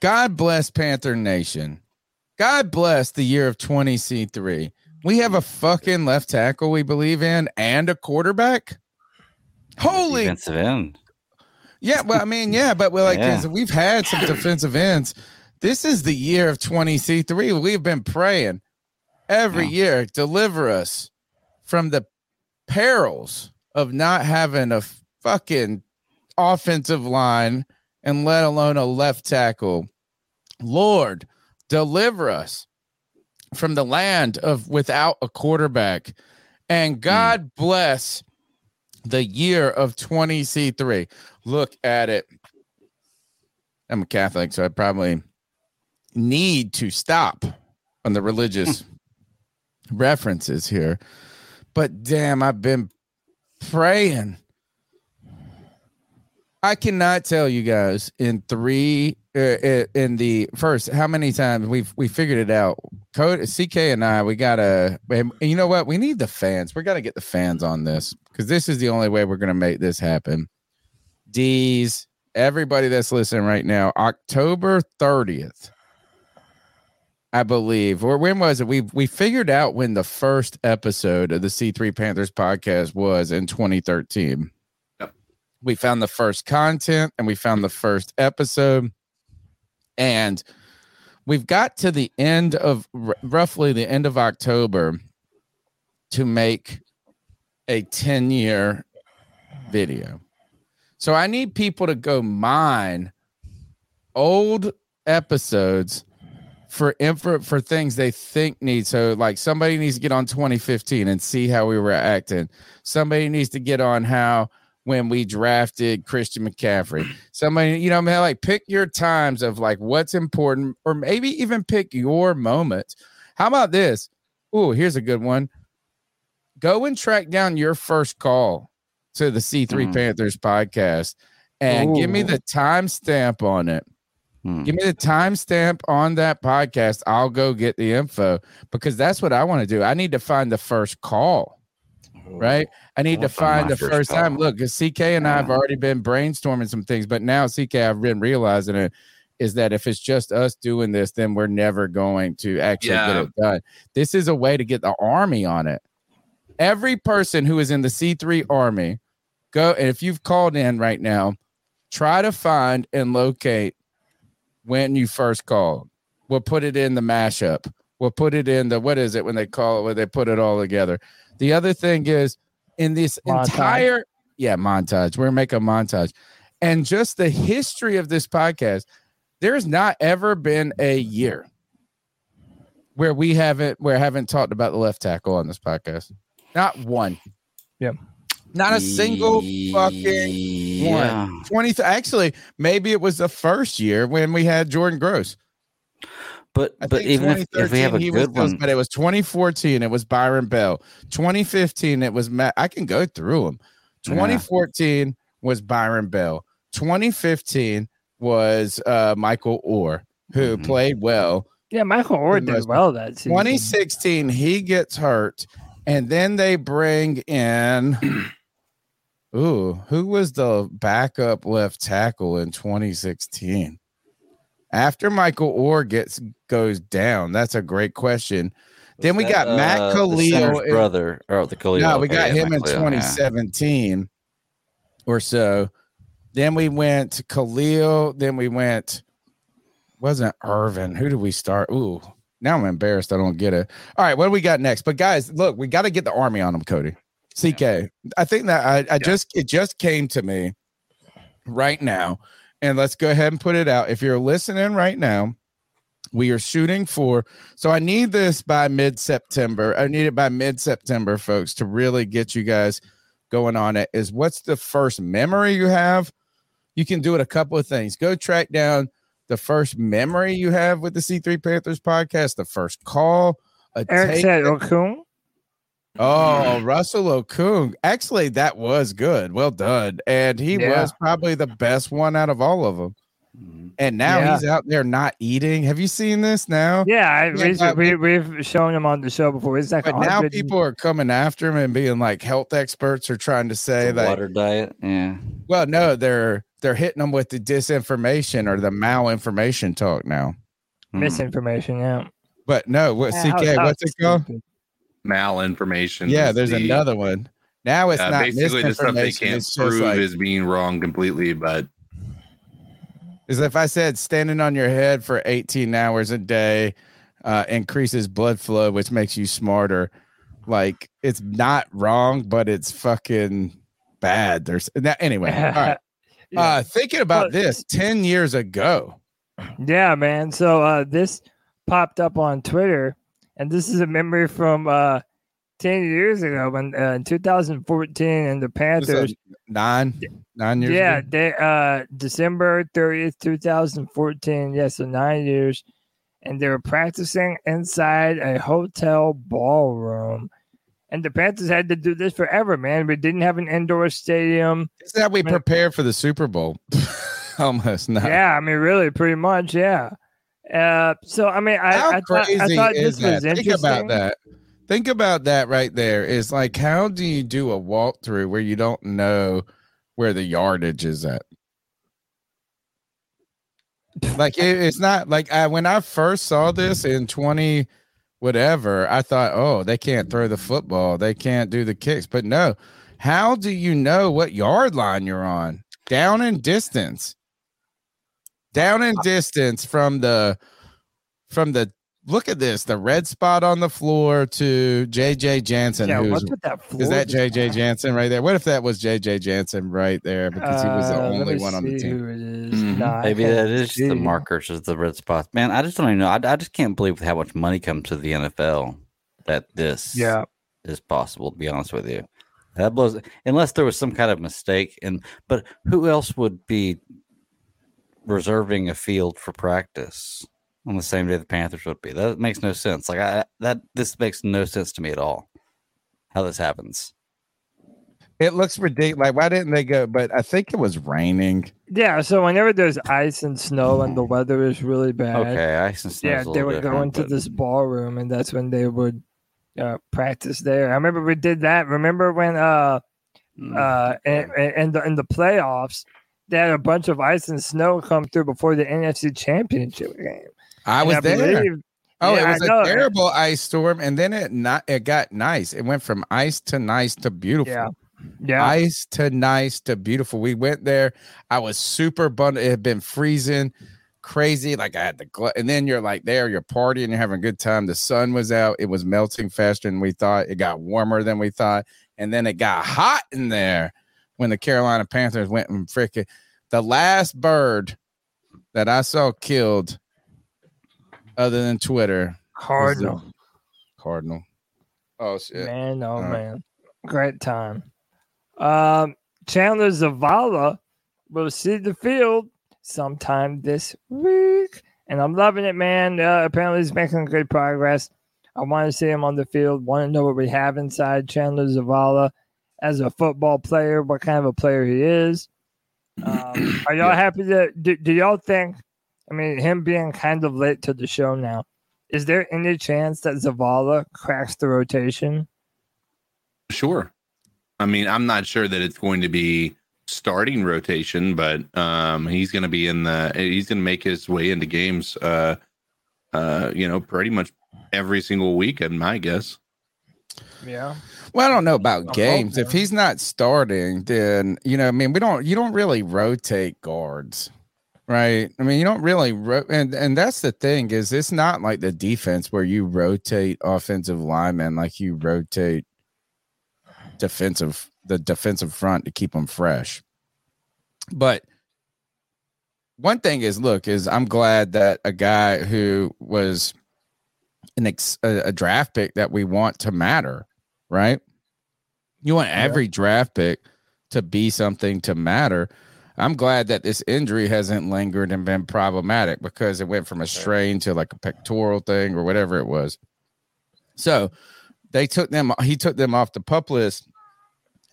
God bless Panther Nation. God bless the year of 20C3. We have a fucking left tackle we believe in and a quarterback. Holy Defensive end. yeah, well, I mean, yeah, but we're like, Yeah. we've had some defensive ends. This is the year of 20C3. We've been praying every year, deliver us from the perils of not having a fucking offensive line and let alone a left tackle. Lord, deliver us from the land of without a quarterback. And hmm. God bless the year of 20C3. Look at it. I'm a Catholic, so I probably need to stop on the religious references here. But damn, I've been praying. I cannot tell you guys in three uh, uh, in the first how many times we've we figured it out. Code CK and I we gotta and you know what we need the fans. We gotta get the fans on this because this is the only way we're gonna make this happen. D's everybody that's listening right now, October thirtieth. I believe, or when was it? We we figured out when the first episode of the C3 Panthers podcast was in 2013. We found the first content and we found the first episode, and we've got to the end of r- roughly the end of October to make a 10 year video. So I need people to go mine old episodes for info for things they think need. So like somebody needs to get on 2015 and see how we were acting. Somebody needs to get on how when we drafted Christian McCaffrey. Somebody, you know, man, like pick your times of like what's important, or maybe even pick your moments. How about this? Oh, here's a good one. Go and track down your first call to the C3 Mm. Panthers podcast and give me Ooh. the timestamp on it. Give me the timestamp on that podcast. I'll go get the info because that's what I want to do. I need to find the first call, right? I need to find the first time. Look, Look, 'cause CK and I have already been brainstorming some things, but now CK, I've been realizing it is that if it's just us doing this, then we're never going to actually get it done. This is a way to get the army on it. Every person who is in the C3 army, go and if you've called in right now, try to find and locate when you first called. We'll put it in the mashup. We'll put it in the what is it when they call it when they put it all together. The other thing is in this Montage. entire yeah montage. We're gonna make a montage, and just the history of this podcast. There's not ever been a year where we haven't where haven't talked about the left tackle on this podcast. Not one. Yeah. Not a single fucking Yeah. one. 20 th- actually, maybe it was the first year when we had Jordan Gross. But I but even if, if we have a 2013 he was good close, one, but it was 2014. It was Byron Bell. 2015 it was Matt. I can go through them. Yeah. 2014 was Byron Bell. 2015 was uh, Michael Oher, who Mm-hmm. played well. Yeah, Michael Oher The did most- well that season. 2016 he gets hurt, and then they bring in. Ooh, who was the backup left tackle in 2016? After Michael Oher gets goes down, that's a great question. then we got uh, Matt the Kalil. center's in- brother, or the Kalil. no, we got yeah, him in Matt Kalil, yeah. 2017 or so. Then we went Kalil. Then we went, wasn't Irvin. Who did we start? Ooh, now I'm embarrassed. I don't get it. All right, what do we got next? But guys, look, we got to get the army on them, Cody. CK. I think that I, I just it just came to me right now. And let's go ahead and put it out. If you're listening right now, we are shooting for so I need this by mid-September. I need it by mid-September, folks, to really get you guys going on it. Is what's the first memory you have? You can do it a couple of things. Go track down the first memory you have with the C3 Panthers podcast, the first call, a Eric take said that-. Oh, mm-hmm. Russell Okung. Actually, that was good. Well done. And he Yeah. was probably the best one out of all of them. Mm-hmm. And now Yeah. he's out there not eating. Have you seen this now? Yeah, I, Yeah, we, but- we, we've shown him on the show before. It's like But now 100 people are coming after him and being like health experts are trying to say The that water diet. Yeah. well, no, they're they're hitting them with the disinformation or the malinformation talk now. Hmm. misinformation. Yeah. But no, what Yeah, how- CK, how what's it called? Malinformation. Yeah, there's the- another one. Now it's uh, not basically the stuff they can't prove like is being wrong completely, but is if I said standing on your head for 18 hours a day uh, increases blood flow, which makes you smarter. Like it's not wrong, but it's fucking bad. There's that anyway. All right. Uh, thinking about this 10 years ago. Yeah, man. So uh, this popped up on Twitter, and this is a memory from uh, 10 years ago when uh, in 2014 and the Panthers. nine, nine years yeah, ago. they uh December 30th, 2014. Yeah, so nine years. And they were practicing inside a hotel ballroom. And the Panthers had to do this forever, man. We didn't have an indoor stadium. Is that we prepare for the Super Bowl? Almost not. Yeah, I mean, really, pretty much, yeah. Uh, so I mean, I, How I thought, crazy I thought is this was that? Think interesting. about that. Think about that right there. Is like, how do you do a walkthrough where you don't know where the yardage is at? Like, it, it's not like I, when I first saw this in 20 whatever, I thought, oh, they can't throw the football, they can't do the kicks. But no, how do you know what yard line you're on? Down in distance. Down in distance from the from the look at this, the red spot on the floor to JJ Jansen. Yeah, who's, what's with that is that floor JJ Jansen right there? What if that was JJ Jansen right there because he was the Uh, only one on the team? who it is. Mm-hmm. No, I Maybe that is see. the markers of the red spots. Man, I just don't even know. I, I just can't believe how much money comes to the NFL that this Yeah. is possible. To be honest with you, that blows. Unless there was some kind of mistake, and but who else would be reserving a field for practice on the same day the Panthers would be? That makes no sense. Like I that this makes no sense to me at all. How this happens? It looks ridiculous. Like, why didn't they go? But I think it was raining. Yeah, so whenever there's ice and snow and the weather is really bad, Okay, ice and snow's yeah, they little would go different, into but- this ballroom, and that's when they would uh, practice there. I remember we did that. Remember when uh Mm. uh in, in the in the playoffs had a bunch of ice and snow come through before the NFC Championship game. I And was there. believe- Oh, Yeah, it was know. a terrible ice storm, and then it not it got nice. It went from ice to nice to beautiful. Yeah. Yeah. Ice to nice to beautiful. We went there. I was super bundled. It had been freezing, crazy. Like I had the gl- and then you're like there, you're partying, you're having a good time. The sun was out. It was melting faster than we thought. It got warmer than we thought, and then it got hot in there when the Carolina Panthers went and freaking the last bird that I saw killed, other than Twitter, Cardinal. Cardinal. Oh shit. Man, oh right. man, great time. Um, Chandler Zavala will see the field sometime this week, and I'm loving it, man. Uh, apparently, he's making good progress. I want to see him on the field. Want to know what we have inside Chandler Zavala as a football player, what kind of a player he is. Um, are y'all happy that Do, do y'all think? I mean, him being kind of late to the show now. Is there any chance that Zavala cracks the rotation? Sure. I mean, I'm not sure that it's going to be starting rotation, but um, he's going to be in the. He's going to make his way into games. Uh, uh, you know, pretty much every single week, weekend. My guess. Yeah. Well, I don't know about games. If he's not starting, then you know, I mean, we don't. You don't really rotate guards, right? I mean, you don't really, ro- and and that's the thing is, it's not like the defense where you rotate offensive linemen like you rotate defensive the defensive front to keep them fresh. But one thing is, look, is I'm glad that a guy who was an ex, a, a draft pick that we want to matter, right? You want every draft pick to be something to matter. I'm glad that this injury hasn't lingered and been problematic because it went from a strain to like a pectoral thing or whatever it was. So they took them, he took them off the pup list.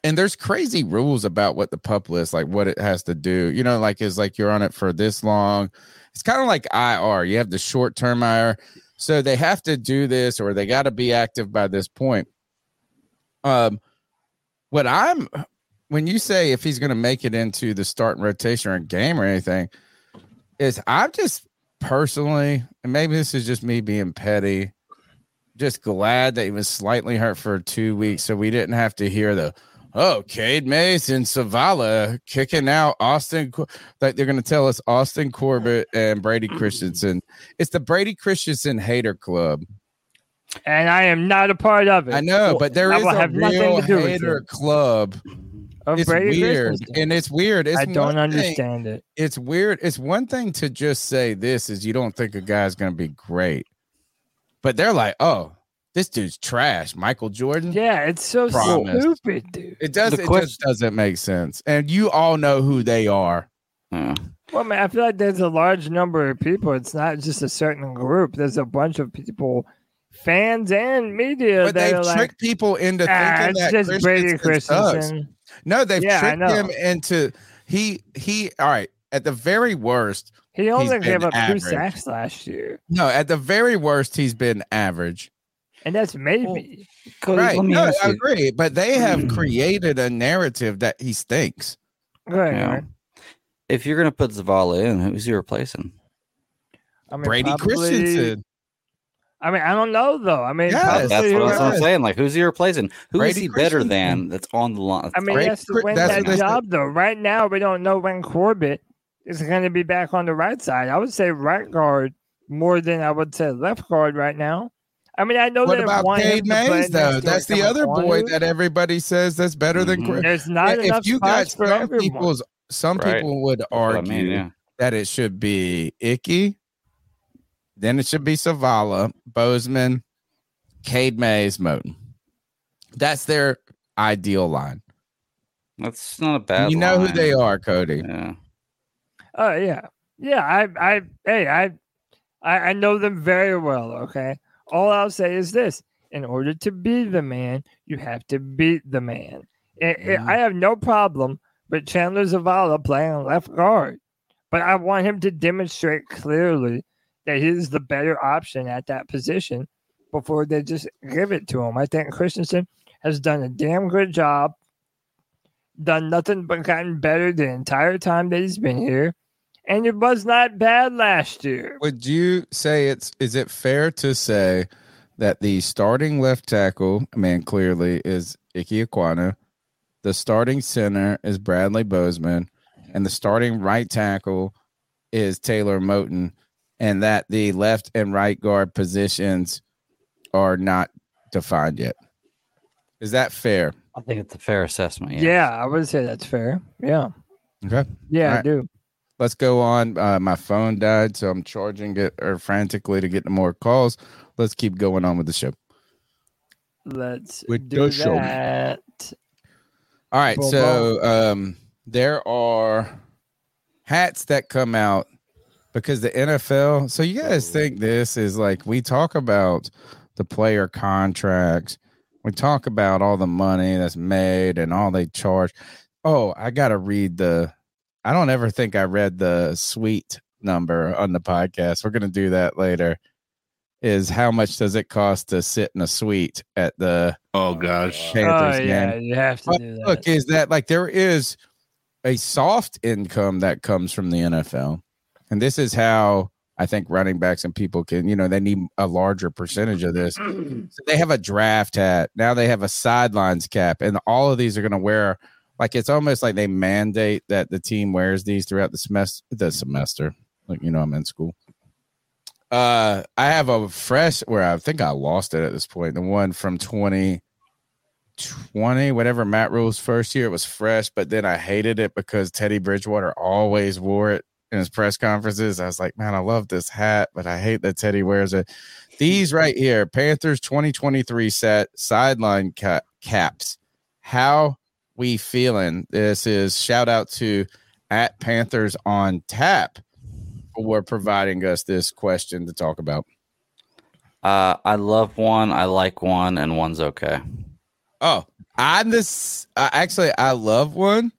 And there's crazy rules about what the pup list, like what it has to do. You know, like is like you're on it for this long. It's kind of like IR. You have the short term IR. So they have to do this or they got to be active by this point. Um, what I'm when you say if he's going to make it into the starting rotation or game or anything, is I'm just personally, and maybe this is just me being petty, just glad that he was slightly hurt for two weeks, so we didn't have to hear the oh Cade Mason Zavala kicking out Austin. Like they're going to tell us Austin Corbett and Brady Christensen. It's the Brady Christensen hater club. And I am not a part of it. I know, but there I is will a real to do with hater club. Of it's Brady weird, Christensen. and it's weird. It's I don't one thing- understand it. It's weird. It's one thing to just say this is you don't think a guy's going to be great, but they're like, oh, this dude's trash. Michael Jordan. Yeah, it's so Promise. stupid, dude. It does. The It question- just doesn't make sense, and you all know who they are. Hmm. Well, man, I feel like there's a large number of people. It's not just a certain group. There's a bunch of people, fans and media But that they've are like, people into "Ah, thinking it's that just Brady Christensen sucks." Christensen. No, they've Yeah, tricked him into he he. All right, at the very worst, He he's only gave up average. two sacks last year, No, at the very worst, he's been average. and that's maybe. right. No, I agree. But they have created a narrative that he stinks. Right. Yeah. right. If you're gonna put Zavala in, who's he replacing? I mean, Brady probably- Christensen. I mean, I don't know though. I mean, Yes. That's what whoever- I'm saying. Like, who's he replacing? Who is Brady he better Christensen. than? That's on the line. I mean, Brady he has to win that's that what they said. job though. Right now, we don't know when Corbett is going to be back on the right side. I would say right guard more than I would say left guard right now. I mean, I know What they about want him Cade Mays though? next That's the Kevin other boy that everybody says that's better than. Chris. There's not Yeah, enough if you got for some everyone. people's, some Right. people would That's what I argue mean, yeah. that it should be Icky, then it should be Zavala, Bozeman, Cade Mays, Moton. That's their ideal line. That's not a bad. you know who they are, Cody. Yeah. Oh yeah, yeah. I, I, hey, I, I, I know them very well. Okay. All I'll say is this: in order to be the man, you have to beat the man. I- I- I have no problem with Chandler Zavala playing left guard, but I want him to demonstrate clearly that he's the better option at that position before they just give it to him. I think Christensen has done a damn good job, done nothing but gotten better the entire time that he's been here, and it was not bad last year. Would you say it's is it fair to say that the starting left tackle, I mean, clearly is Ike Ekwonu, the starting center is Bradley Bozeman, and the starting right tackle is Taylor Moton, and that the left and right guard positions are not defined yet. Is that fair? I think it's a fair assessment. Yeah, I would say that's fair. Yeah. Okay. Yeah, All I do. Let's go on. Uh, my phone died, so I'm charging it or frantically to get more calls. Let's keep going on with the show. Let's With do the show. that. All right, Boom, so um, there are hats that come out because the NFL. So you guys think this is like we talk about the player contracts, we talk about all the money that's made and all they charge. Oh, I got to read the. I don't ever think I read the suite number on the podcast. We're gonna do that later. Is how much does it cost to sit in a suite at the oh gosh Panthers oh, yeah, game? you have to But do that. look, is that like there is a soft income that comes from the NFL, and this is how I think running backs and people can, you know, they need a larger percentage of this. So they have a draft hat now. They have a sidelines cap, and all of these are going to wear like it's almost like they mandate that the team wears these throughout the semester. The semester, like you know, I'm in school. Uh, I have a fresh where I think I lost it at this point. The one from 2020, whatever Matt Rhule's first year, it was fresh, but then I hated it because Teddy Bridgewater always wore it in his press conferences. I was like, man, I love this hat, but I hate that Teddy wears it. These right here, Panthers 2023 set sideline ca- caps. How we feeling? This is shout out to at Panthers on tap for providing us this question to talk about. Uh, I love one. I like one, and one's okay. Oh, I'm this. Uh, actually, I love one.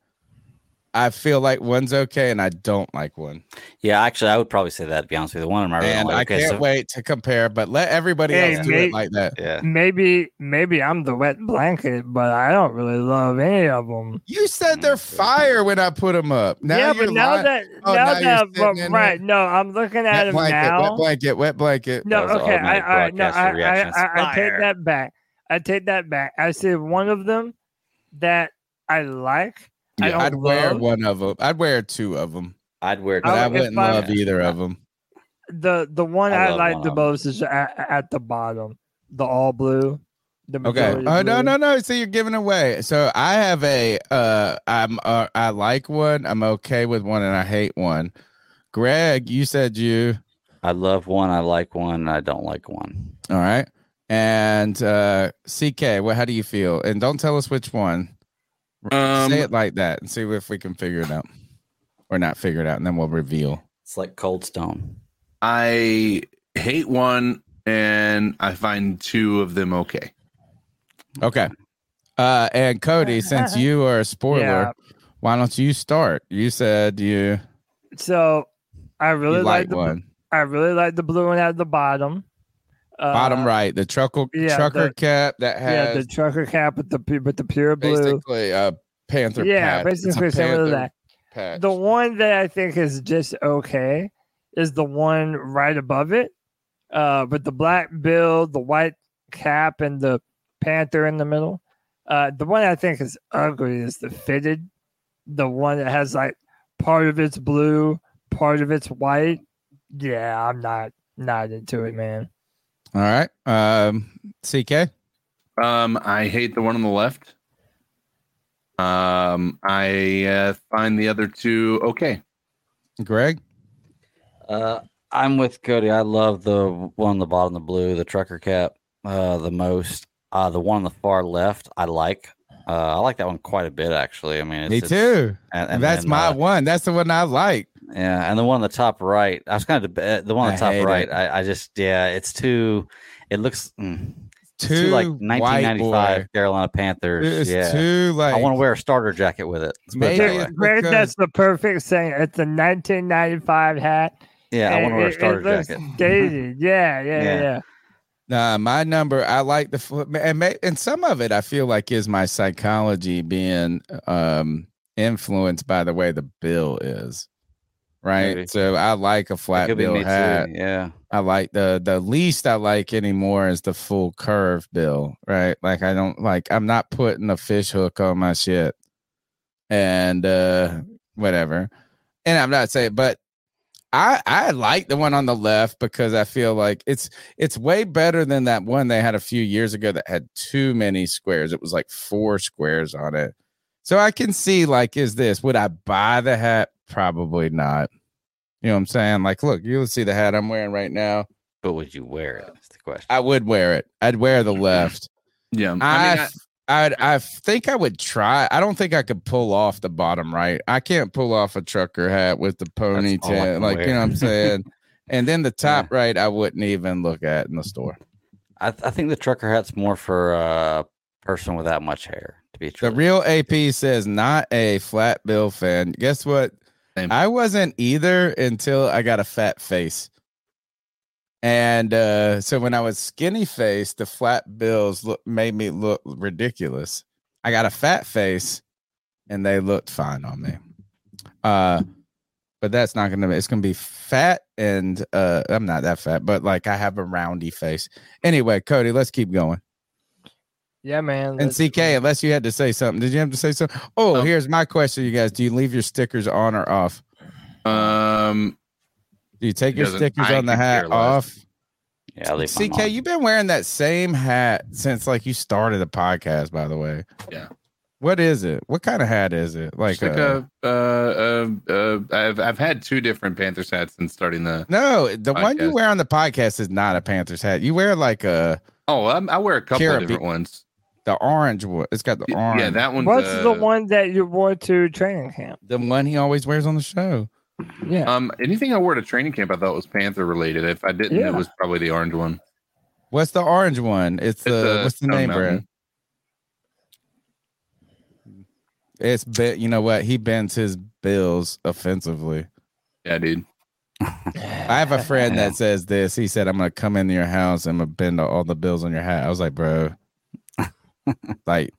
I feel like one's okay, and I don't like one. Yeah, actually, I would probably say that. To be honest with you, the one of my And like. I okay, can't so- wait to compare. But let everybody Hey, else do mate. it like that. Yeah. Maybe maybe I'm the wet blanket, but I don't really love any of them. You said they're mm. fire when I put them up. Now yeah, you're but now lying. that Oh, now, now you're that but, right, no, I'm looking at Wet them blanket, now. wet blanket, wet blanket. No, okay, I, automatic I no, I, I. I, I take that back. I take that back. I said one of them that I like. I Yeah, don't I'd wear one of them. I'd wear two of them, I'd wear. but I I, would- if wouldn't I- love either of them. The the one I I, like the most is at, at the bottom, the all blue. The Okay. majority Oh no, blue. no, no. no! So you're giving away. So I have a uh I'm uh, I like one, I'm okay with one, and I hate one. Greg, you said you I love one. I like one. and I don't like one. all right. And uh CK, well, how do you feel? And don't tell us which one. Um, Say it like that and see if we can figure it out. Or not figure it out, and then we'll reveal. It's like Cold Stone. I hate one and I find two of them okay. Okay. Uh and Cody, since you are a spoiler, Yeah. why don't you start? You said you, So I really like like the one. I really like the blue one at the bottom. Uh, Bottom right, the trucker yeah, trucker the- cap that has Yeah, the trucker cap with the with the pure blue. basically a panther yeah, patch. Basically similar to that. patch. The one that I think is just okay is the one right above it, uh, with the black bill, the white cap, and the panther in the middle. Uh, the one I think is ugly is the fitted, the one that has like part of it's blue, part of it's white. Yeah, I'm not not into it, man. All right. Um CK. Um, I hate the one on the left. Um, I uh, find the other two okay. Greg. Uh, I'm with Cody. I love the one on the bottom, the blue, the trucker cap, uh, the most. Uh, the one on the far left, I like. Uh, I like that one quite a bit, actually. I mean, it's, Me too. and- And, and that's then, my uh, one. That's the one I like. Yeah, and the one on the top right, I was kind of deba- the one on I the top hate right. I, I just yeah, it's too. It looks mm, Too too like 1995. Carolina Panthers. It's yeah, too like. I want to wear a starter jacket with it. Let's it that Maybe way. it's Greg, because- that's the perfect saying. It's a 1995 hat. Yeah, I want to wear a it- it starter jacket. Dated. Yeah, yeah, Yeah. yeah. Nah, my number. I like the fl- and may, and some of it I feel like is my psychology being um influenced by the way the bill is. Right. Maybe. So I like a flat bill me too, hat. yeah. I like the the least I like anymore is the full curve bill. Right. Like I don't like I'm not putting a fish hook on my shit. And uh whatever. And I'm not saying but I I like the one on the left because I feel like it's it's way better than that one they had a few years ago that had too many squares. It was like four squares on it. So I can see like is this would I buy the hat? Probably not. You know what I'm saying? Like look, you'll see the hat I'm wearing right now. But would you wear it? That's the question. I would wear it. I'd wear the left. Yeah. I I, mean, I- I, I think I would try. I don't think I could pull off the bottom right. I can't pull off a trucker hat with the ponytail. can Like, you know what I'm saying? and then the top right, I wouldn't even look at in the store. I, I think the trucker hat's more for a person with that much hair. To be true, The real AP says not a flat bill fan. Guess what? I wasn't either until I got a fat face. And uh, so when I was skinny faced, the flat bills look, made me look ridiculous. I got a fat face and they looked fine on me. Uh, but that's not gonna be it's gonna be fat and uh I'm not that fat, but like I have a roundy face. Anyway, Cody, let's keep going. Yeah, man. And CK, unless you had to say something, did you have to say something? Oh, here's my question, you guys. Do you leave your stickers on or off? Um, do you take your stickers I on the hat off? Yeah, I leave CK, on. you've been wearing that same hat since like you started the podcast, by the way. Yeah. What is it? What kind of hat is it? Like, Like, like uh, a, uh, uh, uh, I've I've had two different Panthers hats since starting the. no, the one you wear on the podcast is not a Panthers hat. You wear like a Oh, I'm, I wear a couple of different ones. The orange one. It's got the orange. Yeah, that one's. What's the uh, one that you wore to training camp? The one he always wears on the show. Yeah. Um, anything I wore to training camp, I thought was Panther related. If I didn't, Yeah. it was probably the orange one. What's the orange one? It's, the uh, what's the Stone name Mountain. brand? It's bit. You know what? He bends his bills offensively. Yeah, dude. I have a friend that says this. He said, "I'm gonna come into your house and I'm gonna bend all the bills on your hat." I was like, "Bro, like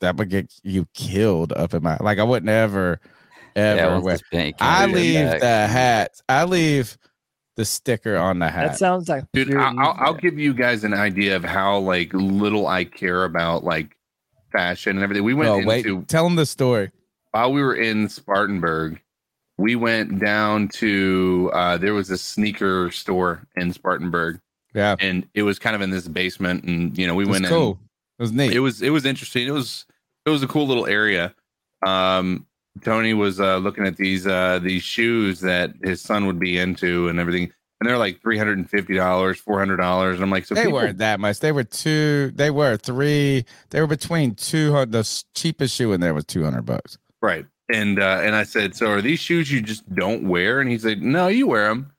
that would get you killed up in my like. I would never, ever once wear. it's bent, you can't I leave back. the hat. I leave the sticker on the hat. That sounds like Dude, I'll, I'll. I'll give you guys an idea of how like little I care about like fashion and everything. We went wait, into tell him the story. while we were in Spartanburg. We went down to uh, there was a sneaker store in Spartanburg, Yeah, and it was kind of in this basement, and you know we it went cool. in. It was neat. It was it was interesting. It was it was a cool little area. Um, Tony was uh, looking at these uh, these shoes that his son would be into and everything, and they're like three hundred and fifty dollars, four hundred dollars. And I'm like, so they people, weren't that much. They were two. They were three. They were between two hundred. The cheapest shoe in there was two hundred bucks. right? And uh, and I said, so are these shoes you just don't wear? And he said, no, you wear them.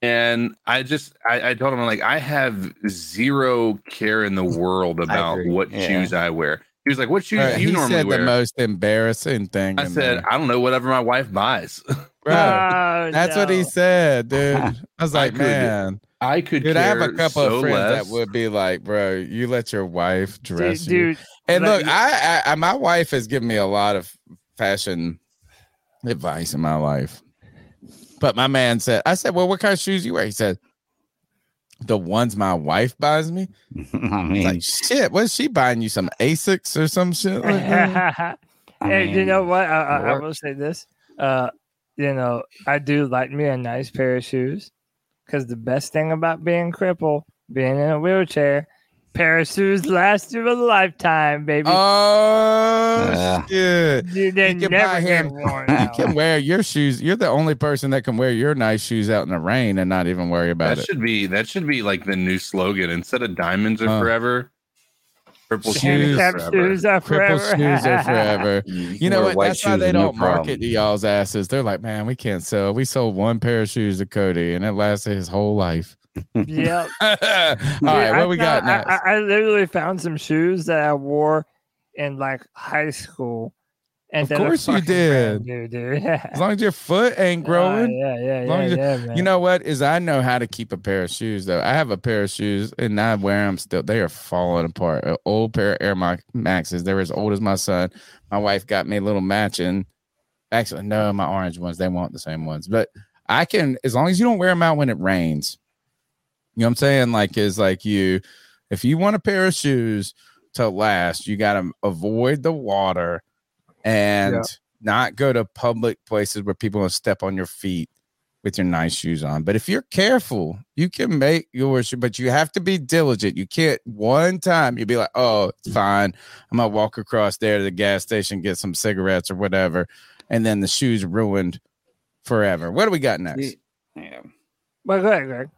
And I just I, I told him like I have zero care in the world about what Yeah. shoes I wear. He was like, what shoes Uh, do you normally wear? he normally said wear? the most embarrassing thing. I said, there. I don't know, whatever my wife buys. Bro, Oh, that's what he said, dude. I was I like, could- man. I could Dude, I have a couple so of friends less. that would be like, bro, you let your wife dress Dude, you. dude, And look, I, I, I, my wife has given me a lot of fashion advice in my life. But my man said, I said, well, what kind of shoes you wear? He said, the ones my wife buys me. I I mean, like, shit, was she buying you? Some Asics or some shit like that? hey, you know what? I, I, I will say this. Uh, you know, I do like me a nice pair of shoes because the best thing about being crippled, being in a wheelchair, Pair of last you a lifetime, baby. Oh Yeah. shit! you they can never buy get him- You can wear your shoes. You're the only person that can wear your nice shoes out in the rain and not even worry about That it. should be that should be like the new slogan. Instead of diamonds are Huh. forever, purple Shoes shoes, Handicap forever. shoes are Cripple forever. shoes are forever. You You know what? That's why they don't market problem. to y'all's asses. They're like, man, we can't sell. We sold one pair of shoes to Cody, and it lasted his whole life. Yep. All right, what we got next? I, I, I literally found some shoes that I wore in like high school. And Of course you did. brand dude. Yeah. As long as your foot ain't oh, growing. yeah, yeah, as long yeah, as you- yeah, man. You know what? Is I know how to keep a pair of shoes though. I have a pair of shoes and I wear them still. They are falling apart. An old pair of Air Maxes. They're as old as my son. My wife got me a little matching. Actually, no, my orange ones. They want the same ones. But I can, as long as you don't wear them out when it rains. You know what I'm saying? Like, is like you, if you want a pair of shoes to last, you got to avoid the water and Yeah. not go to public places where people will step on your feet with your nice shoes on. But if you're careful, you can make your shoe, but you have to be diligent. You can't one time you be like, oh, it's fine. I'm gonna walk across there to the gas station, get some cigarettes or whatever, and then the shoes ruined forever. What do we got next? Yeah. Well, go ahead, Greg.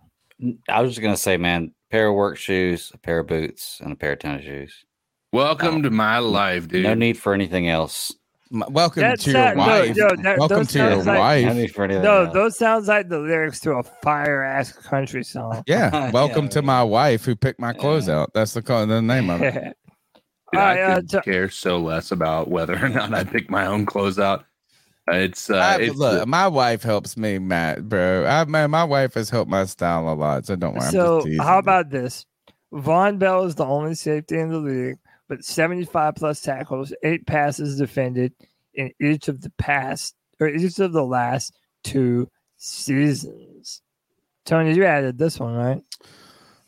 I was just gonna say, man, pair of work shoes, a pair of boots, and a pair of tennis shoes. Welcome to my life, dude. No need for anything else. M- Welcome That to your sound- no, wife. yo, that- Welcome those to your sounds like- wife. No need for anything No, else. those sounds like the lyrics to a fire ass country song. Yeah, welcome to my wife who picked my clothes out. That's the call, the name of it. Dude, All right, I uh, could to- care so less about whether or not I pick my own clothes out. It's uh, I- it's look, my wife helps me, Matt, bro. I man, my wife has helped my style a lot. So don't worry. I'm So how about this? Vonn Bell is the only safety in the league, but 75 plus tackles, eight passes defended in each of the past or each of the last two seasons. Tony, you added this one, right?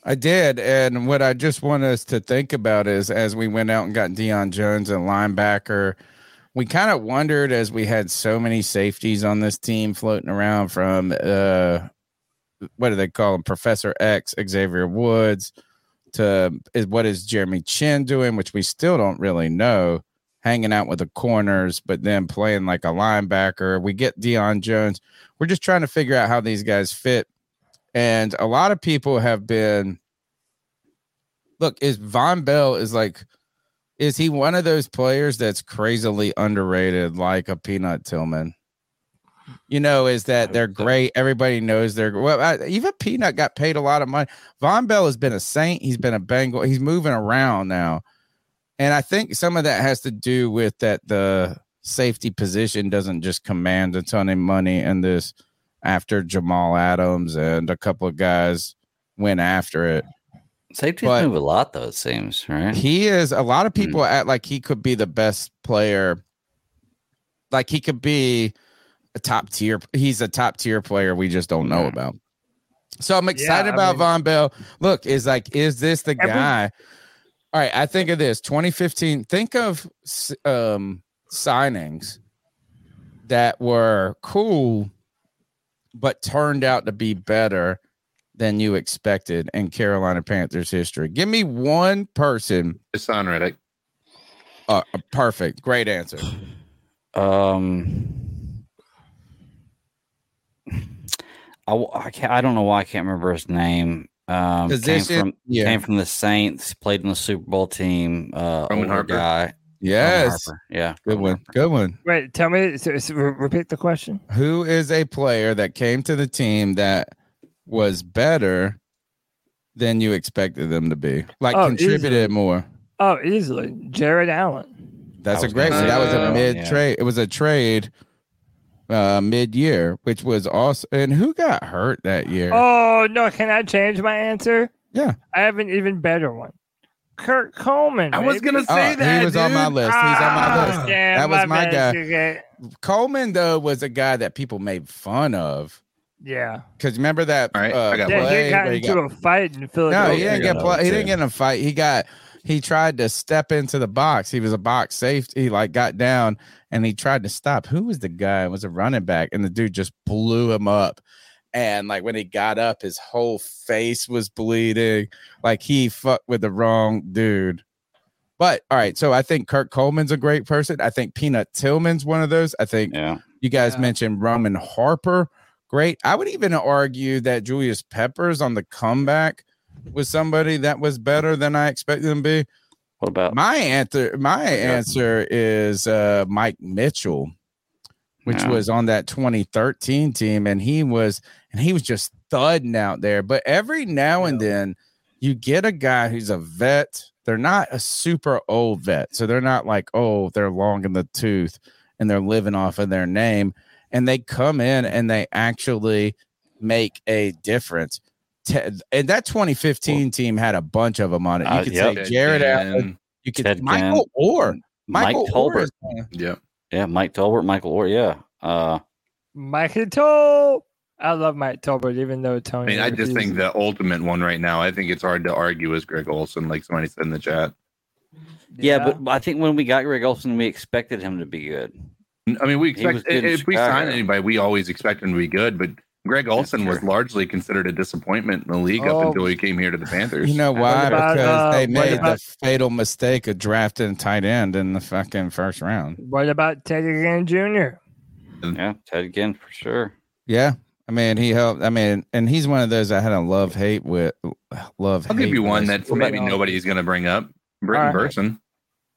I did, and what I just want us to think about is as we went out and got Deion Jones and linebacker, we kind of wondered as we had so many safeties on this team floating around from uh, what do they call him, Professor X, Xavier Woods, to is what is Jeremy Chinn doing, which we still don't really know. Hanging out with the corners, but then playing like a linebacker. We get Deion Jones. We're just trying to figure out how these guys fit. And a lot of people have been look, is Vonn Bell is like, is he one of those players that's crazily underrated like a Peanut Tillman? You know, is that they're great. Everybody knows they're well. I, even Peanut got paid a lot of money. Vonn Bell has been a saint. He's been a Bengal. He's moving around now, and I think some of that has to do with that the safety position doesn't just command a ton of money. And this after Jamal Adams and a couple of guys went after it. Safeties But- move a lot, though. It seems right. He is a lot of people act like he could be the best player. Like he could be a top tier. He's a top tier player we just don't know about. So I'm excited I about mean- Vonn Bell. Look, is like, is this the Every- guy? All right, I think of this 2015. Think of um signings that were cool, but turned out to be better than you expected in Carolina Panthers history. Give me one person. Haason Reddick. Uh, perfect. Great answer. Um, I, w- I can't. I don't know why I can't remember his name. Um, came Position- from yeah. came from the Saints. Played in the Super Bowl team. Uh, Roman Harper. guy. Roman Yes. Harper, Yeah. Good one. Good one. Wait, tell me, so, so repeat the question. Who is a player that came to the team that was better than you expected them to be? Like Oh, contributed easily. more. Oh, easily. Jared Allen. That's I a was great one. That was a one, mid yeah. trade. It was a trade uh mid year, which was awesome. And who got hurt that year? Oh, no. Can I change my answer? Yeah. I have an even better one. Kurt Coleman. I was gonna say Oh, that. he was on my list. He's on my Ah, list. damn, that was my bad. guy. Okay. Coleman though was a guy that people made fun of. Yeah. Because remember that All right, uh, I got Yeah, play he got where he into got a fight in No, Philadelphia. he didn't get play, he didn't get in a fight. He got he tried to step into the box. He was a box safety. He like got down and he tried to stop. Who was the guy? It was a running back, and the dude just blew him up. and like when he got up, his whole face was bleeding. Like he fucked with the wrong dude. But all right, so I think Kirk Coleman's a great person. I think Peanut Tillman's one of those. I think yeah. you guys mentioned Roman Harper. Great. I would even argue that Julius Peppers on the comeback was somebody that was better than I expected him to be. What about my answer? My answer is uh, Mike Mitchell, which Yeah. was on that 2013 team, and he was and he was just thudding out there. But every now and then, you get a guy who's a vet. They're not a super old vet, so they're not like oh they're long in the tooth and they're living off of their name, and they come in and they actually make a difference. Te- and that 2015 team had a bunch of them on it. You Uh, could yep. say Jared Ted Allen. Ginn. You could Ted Michael Ginn. Orr. Mike Michael Oher Tolbert. Yeah. Yeah, Mike Tolbert, Michael Oher. Yeah. Uh, Mikey Tol. I love Mike Tolbert, even though I Tony. mean, I just think the ultimate one right now. I think it's hard to argue is Greg Olsen, like somebody said in the chat. yeah. but I think when we got Greg Olsen, we expected him to be good. I mean, we expect if we sign anybody, we always expect him to be good. But Greg Olsen was largely considered a disappointment in the league Oh. up until he came here to the Panthers. You know why? about, because uh, they what made about- the fatal mistake of drafting tight end in the fucking first round. What about Ted Ginn Jr.? Yeah, Ted again for sure. Yeah. I mean, he helped. I mean, and he's one of those I had a love hate with. Love. I'll give hate you one with. that's maybe nobody's going to bring up. Brenton All right. Bersin.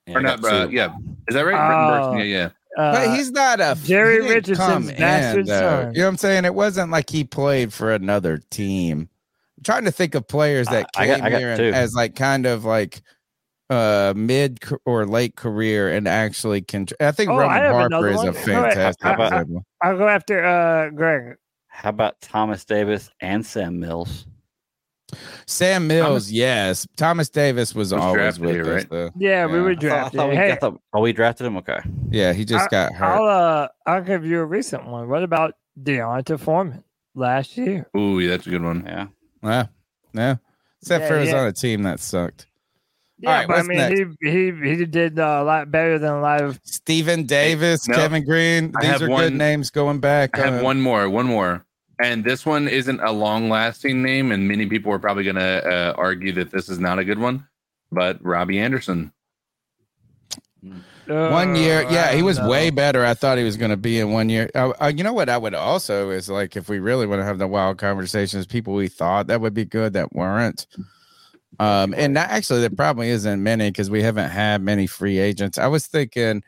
Yeah, or not, uh, yeah. Is that right? Brenton Oh. Bersin. Yeah, yeah. But Uh, he's not a Jerry he didn't Richardson's come in, bastard son. You know what I'm saying? It wasn't like he played for another team. I'm trying to think of players that I- I came got- I here and- as like kind of like uh mid or late career and actually can. I think Oh, Roman have Harper is a Go ahead. fantastic How about- I'll go after uh, Greg. How about Thomas Davis and Sam Mills? Sam Mills, yes. Thomas Davis was, Was always drafted with here, us, right? though. Yeah, we Yeah. were I thought, I drafted. thought we, hey, I thought, oh, we drafted him. Okay. Yeah, he just I- got hurt. I'll uh, I'll give you a recent one. What about D'Onta Foreman last year? Ooh, that's a good one. Yeah. Yeah, yeah. Except Yeah, for he was yeah. on a team that sucked. Yeah, All right, but I mean, next? he he he did uh, a lot better than a lot of. Stephen Davis, no. Kevin Greene. These have are good names going back. I have uh, one more, one more. And this one isn't a long lasting name, and many people are probably going to uh, argue that this is not a good one. But Robbie Anderson. One year, Uh, yeah, he was don't way better. I thought he was going to be in one year. Uh, uh, you know what? I would also is like if we really want to have the wild conversations, people we thought that would be good that weren't. Um, and that actually there probably isn't many because we haven't had many free agents. I was thinking,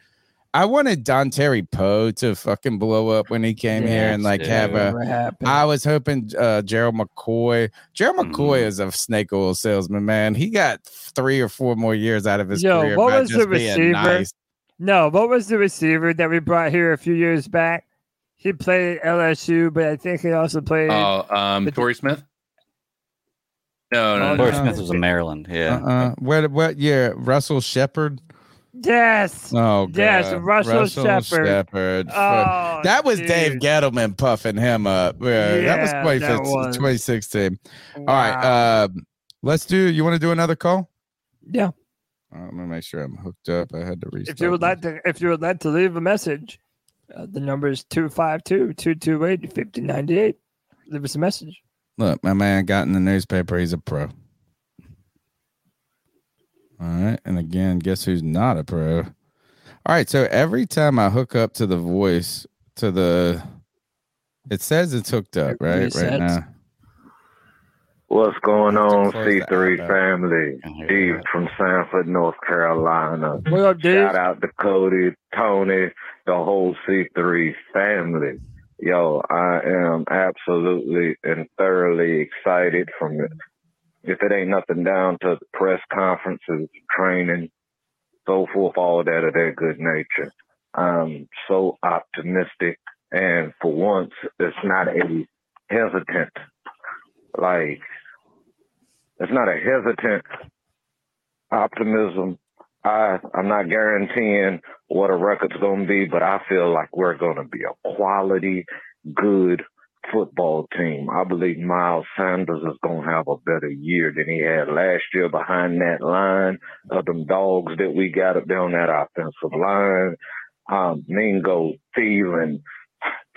I wanted Dontari Poe to fucking blow up when he came here and like have a. Never happened. I was hoping uh, Gerald McCoy. Gerald Mm-hmm. McCoy is a snake oil salesman, man. He got three or four more years out of his Yo, career what by was the just being receiver? nice. No, what was the receiver that we brought here a few years back? He played at LSU, but I think he also played. Oh, um, Torrey Smith? No, no, Oh, no. Torrey no. Smith was in Maryland. Yeah. Uh-uh. What what year? Russell Shepard. Yes. Oh, Yes, God. Russell Shepard. Shepard. Oh, that was dude. Dave Gettleman puffing him up. Yeah, that was Yeah, 2015 that was. 2016. All right. Um, let's do. You want to do another call? Yeah. Uh, I'm gonna make sure I'm hooked up. I had to restart. If you would like to, if you would like to leave a message, uh, the number is 252-228-5098. Leave us a message. Look, my man got in the newspaper. He's a pro. All right. And again, guess who's not a pro? All right. So every time I hook up to the voice, to the, it says it's hooked up, right? Right resets. now. What's going on, C3 family? Steve from Sanford, North Carolina. What up, dude? Shout out to Cody, Tony, the whole C3 family. Yo, I am absolutely and thoroughly excited from it. If it ain't nothing down to press conferences, training, so forth, all that of their good nature. I'm so optimistic, and for once, it's not a hesitant. Like, it's not a hesitant optimism. I I'm not guaranteeing what a record's gonna be, but I feel like we're gonna be a quality, good football team. I believe Miles Sanders is gonna have a better year than he had last year behind that line of them dogs that we got up there on that offensive line. Um, Mingo, Thielen,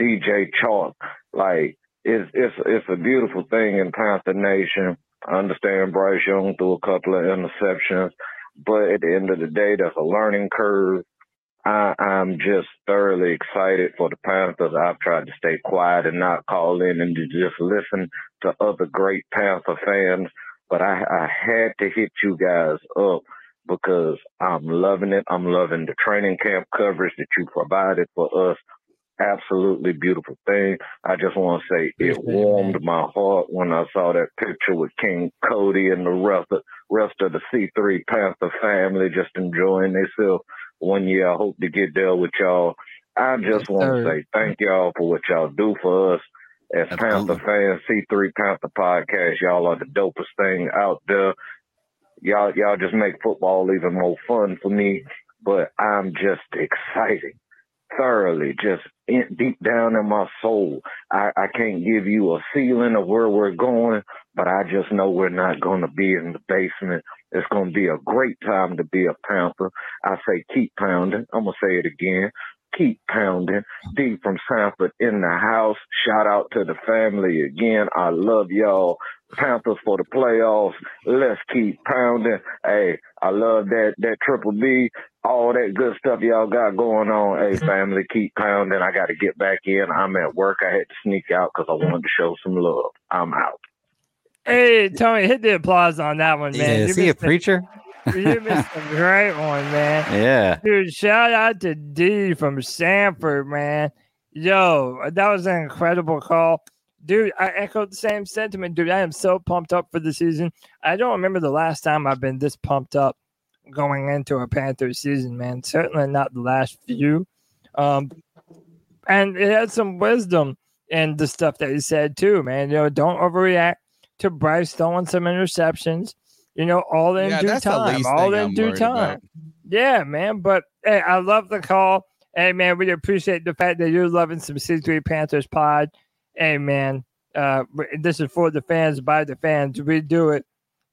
DJ Chark, like it's it's it's a beautiful thing in Panther Nation. I understand Bryce Young threw a couple of interceptions, but at the end of the day, that's a learning curve. I, I'm just thoroughly excited for the Panthers. I've tried to stay quiet and not call in and to just listen to other great Panther fans, but I, I had to hit you guys up because I'm loving it. I'm loving the training camp coverage that you provided for us. Absolutely beautiful thing. I just want to say it warmed my heart when I saw that picture with King Cody and the rest of, rest of the C3 Panther family just enjoying themselves. One year I hope to get there with y'all. I just want to say thank y'all for what y'all do for us as Panther fans. C3 Panther podcast, y'all are the dopest thing out there y'all y'all just make football even more fun for me. But I'm just excited, thoroughly, just in, deep down in my soul. I, I can't give you a feeling of where we're going, but I just know we're not going to be in the basement. It's going to be a great time to be a Panther. I say keep pounding. I'm gonna say it again. Keep pounding. D from Sanford in the house. Shout out to the family again. I love y'all. Panthers for the playoffs. Let's keep pounding. Hey, I love that that triple B, all that good stuff y'all got going on. Hey, mm-hmm. family, keep pounding. I got to get back in. I'm at work. I had to sneak out because I wanted to show some love. I'm out. Hey, Tony, hit the applause on that one, man. Yeah, You is he a preacher? you missed a great one, man. Yeah. Dude, shout out to D from Sanford, man. Yo, that was an incredible call. Dude, I echo the same sentiment, dude. I am so pumped up for the season. I don't remember the last time I've been this pumped up going into a Panthers season, man. Certainly not the last few. Um, and it had some wisdom in the stuff that he said too, man. You know, don't overreact to Bryce throwing some interceptions. You know, all in Yeah, due that's the time. least All thing in I'm due time. about. Yeah, man. But hey, I love the call. Hey, man, we appreciate the fact that you're loving some C3 Panthers pod. Hey, man, uh, this is for the fans, by the fans. We do it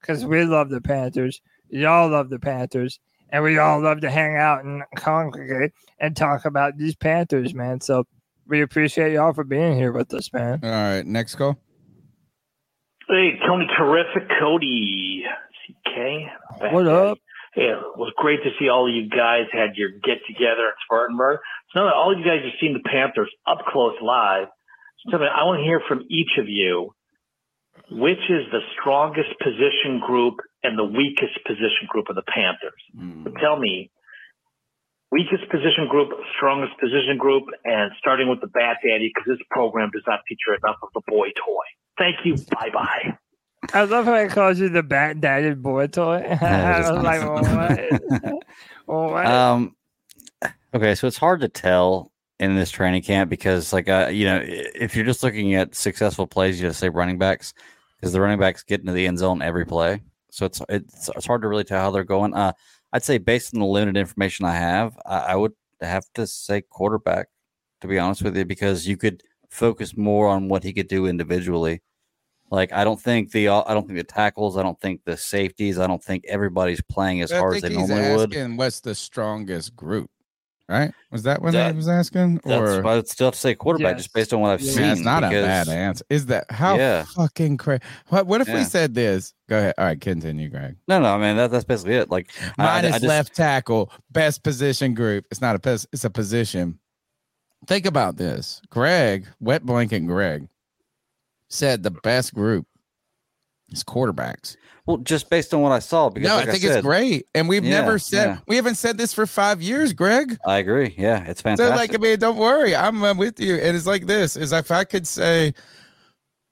because we love the Panthers. Y'all love the Panthers. And we all love to hang out and congregate and talk about these Panthers, man. So we appreciate y'all for being here with us, man. All right, next call. Hey, Tony, terrific. Cody, CK. back What up? you. Yeah, it was great to see all of you guys had your get together at Spartanburg. So now that all of you guys have seen the Panthers up close live, so tell me, I want to hear from each of you which is the strongest position group and the weakest position group of the Panthers. So tell me, weakest position group, strongest position group, and starting with the Bat Daddy, because this program does not feature enough of the boy toy. Thank you. Bye bye. I love how he calls you the bat daddy boy toy. I was like, what? what? Um, okay, so it's hard to tell in this training camp because, like, uh, you know, if you're just looking at successful plays, you just say running backs because the running backs get into the end zone every play. So it's it's it's hard to really tell how they're going. Uh, I'd say based on the limited information I have, I, I would have to say quarterback. To be honest with you, because you could focus more on what he could do individually. Like I don't think the I don't think the tackles, I don't think the safeties, I don't think everybody's playing as I hard as they normally would. And what's the strongest group, right? Was that what That- he was asking? That's Or I'd still have to say quarterback just based on what I've Yeah, seen. it's not a bad answer. Is that how Yeah. fucking crazy? What, what if we said this? Go ahead. All right, continue, Greg. No, no, I mean that, that's basically it. Like I- I- Minus I just- left tackle, best position group. It's not a pos- it's a position. Think about this. Greg, wet blanket Greg, said the best group is quarterbacks. Well, just based on what I saw, because no, like I think said, it's great. And we've Yeah, never said yeah. we haven't said this for five years, Greg. I agree. Yeah, it's So fantastic. like, I mean, don't worry, I'm uh, with you. And it's like this: is if I could say,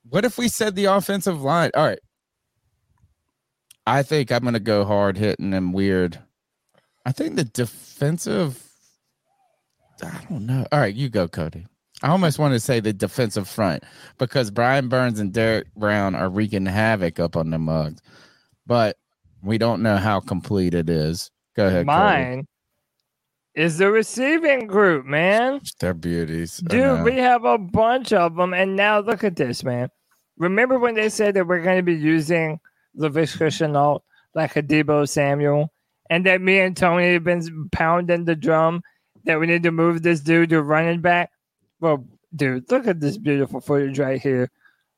what if we said the offensive line? All right, I think I'm gonna go hard hitting and weird. I think the defensive. I don't know. All right, you go, Cody. I almost want to say the defensive front because Brian Burns and Derrick Brown are wreaking havoc up on the mugs, but we don't know how complete it is. Go ahead, Cody. Mine is the receiving group, man. They're beauties, Dude, we have a bunch of them. And now look at this, man. Remember when they said that we're going to be using Laviska Shenault like a Deebo Samuel? And that me and Tony have been pounding the drum that we need to move this dude to running back? Well, dude, look at this beautiful footage right here.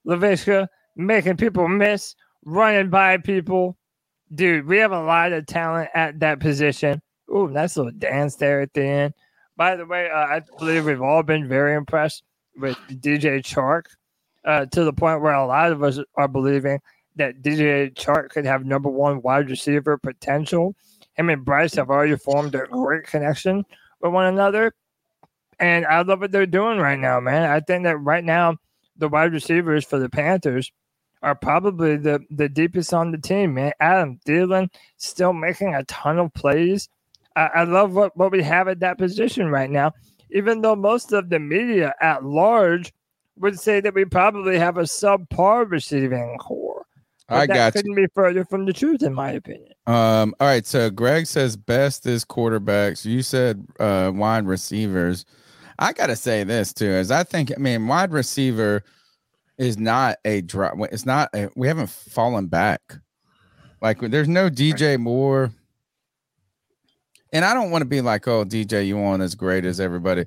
Laviska making people miss, running by people. Dude, we have a lot of talent at that position. Ooh, nice little dance there at the end. By the way, uh, I believe we've all been very impressed with DJ Chark uh, to the point where a lot of us are believing that DJ Chark could have number one wide receiver potential. Him and Bryce have already formed a great connection with one another. And I love what they're doing right now, man. I think that right now, the wide receivers for the Panthers are probably the, the deepest on the team, man. Adam Thielen still making a ton of plays. I, I love what, what we have at that position right now, even though most of the media at large would say that we probably have a subpar receiving core. But I that got couldn't be further from the truth, in my opinion. Um, all right. So Greg says best is quarterbacks. You said uh wide receivers. I gotta say this too, is I think I mean wide receiver is not a drop. It's not. A, we haven't fallen back. Like there's no DJ Moore. And I don't want to be like, oh, DJ, you weren't as great as everybody.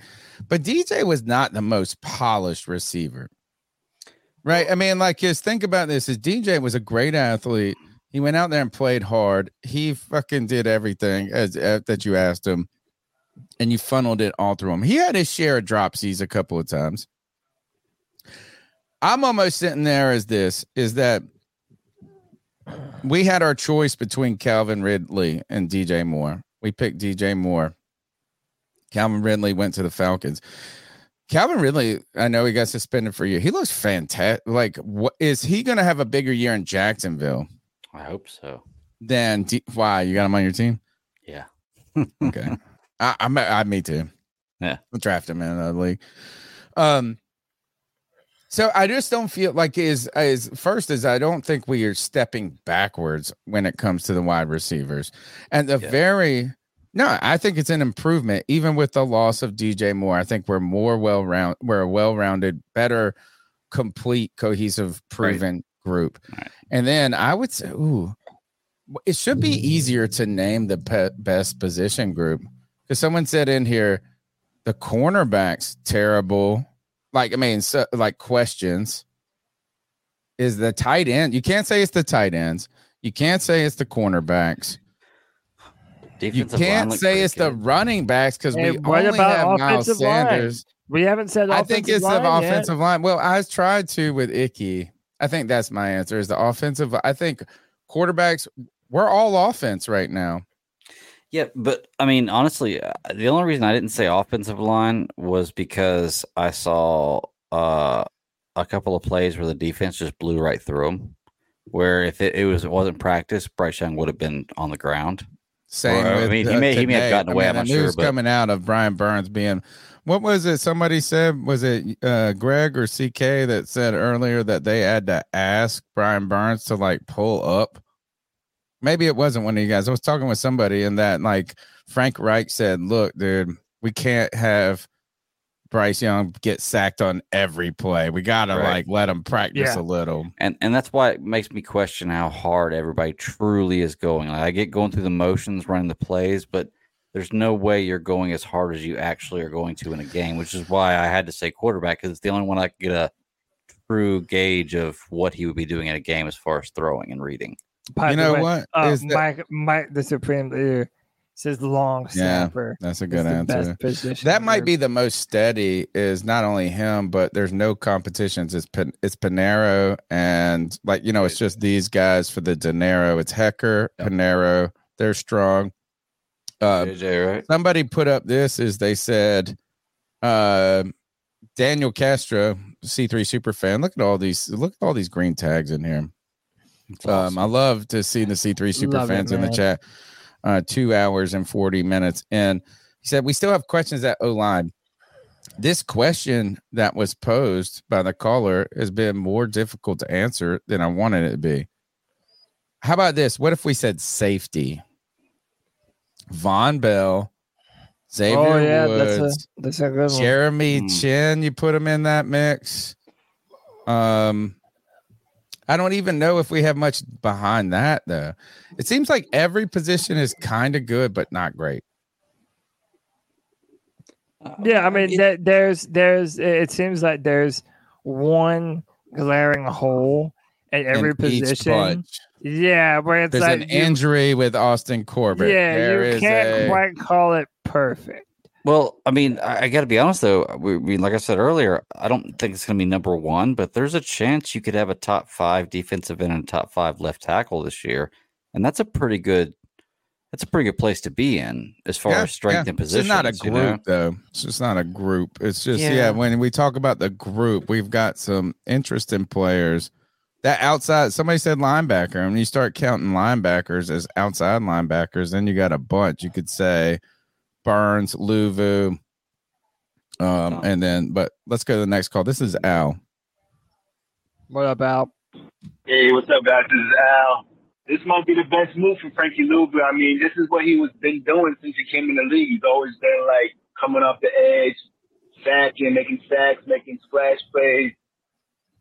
But DJ was not the most polished receiver. Right. I mean, like, just think about this. Is DJ was a great athlete. He went out there and played hard. He fucking did everything as, uh, that you asked him, and you funneled it all through him. He had his share of dropsies a couple of times. I'm almost sitting there as this is that we had our choice between Calvin Ridley and DJ Moore. We picked DJ Moore. Calvin Ridley went to the Falcons. Calvin Ridley, I know he got suspended for a year. He looks fantastic. Like, what is he going to have a bigger year in Jacksonville I hope so. Then, D- why you got him on your team? Yeah. Okay, I, I'm, I, me too. Yeah, I'll draft him in the league. Um, so I just don't feel like is is first is I don't think we are stepping backwards when it comes to the wide receivers, and the very no, I think it's an improvement. Even with the loss of DJ Moore. I think we're more well round, we're a well rounded, better, complete, cohesive, proven group, and then I would say, ooh, it should be easier to name the pe- best position group because someone said in here the cornerbacks terrible like i mean so, like questions is the tight end you can't say it's the tight ends you can't say it's the cornerbacks you Defensive line can't say pretty it's the running backs because Hey, we what only about have Miles offensive line? Sanders. We haven't said I think offensive it's the line yet. offensive line. Well, I tried to with Icky. I think that's my answer. Is the offensive? I think quarterbacks. We're all offense right now. Yeah, but I mean, honestly, uh, the only reason I didn't say offensive line was because I saw uh, a couple of plays where the defense just blew right through them. Where if it, it was it wasn't practice, Bryce Young would have been on the ground. Same Or, I mean, he uh, may he may have today. gotten I away. mean, I'm not the sure, news but coming out of Brian Burns being, what was it? Somebody said was it uh, Greg or CK that said earlier that they had to ask Brian Burns to like pull up. Maybe it wasn't one of you guys. I was talking with somebody and that like Frank Reich said, "Look, dude, we can't have." Bryce Young get sacked on every play. We gotta Right. like let him practice Yeah. a little. and and that's why it makes me question how hard everybody truly is going. Like I get going through the motions, running the plays, but there's no way you're going as hard as you actually are going to in a game, which is why I had to say quarterback because it's the only one I could get a true gauge of what he would be doing in a game as far as throwing and reading. By You know way, what? Uh, that- Mike, Mike, the supreme leader, says long snapper. that's a good the answer. That might group. be the most steady. Is not only him, but there's no competitions. It's Pan- it's Pineiro and like you know, it's just these guys for the dinero. It's Hekker, Pineiro. They're strong. Uh, right? Somebody put up this is they said, uh, Daniel Castro, C3 super fan. Look at all these. Look at all these green tags in here. Um, I love to see the C3 super Love it, fans in the chat. Uh, two hours and 40 minutes. And he said, We still have questions at O line. This question that was posed by the caller has been more difficult to answer than I wanted it to be. How about this? What if we said safety? Vonn Bell, Xavier oh yeah, Woods, that's a that's a good one. Jeremy Hmm. Chinn, you put him in that mix. Um, I don't even know if we have much behind that though. It seems like every position is kind of good, but not great. Uh, yeah, I mean, there, there's there's it seems like there's one glaring hole at every In position. Yeah, where it's There's like an you- injury with Austin Corbett. Yeah, There you is can't a- quite call it perfect. Well, I mean, I, I got to be honest though. Uh, we, we, like I said earlier, I don't think it's going to be number one, but there's a chance you could have a top five defensive end and a top five left tackle this year, and that's a pretty good. That's a pretty good place to be in as far Yeah, as strength yeah. and position. It's not a group though. It's just not a group. It's just yeah. Yeah. When we talk about the group, we've got some interesting players. That outside, somebody said linebacker, and when you start counting linebackers as outside linebackers, then you got a bunch. You could say Burns, Luvu, um, and then. But let's go to the next call. This is Al. What about? Hey, what's up, guys? This is Al. This might be the best move for Frankie Luvu. I mean, this is what he was been doing since he came in the league. He's always been like coming off the edge, sacking, making sacks, making splash plays.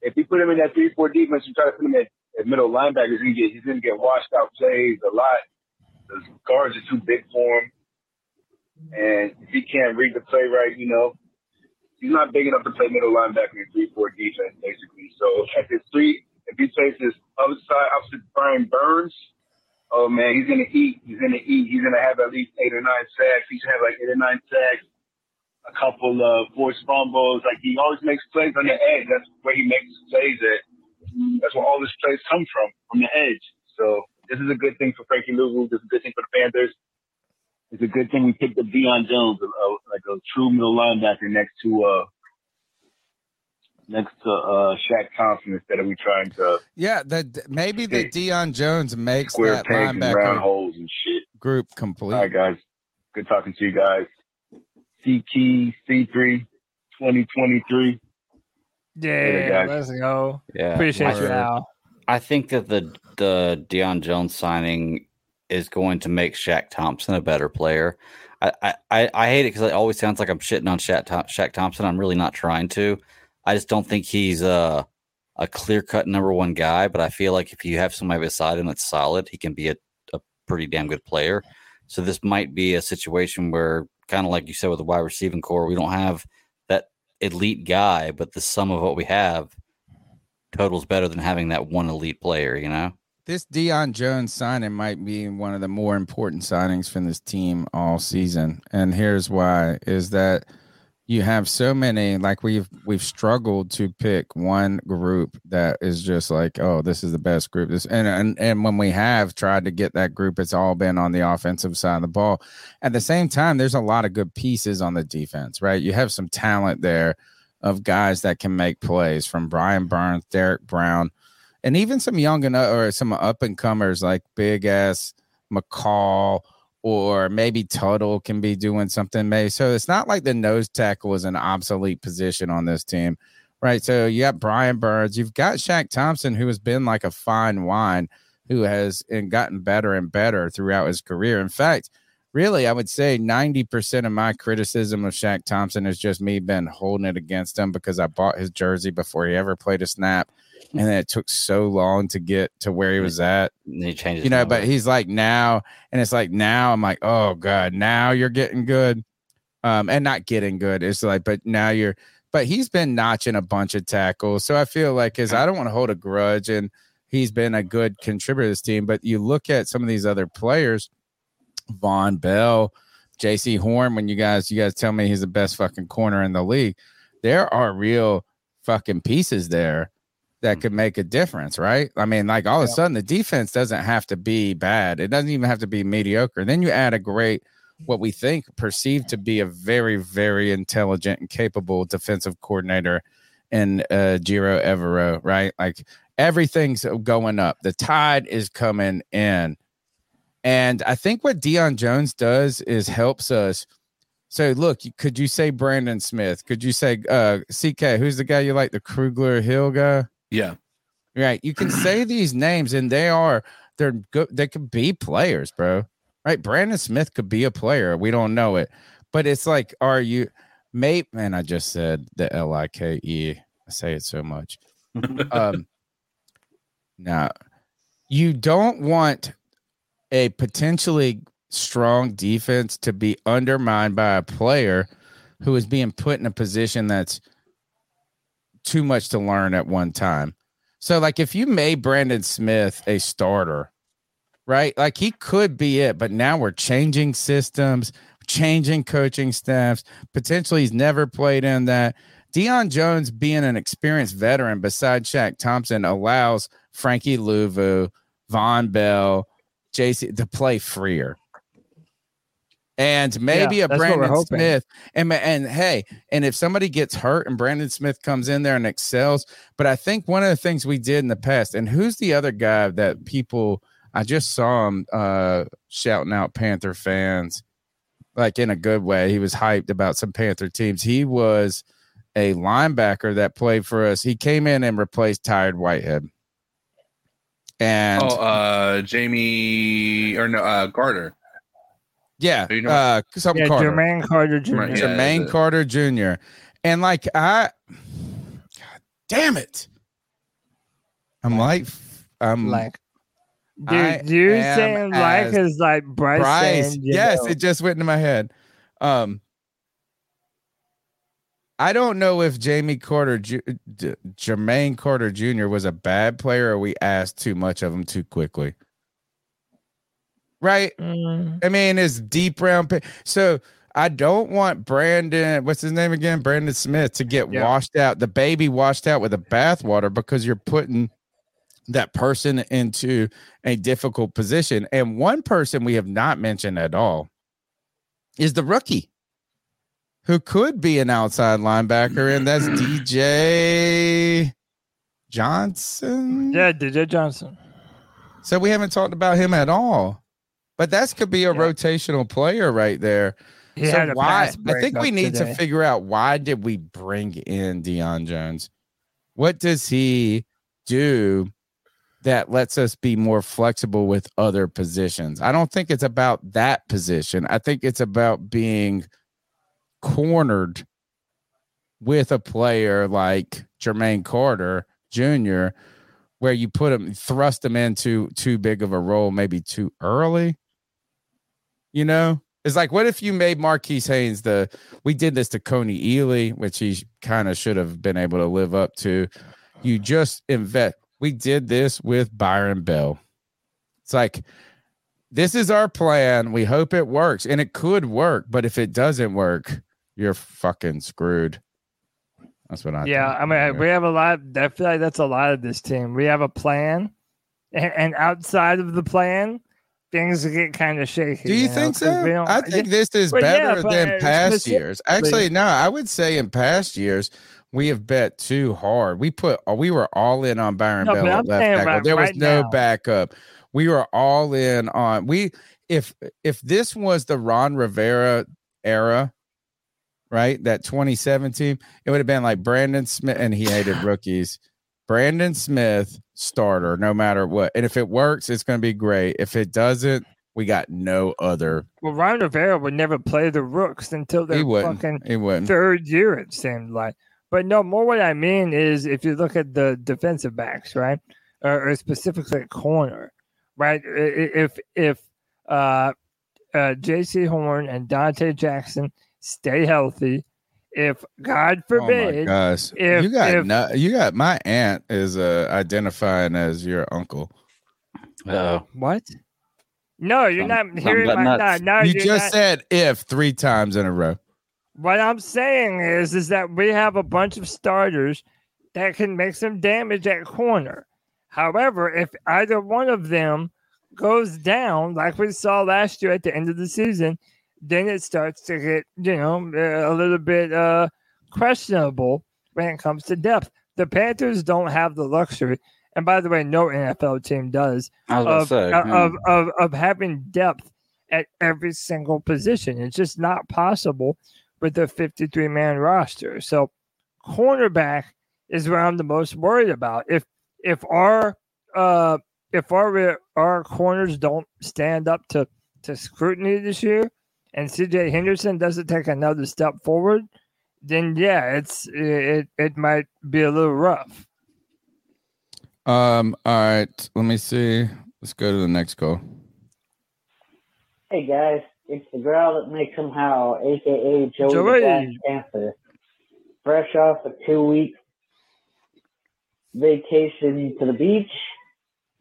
If you put him in that three four defense, you try to put him at, at middle linebacker, he's gonna get he's gonna get washed out plays a lot. The guards are too big for him, and if he can't read the play right, you know, he's not big enough to play middle linebacker in three four defense basically. So at this three, if he plays this other side opposite Brian Burns, oh man, he's gonna eat. He's gonna eat. He's gonna have at least eight or nine sacks. He should have like eight or nine sacks, a couple of forced fumbles. Like he always makes plays on the edge. That's where he makes plays at. That's where all his plays come from, from the edge. So this is a good thing for Frankie Luvu. This is a good thing for the Panthers. It's a good thing we picked up Deion Jones, a, a, like a true middle linebacker next to uh next to uh Shaq Thompson instead of we trying to Yeah, that maybe the Deion Jones makes square that pegs and round linebacker holes and shit. group complete. All right, guys. Good talking to you guys. C Key C3 2023. Yeah, Later, let's go. Yeah, Appreciate you, I- Al. I think that the the Deion Jones signing is going to make Shaq Thompson a better player. I I, I- hate it because it always sounds like I'm shitting on Shaq, Thom- Shaq Thompson. I'm really not trying to. I just don't think he's a a clear cut number one guy. But I feel like if you have somebody beside him that's solid, he can be a, a pretty damn good player. So this might be a situation where, kind of like you said with the wide receiving core, we don't have that elite guy, but the sum of what we have totals better than having that one elite player. You know. This Deion Jones signing might be one of the more important signings from this team all season. And here's why is that you have so many like we've we've struggled to pick one group that is just like, oh, this is the best group. This and and, and when we have tried to get that group, it's all been on the offensive side of the ball. At the same time, there's a lot of good pieces on the defense, right? You have some talent there of guys that can make plays from Brian Burns, Derrick Brown, and even some young and or some up and comers like big ass McCall or maybe Tuttle can be doing something. Maybe so it's not like the nose tackle is an obsolete position on this team, right? So you got Brian Burns, you've got Shaq Thompson, who has been like a fine wine, who has gotten better and better throughout his career. In fact, really, I would say 90% of my criticism of Shaq Thompson is just me been holding it against him because I bought his jersey before he ever played a snap. And then it took so long to get to where he was at. And he changed. You know, but he's like now, and it's like now I'm like, oh God, now you're getting good. Um, and not getting good. It's like, but now you're but he's been notching a bunch of tackles. So I feel like is I don't want to hold a grudge and he's been a good contributor to this team. But you look at some of these other players, Vonn Bell, Jaycee Horn, when you guys you guys tell me he's the best fucking corner in the league, there are real fucking pieces there that could make a difference, right? I mean, like all of a sudden the defense doesn't have to be bad. It doesn't even have to be mediocre. Then you add a great what we think perceived to be a very, very intelligent and capable defensive coordinator in uh Ejiro Evero, right? Like everything's going up. The tide is coming in. And I think what Deion Jones does is helps us. So look, could you say Brandon Smith? Could you say uh CK? Who's the guy you like? The Grugier-Hill guy? Yeah. Right. You can say these names and they are they're good. They could be players, bro. Right. Brandon Smith could be a player. We don't know it. But it's like, are you mate? Man, I just said the L I K E. I say it so much. um now you don't want a potentially strong defense to be undermined by a player who is being put in a position that's too much to learn at one time. So, like, if you made Brandon Smith a starter, right? Like, he could be it, but now we're changing systems, changing coaching staffs. Potentially, he's never played in that. Deion Jones, being an experienced veteran beside Shaq Thompson, allows Frankie Luvu, Vonn Bell, Jaycee to play freer. And maybe Yeah, a that's Brandon. Smith. And, and hey, and if somebody gets hurt and Brandon Smith comes in there and excels, but I think one of the things we did in the past, and who's the other guy that people I just saw him uh shouting out Panther fans, like in a good way. He was hyped about some Panther teams. He was a linebacker that played for us. He came in and replaced Tahir Whitehead. And oh, uh, Jamie or no, uh, Gardner. Yeah, you know- uh, some Yeah, Carter. Jermaine Carter Jr. Right, yeah, Jermaine the- Carter Jr. And like I, God damn it, I'm like, I'm Like, dude, I you am saying like as is like Bryce. Bryce. saying, Yes, know, it just went into my head. Um, I don't know if Jamie Carter, Ju- J- Jermaine Carter Jr. was a bad player, or we asked too much of him too quickly. Right? mm, I mean, it's deep round. pick. So I don't want Brandon. What's his name again? Brandon Smith to get Yeah. washed out, the baby washed out with a bathwater because you're putting that person into a difficult position. And one person we have not mentioned at all is the rookie who could be an outside linebacker, and that's DJ Johnson. yeah, DJ Johnson. So we haven't talked about him at all. But that could be a rotational player right there. He so why I think we need today. to figure out why did we bring in Deion Jones? What does he do that lets us be more flexible with other positions? I don't think it's about that position. I think it's about being cornered with a player like Jermaine Carter Jr., where you put him, thrust him into too big of a role, maybe too early. You know, it's like, what if you made Marquis Haynes the? We did this to Kony Ealy, which he kind of should have been able to live up to. You just invest. We did this with Byron Bell. It's like, this is our plan. We hope it works, and it could work. But if it doesn't work, you're fucking screwed. That's what I. yeah. I mean, we have a lot. I feel like that's a lot of this team. We have a plan, and, and outside of the plan, things get kind of shaky. Do you know, so? I think this is yeah, better but, than uh, past years. Actually, no, I would say in past years we have bet too hard. We put we were all in on Byron No, Bell at left tackle. right- there was right no now. backup. We were all in on we if if this was the Ron Rivera era, right? That 2017, it would have been like Brandon Smith, and he hated rookies. Brandon Smith starter, no matter what. And if it works, it's going to be great. If it doesn't, we got no other. Well, Ron Rivera would never play the Rooks until He their fucking He wouldn't. third year. It seemed like, but no. More what I mean is, if you look at the defensive backs, right, or, or specifically corner, right, if if uh, uh, Jaycee Horn and Donte Jackson stay healthy, if God Oh my forbid, gosh, if you got if, no, you got my aunt is uh, identifying as your uncle. Oh, what? No, you're Some- not hearing my. No, no, you just not- said if three times in a row. What I'm saying is, is that we have a bunch of starters that can make some damage at corner. However, if either one of them goes down, like we saw last year at the end of the season, then it starts to get, you know, a little bit uh, questionable when it comes to depth. The Panthers don't have the luxury, and by the way, no NFL team does, I was about to of, say, of, hmm. of, of, of having depth at every single position. It's just not possible with a 53 man roster. So, cornerback is where I'm the most worried about. If if our uh if our our corners don't stand up to to scrutiny this year, and CJ Henderson doesn't take another step forward, then yeah, it's it it might be a little rough. Um. All right. Let me see. Let's go to the next call. Hey guys, It's the girl that makes him howl, aka Joey, Joey. the Panther. Fresh off a two week vacation to the beach,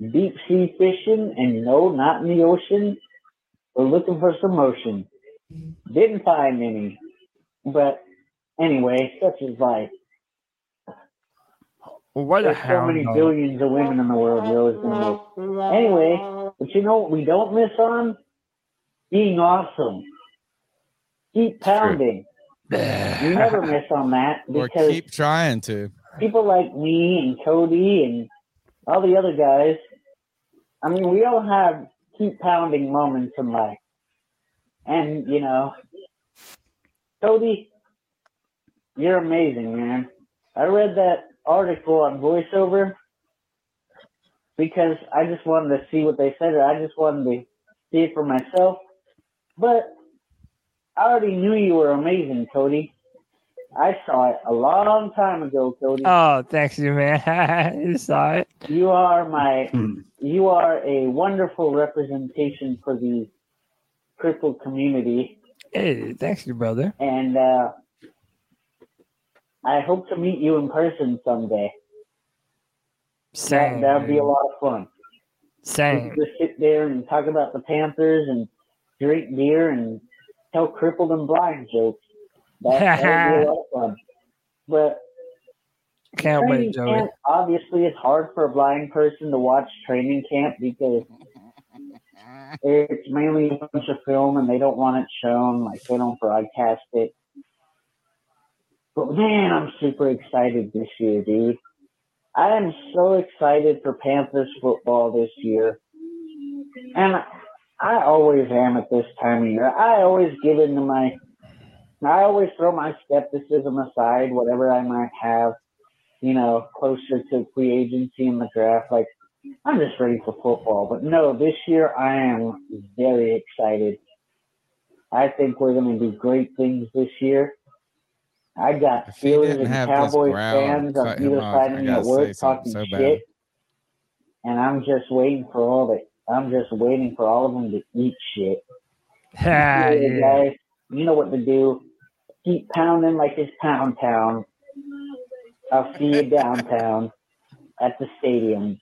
deep sea fishing, and no, not in the ocean. We're looking for some motion. Didn't find any. But anyway, such is life. Well, what There's so many dog. billions of women in the world. You're always gonna miss. Anyway, but you know what we don't miss on? Being awesome. Keep pounding. You never miss on that Or because keep trying to. people like me and Cody and all the other guys, I mean, we all have keep pounding moments in life. And, you know, Cody, you're amazing, man. I read that article on voiceover because I just wanted to see what they said, or I just wanted to see it for myself. But I already knew you were amazing, Cody. I saw it a long time ago, Cody. Oh, thanks you, man. you saw it. You are my, hmm. you are a wonderful representation for the crippled community, Hey, thanks your brother. and uh, I hope to meet you in person someday. Same. That would be a lot of fun. Same. Just sit there and talk about the Panthers and drink beer and tell crippled and blind jokes. That, that would be a lot of fun. But Can't wait, Joey. camp, obviously, it's hard for a blind person to watch training camp because it's mainly a bunch of film and they don't want it shown, like they don't broadcast it. But man, I'm super excited this year, dude. I am so excited for Panthers football this year. And I always am at this time of year. I always give into my, I always throw my skepticism aside, whatever I might have, you know, closer to free agency and the draft. Like, I'm just ready for football. But no, this year I am very excited. I think we're going to do great things this year. I got If he Steelers and Cowboys fans on cut him either off. side of me at work talking so bad. shit, and I'm just waiting for all the. I'm just waiting for all of them to eat shit. Ah, Yeah, yeah. guys, you know what to do. Keep pounding like it's Pound Town. I'll see you downtown at the stadium.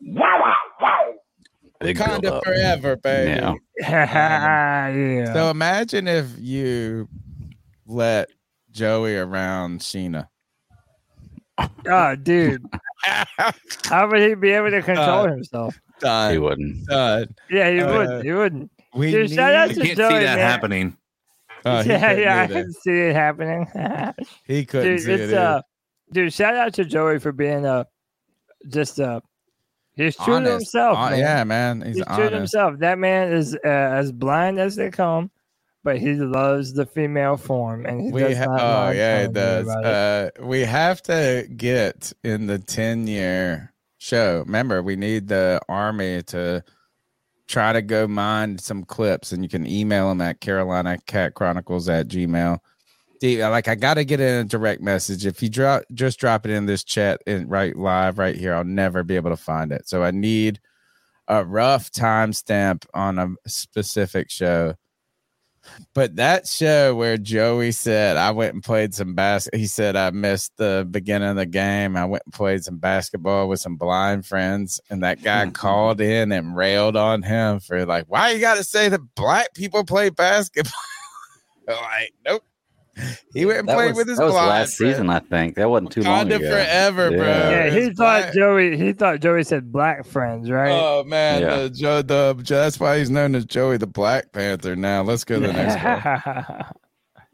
Wow, wow, wow. Big Wakanda build-up. forever, baby. Yeah. yeah. So imagine if you let Joey around Sheena. Oh, dude. How would he be able to control Uh, himself? Done. He wouldn't. Done. Yeah, he uh, would. He wouldn't. We Dude, shout out I to can't Joey, see that man. happening. Oh, he yeah, couldn't yeah, I can see it happening. He couldn't dude, see it it's either. uh, dude, shout out to Joey for being uh, just uh, he's true to himself. Man. yeah, man, he's true to himself. That man is uh, as blind as they come, but he loves the female form, and he We does ha- not oh yeah, you does. Uh, we have to get in the ten year show. Remember, we need the army to try to go mine some clips, and you can email them at Carolina Cat Chronicles at Gmail. Like I got to get in a direct message. If you drop, just drop it in this chat and right live right here. I'll never be able to find it. So I need a rough timestamp on a specific show. But that show where Joey said I went and played some basket, he said I missed the beginning of the game. I went and played some basketball with some blind friends, and that guy hmm. called in and railed on him for like, why you got to say that black people play basketball? like, nope. He went and That played was, with his that was blind last friend. season, I think. That wasn't too long ago. forever, bro. Yeah, he It's thought black- Joey. He thought Joey said black friends, right? Oh man, Yeah. the Joe the that's why he's known as Joey the Black Panther. Now let's go to the next one.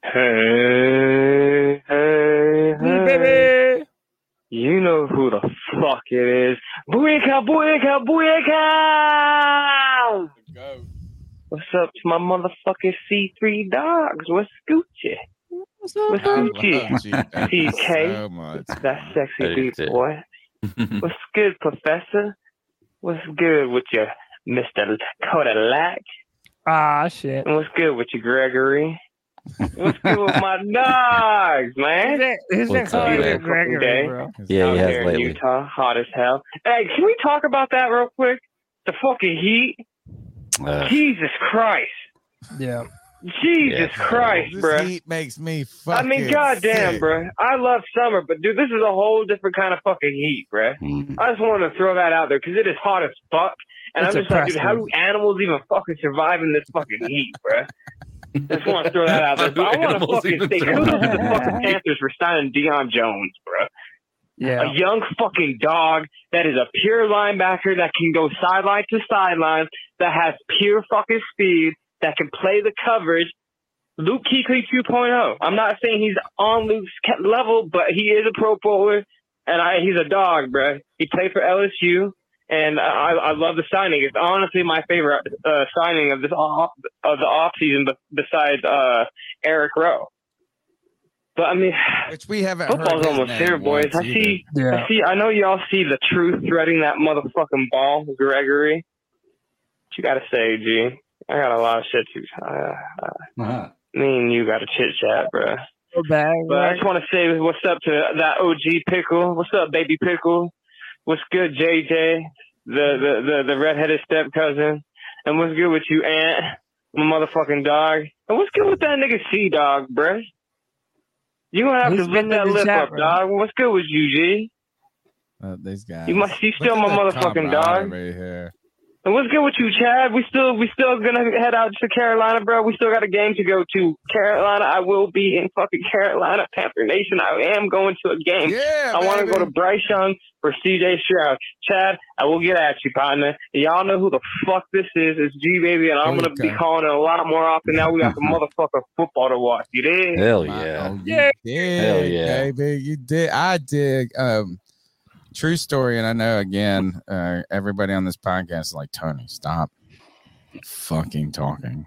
Hey, hey, hey. baby. You know who the fuck it is. Booyaka, booyaka, booyaka! What's up to my motherfucking C3 dogs? What's Gucci? What's I love Gucci? you thank you TK. so much. That sexy Hey, beat boy. What's good, Professor? What's good with you, Mr. Kodak? Ah, shit. And what's good with you, Gregory? What's good with my dogs, man? He's been What's up, calling you Gregory, Day. bro. Yeah, he has here in lately. Utah, hot as hell. Hey, can we talk about that real quick? The fucking heat. Uh, Jesus Christ. Yeah. Jesus Christ, bro. This bro. heat makes me fucking. I mean, goddamn, sick. bro. I love summer, but dude, this is a whole different kind of fucking heat, bro. mm, I just wanted to throw that out there because it is hot as fuck. And It's I'm just like, dude, how do animals even fucking survive in this fucking heat, bro? Just want to throw that out there. But I want to fucking even say, kudos to the fucking Panthers for signing Deion Jones, bro. Yeah. A young fucking dog that is a pure linebacker that can go sideline to sideline, that has pure fucking speed, that can play the coverage. Luke Kuechly 2.0. I'm not saying he's on Luke's level, but he is a pro bowler, and I, he's a dog, bro. He played for LSU, and I, I love the signing. It's honestly my favorite uh, signing of this off, of the off season, besides uh, Eric Rowe. But I mean, Which we haven't football's his almost name here, boys. once I see, either. I see. I know y'all see the truth threading that motherfucking ball, Gregory. What you gotta say, G? I got a lot of shit to. Uh, uh, me and you got a chit chat, bro. Go back, But I just want to say what's up to that OG pickle. What's up, baby pickle? What's good, JJ? The the the, the redheaded step cousin. And what's good with you, Aunt? My motherfucking dog. And what's good with that nigga C dog, bruh? You gonna have He's to been lift that lip chat, up, bro. dog. What's good with you, G? Uh, these guys. You must you still my at that motherfucking dog. camaraderie here. And what's good with you, Chad? We still we still gonna head out to Carolina, bro. We still got a game to go to. Carolina, I will be in fucking Carolina, Panther Nation. I am going to a game. Yeah, I want to go to Bryce Young for CJ Stroud. Chad, I will get at you, partner. Y'all know who the fuck this is. It's G baby, and I'm gonna be calling it a lot more often now. We got the motherfucker football to watch. You did? Hell My- yeah. oh, you Yeah. did, Hell yeah. baby. You did. I did. Um, true story. And I know again, uh, everybody on this podcast is like, Tony, stop fucking talking.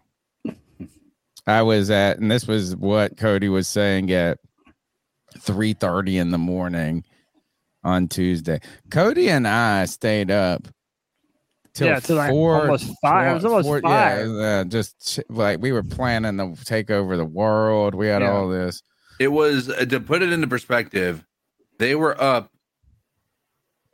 I was at, and this was what Cody was saying at 3:30 in the morning on Tuesday. Cody and I stayed up till Yeah, till like four, almost five. It was almost four- five. Yeah, uh, just like we were planning to take over the world. We had Yeah. all this. It was uh, to put it into perspective. They were up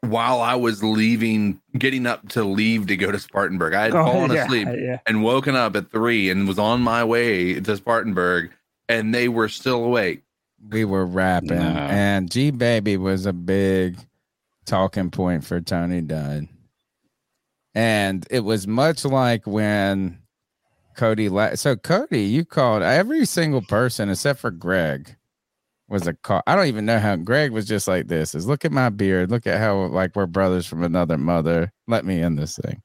while I was leaving, getting up to leave to go to Spartanburg. I had Oh, fallen yeah, asleep yeah. and woken up at three and was on my way to Spartanburg, and they were still awake. we were rapping, No. and G Baby was a big talking point for Tony Dunn. And it was much like when Cody. La- so Cody, you called every single person except for Greg was a call. I don't even know how Greg was just like this. Is look at my beard. Look at how like we're brothers from another mother. Let me in this thing.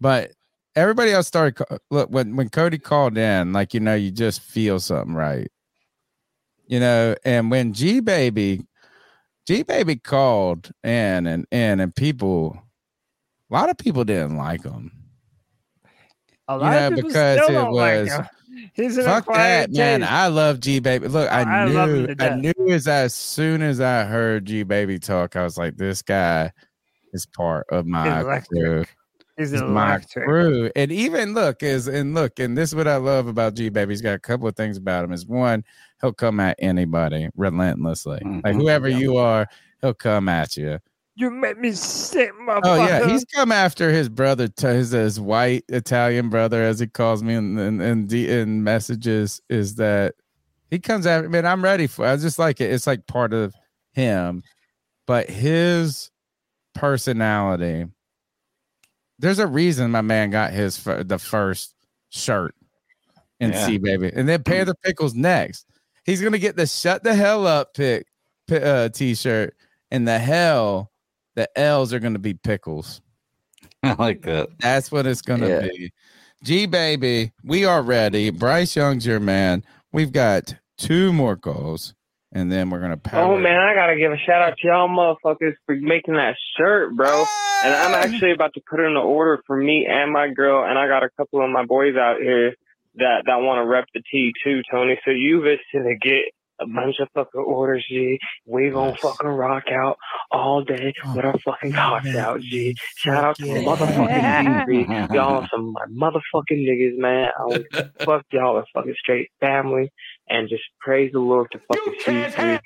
But everybody else started. Look when when Cody called in, like you know, you just feel something right you know and when g baby g baby called in and in and people a lot of people didn't like him A you lot know of people because it like was him. He's an fuck that acquired man i love g baby look i, I knew i knew as as soon as i heard g baby talk i was like this guy is part of my electric. crew He's is my electric. crew. And even look is and look, and this is what I love about G Baby. He's got a couple of things about him. Is one, he'll come at anybody relentlessly. Like Mhm. whoever you are, he'll come at you. You make me sick, motherfucker. Oh yeah, he's come after his brother, t- his, his white Italian brother, as he calls me and in, in, D, messages. Is that he comes after? Man, I'm ready for. I just like it. It's like part of him, but his personality. There's a reason my man got his the first shirt in Yeah. C baby, and then Panther Pickles next. He's gonna get the shut the hell up pick uh, t-shirt, and the hell the L's are gonna be pickles. I like that. That's what it's gonna Yeah. be. G baby, we are ready. Bryce Young's your man. We've got two more goals, and then we're gonna power. Oh man, I gotta give a shout out to y'all motherfuckers for making that shirt, bro. And I'm ah! actually about to put in an order for me and my girl, and I got a couple of my boys out here that that want to rep the T too, Tony. So you just to get a bunch of fucking orders, G. We gonna fucking rock out all day oh, with our fucking cocks man. out, G. Shout out to yeah. motherfucking G, Y'all some my motherfucking niggas, man. I was, fuck y'all a fucking straight family and just praise the Lord to fucking see G.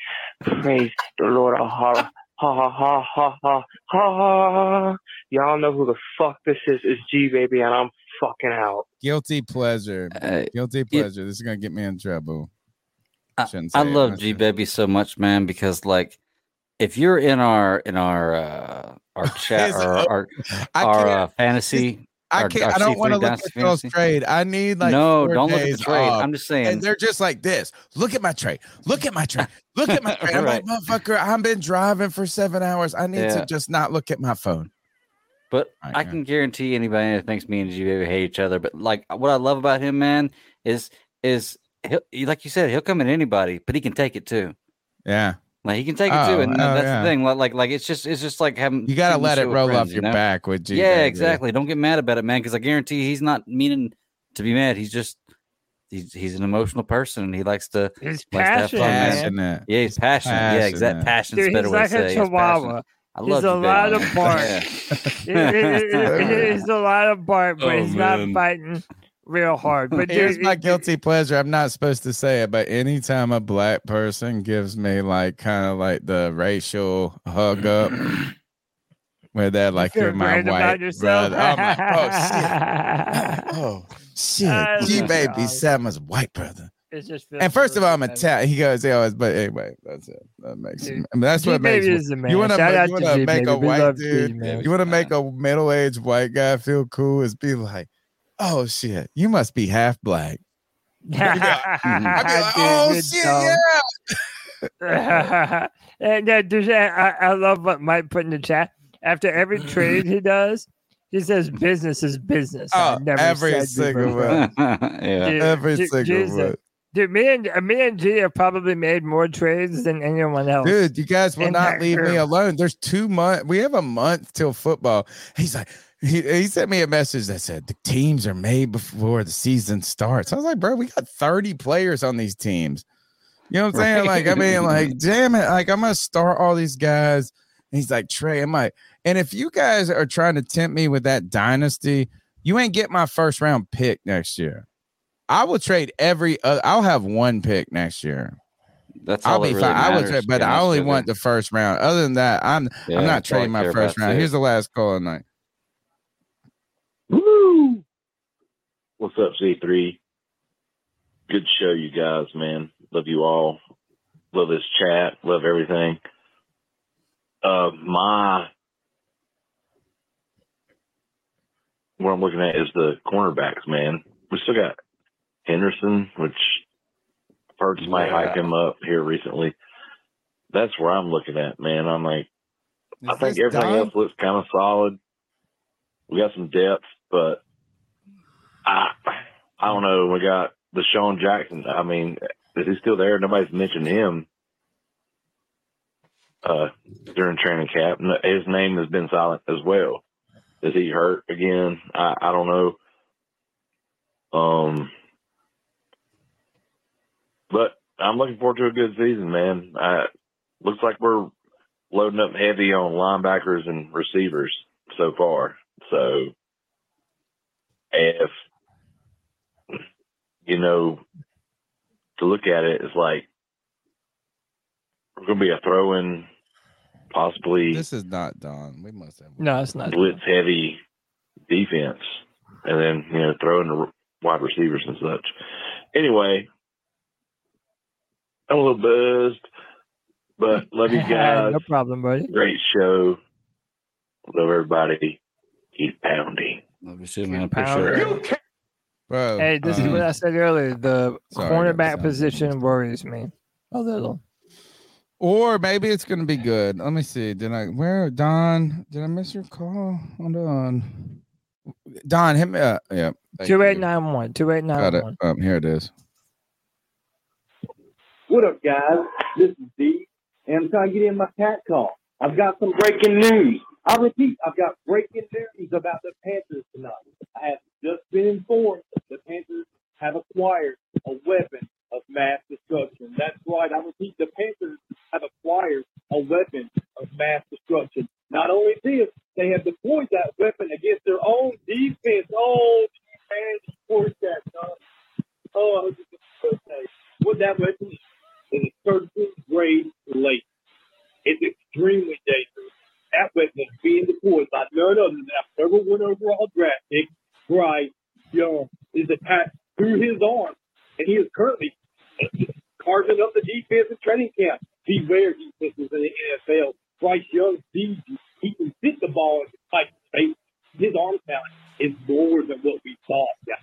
Praise the Lord of horror. Ha ha ha ha ha ha ha. Y'all know who the fuck this is. It's G baby, and I'm fucking out. Guilty pleasure. Uh, Guilty pleasure. It, this is gonna get me in trouble. Shouldn't I love G Baby so much, man, because like if you're in our in our uh our chat or our our uh, fantasy I can't. our I don't want to look at y'all's trade. I need like No, don't look at the trade. off. I'm just saying- and they're just like this. Look at my trade. Look at my trade. Look at my trade. I'm like, motherfucker, I've been driving for seven hours. I need Yeah. to just not look at my phone. But I can guarantee anybody that thinks me and G Baby hate each other. But like what I love about him, man, is is he'll, like you said, he'll come at anybody, but he can take it too. Yeah. Like he can take it Oh, too, and oh, that's yeah. the thing. Like, like, like it's just, it's just like having. You gotta let it roll friends, off you your know? back with G. Yeah, exactly. Don't get mad about it, man, because I guarantee he's not meaning to be mad. He's just, he's, he's an emotional person, and he likes to, He's likes to have fun, man. Passionate. Yeah, he's passionate. Yeah, exact. Passionate. Passion's a Dude, better he's way like to a say. it. He's chihuahua. passionate. I He's a lot of bark. He's a lot of bark, but Oh, he's man. not fighting real hard. But Here's dude, my guilty pleasure. I'm not supposed to say it, but anytime a black person gives me like kind of like the racial hug up, where they're like, "You're my great white brother," I'm like, "Oh shit, oh shit, love baby, God. Selma's white brother." It just And first of all, I'm better. Italian. He goes, he always, but anyway, that's it. That makes him. I mean, that's what makes you want to Shout out you to want to make a. White dude. You want to make a middle aged white guy feel cool. Is be like, oh shit, you must be half black. I'd be like, oh Dude, shit, dumb. yeah. and uh, dude, I, I love what Mike put in the chat. After every trade he does, he says business is business. I Oh, never every said single before. one. yeah, Dude, every dude, single Jesus. one. Dude, me and uh, me and G have probably made more trades than anyone else. Dude, you guys will in not that leave me alone. There's two months. We have a month till football. He's like, he, he sent me a message that said the teams are made before the season starts. I was like, bro, we got 30 players on these teams. You know what I'm saying? Like, I mean, like, damn it. Like, I'm gonna start all these guys. And he's like, Trey, I'm like, and if you guys are trying to tempt me with that dynasty, you ain't get my first round pick next year. I will trade every. Uh, I'll have one pick next year. That's I'll be really fine. I matters, trade, but I only want the first round. Other than that, I'm Yeah, I'm not that's all I trading my first round. Here's the last call of night. Woo! What's up, C3? Good show, you guys, man. Love you all. Love this chat. Love everything. Uh, my what I'm looking at is the cornerbacks, man. We still got Henderson, which Perks might hype him up here recently. That's where I'm looking at, man. I'm like, I think everything Don? else looks kind of solid. We got some depth, but I I don't know. We got Deshaun Jackson. I mean, is he still there? Nobody's mentioned him uh, during training camp. His name has been silent as well. Is he hurt again? I, I don't know. Um, but I'm looking forward to a good season, man. I, looks like we're loading up heavy on linebackers and receivers so far. So if you know to look at it, it's like we're gonna be a throw in possibly This is not Don. We must have. No, it's not. blitz heavy defense and then you know throw in the wide receivers and such. Anyway, I'm a little buzzed, but love you guys. no problem, buddy. Great show. Love everybody. Keep pounding. Love you too, man. Pound. Appreciate it. Bro, Hey, this is uh, what I said earlier. The Sorry, cornerback position worries me a little. Or maybe it's gonna be good. Let me see. Did I where Don? Did I miss your call? Hold on. Don, hit me up. Yeah. thank Two eight you. nine one. Two eight Got it. Um, here it is. What up, guys? This is D, and I'm trying to get in my cat call. I've got some breaking news. I repeat, I've got breaking news about the Panthers tonight. I have just been informed the Panthers have acquired a weapon of mass destruction. That's right, I'm repeat, the Panthers have acquired a weapon of mass destruction. Not only this, they have deployed that weapon against their own defense. Oh, man, support that. Oh, I say, what that weapon is, is a 13th grade laser. It's extremely dangerous. That is being deployed by none other than our number one overall draft pick, Bryce Young, is attached through his arm, and he is currently carving up the defense in training camp. Beware defenses in the NFL. Bryce Young sees you. He can hit the ball in tight space. His arm talent is more than what we thought. Yeah.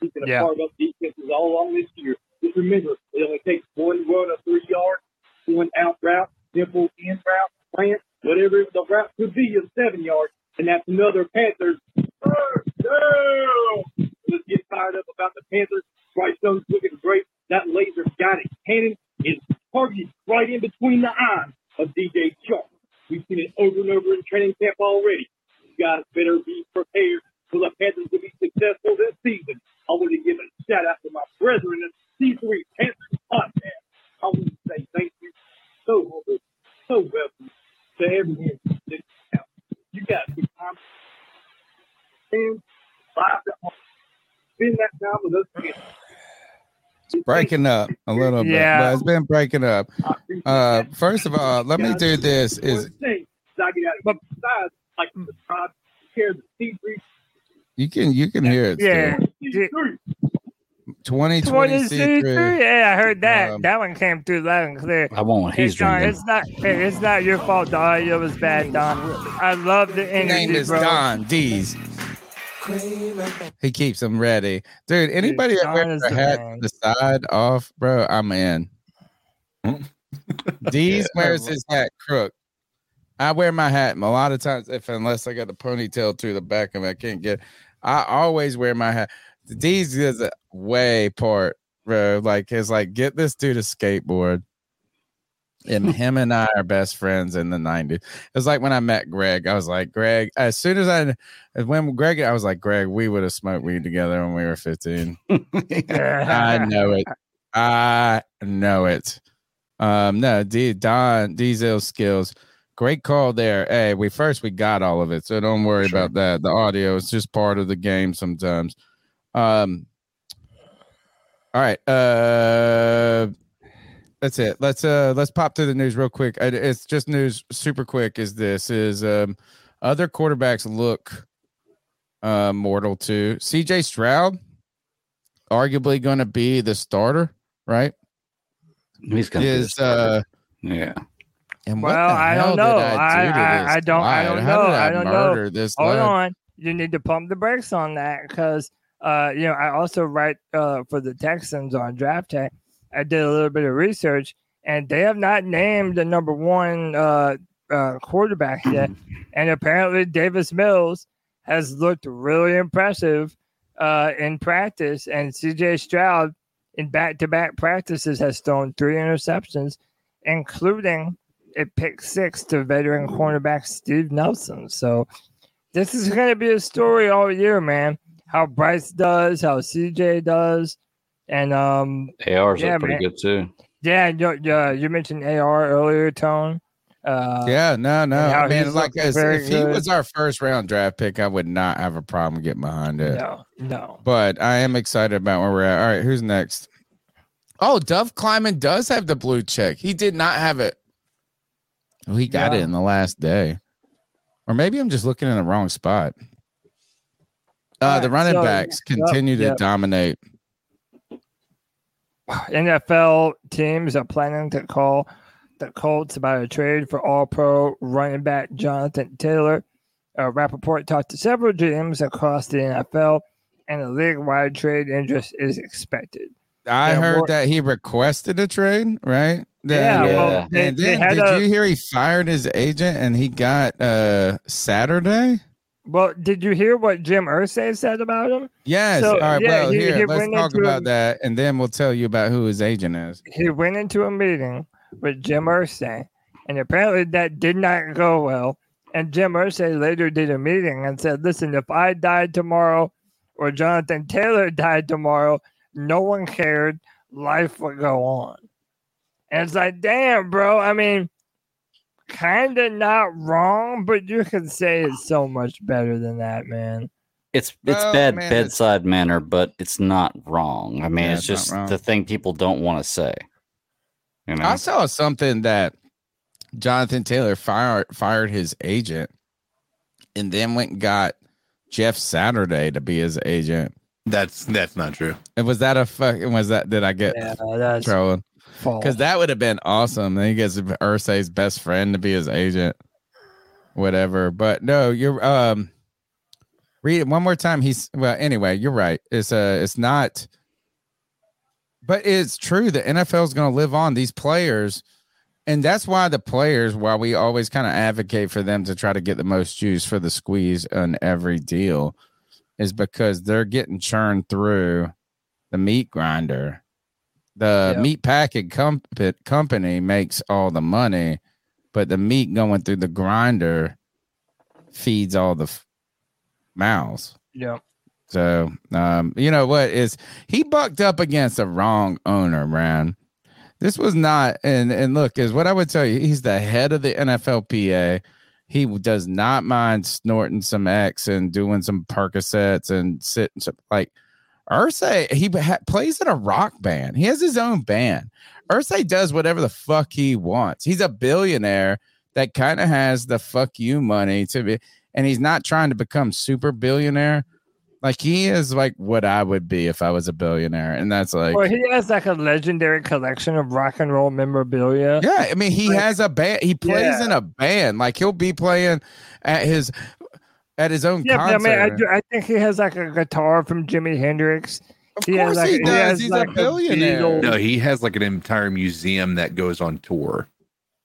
He's going to Yeah. carve up defenses all along this year. Just remember, it only takes one run of three yards, one out route, simple in route, plant, whatever the route could be, is seven yards, and that's another Panthers. first down. Let's get fired up about the Panthers. Bryce Young's looking great. That laser got guided cannon is targeted right in between the eyes of DJ Chark. We've seen it over and over in training camp already. You guys better be prepared for the Panthers to be successful this season. I want to give a shout out to my brethren the C3 Panthers podcast. I want to say thank you so so welcome to everyone. that's out. You guys good time. And live at home. Spend that time with us together. breaking up a little bit, Yeah. but it's been breaking up. Uh, first of all, let me do this. Is Thing, I get out of size, like subscribe, share the C3 you can you can hear it. Yeah. Still. 20, 23. Yeah, I heard that. Um, that one came through loud and clear. I want he's It's not, it's not. hey, It's not your fault. The audio was bad, Don. I love the energy, name is bro. Don D's. He keeps them ready, dude. Anybody that Don wears is a the hat man. the side off, bro, I'm in. D's wears his hat crook. I wear my hat a lot of times if unless I got the ponytail to the back of it, I can't get. I always wear my hat. D's is a way part, bro. Like it's like get this dude a skateboard. And him and I are best friends in the 90s. It was like when I met Greg. I was like, Greg, as soon as I when Greg, I was like, Greg, we would have smoked weed together when we were 15. I know it. I know it. Um, no, D Don Diesel skills. Great call there. Hey, we first we got all of it, so don't worry about that. The audio is just part of the game sometimes. Um all right. Uh that's it. Let's uh let's pop through the news real quick. It's just news super quick is this is um other quarterbacks look uh mortal too. CJ Stroud arguably going to be the starter, right? He's gonna be the is starter. uh yeah. and what Well, the I hell don't know. did I, I, do to I, this I don't. I don't know. I don't know. this Hold lad? on. You need to pump the brakes on that because, uh, you know, I also write uh for the Texans on Draft Tech. I did a little bit of research, and they have not named the number one uh, uh quarterback yet. and apparently, Davis Mills has looked really impressive uh in practice, and CJ Stroud in back-to-back practices has thrown three interceptions, including a pick six to veteran cornerback Steve Nelson. So this is going to be a story all year, man. How Bryce does, how CJ does, and um, AR's yeah, look pretty man. good too. Yeah, you, you, you mentioned AR earlier, Tone. Uh, Yeah, no, no. and how I mean, like looking as, very if he good. was our first round draft pick, I would not have a problem getting behind it. No, no. But I am excited about where we're at. All right, who's next? Oh, Dov Kleiman does have the blue check. He did not have it. Oh, he got it in the last day. Or maybe I'm just looking in the wrong spot. Uh, All the running so- backs Yep, continue to yep. dominate. NFL teams are planning to call the Colts about a trade for All Pro running back Jonathan Taylor. Uh, Rapoport talked to several GMs across the NFL, and a league wide trade interest is expected. I Yeah, heard more- that he requested a trade, right? Yeah, Then- well, they- and they then had did a- you hear he fired his agent and he got uh Saturday? Well, did you hear what Jim Irsay said about him? Yes. So, All right. yeah, well, he- here he let's talk into a- about that, and then we'll tell you about who his agent is. He went into a meeting with Jim Irsay, and apparently that did not go well. And Jim Irsay later did a meeting and said, "Listen, if I died tomorrow, or Jonathan Taylor died tomorrow, no one cared. Life would go on." And it's like, damn, bro. I mean, kind of not wrong, but you can say it's so much better than that, man. It's it's Well, bad man, it's- bedside manner, but it's not wrong. I mean, Yeah, it's it's just the thing people don't want to say. You know, I saw something that Jonathan Taylor fired fired his agent, and then went and got Jeff Saturday to be his agent. That's that's not true. And was that a fuck? Was that did I get Yeah, that's trolling? Because that would have been awesome. Then he gets Irsay's best friend to be his agent, whatever. But no, you're um. Read it one more time. He's well. Anyway, you're right. It's uh, it's not. But it's true. The NFL is going to live on. These players, and that's why the players, while we always kind of advocate for them to try to get the most juice for the squeeze on every deal, is because they're getting churned through the meat grinder. The Yeah. meat packing comp- company makes all the money, but the meat going through the grinder feeds all the f- mouths. Yep. So, um, you know what is he bucked up against the wrong owner, man. This was not, and and look, is what I would tell you. He's the head of the NFLPA. He does not mind snorting some X and doing some Percocets and sitting some like Irsay. He ha- plays in a rock band. He has his own band. Irsay does whatever the fuck he wants. He's a billionaire that kind of has the fuck you money to be, and he's not trying to become super billionaire. Like he is like what I would be if I was a billionaire, and that's like Well, he has like a legendary collection of rock and roll memorabilia. yeah, I mean, he has a band. He plays Yeah. in a band. Like he'll be playing at his at his own Yeah, but I mean, I, do, I think he has like a guitar from Jimi Hendrix. Of course he does. He's a billionaire. Beatle- No, he has like an entire museum that goes on tour.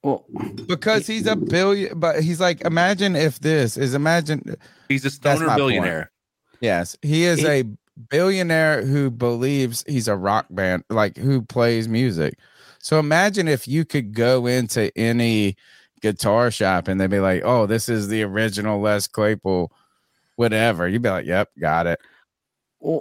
Well, because he's a billion. But he's like, imagine if this is imagine. He's a That's stoner my point. billionaire. Yes, he is He- a billionaire who believes he's a rock band, like who plays music. So imagine if you could go into any guitar shop and they'd be like, "Oh, this is the original Les Claypool, whatever." You'd be like, "Yep, got it."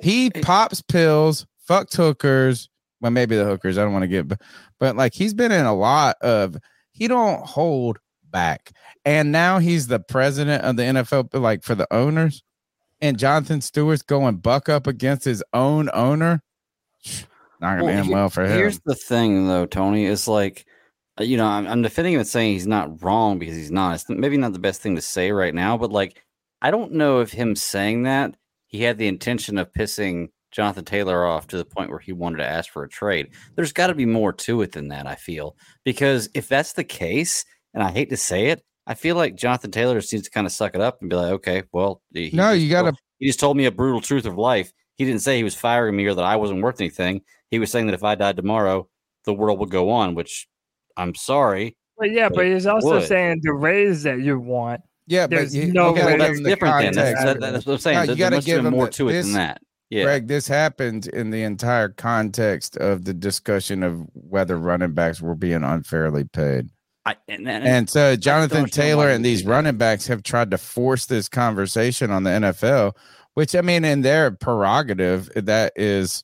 he pops pills, fucks hookers. Well, maybe the hookers. I don't want to get, but, but like he's been in a lot of. He don't hold back, and now he's the president of the NFL, like for the owners. And Jonathan Stewart's going buck up against his own owner. Not gonna end he- well for him. Here's the thing, though, Tony. Is like, Uh, you know, I'm, I'm defending him and saying he's not wrong because he's not. It's maybe not the best thing to say right now, but like, I don't know if him saying that he had the intention of pissing Jonathan Taylor off to the point where he wanted to ask for a trade. There's got to be more to it than that. I feel because if that's the case, and I hate to say it, I feel like Jonathan Taylor just needs to kind of suck it up and be like, okay, well, he No, you gotta- He just told me a brutal truth of life. He didn't say he was firing me or that I wasn't worth anything. He was saying that if I died tomorrow, the world would go on. Which I'm sorry. But yeah, but he's also would. saying the raise that you want. Yeah, but you- no you gotta way give that's different then. That's, that- that's what I'm saying. No, you there gotta must give been more the- to it this- than that. Yeah. Greg, this happened in the entire context of the discussion of whether running backs were being unfairly paid. I, and, and, And so Jonathan Taylor and these running backs have tried to force this conversation on the NFL, which I mean, in their prerogative, that is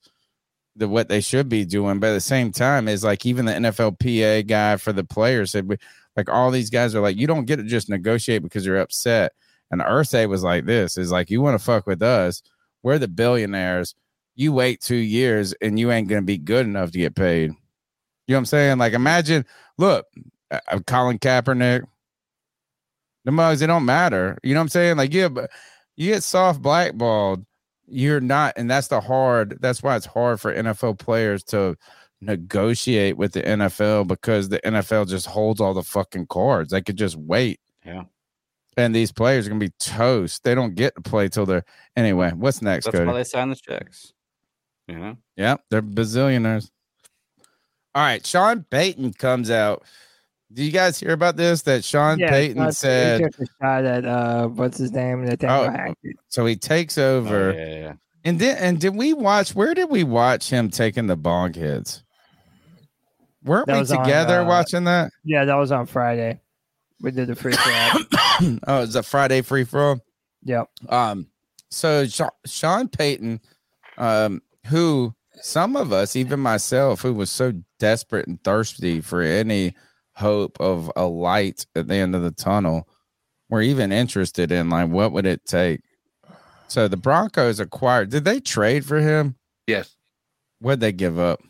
the what they should be doing. But at the same time, is like even the NFLPA guy for the players said, like all these guys are like, you don't get to just negotiate because you're upset. And Irsay was like, this is like, you want to fuck with us? We're the billionaires. You wait two years and you ain't gonna be good enough to get paid. You know what I'm saying? Like, imagine, look, uh, uh, Colin Kaepernick, the mugs, it don't matter. You know what I'm saying? Like, yeah, but you get soft blackballed, you're not, and that's the hard. That's why it's hard for NFL players to negotiate with the NFL because the NFL just holds all the fucking cards. They could just wait. Yeah. And these players are gonna be toast. They don't get to play till they're anyway. What's next, That's Cody? why they sign the checks. You know. Yeah, they're bazillionaires. All right, Sean Payton comes out. Do you guys hear about this? That Sean Yeah, Payton uh, said, took a shot at uh, what's his name? Nathaniel Oh, Hackett. so he takes over. Oh, yeah, yeah. And then, and did we watch? Where did we watch him taking the bong hits? Weren't That we was on, together uh, watching that? Yeah, that was on Friday. We did the free throw. oh, it's a Friday free for all. Yep. Um, so Sean Payton, um, who some of us, even myself, who was so desperate and thirsty for any hope of a light at the end of the tunnel, were even interested in like what would it take. So the Broncos acquired. Did they trade for him? Yes. What'd they give up?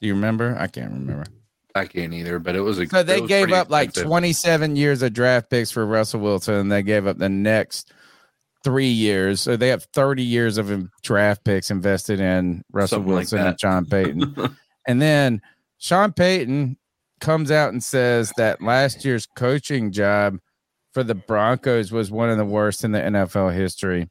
Do you remember? I can't remember. I can't either, but it was a So they gave up like 27 years of draft picks for Russell Wilson, and they gave up the next three years. So they have 30 years of draft picks invested in Russell Something like Wilson and that. John Payton. and then Sean Payton comes out and says that last year's coaching job for the Broncos was one of the worst in the NFL history.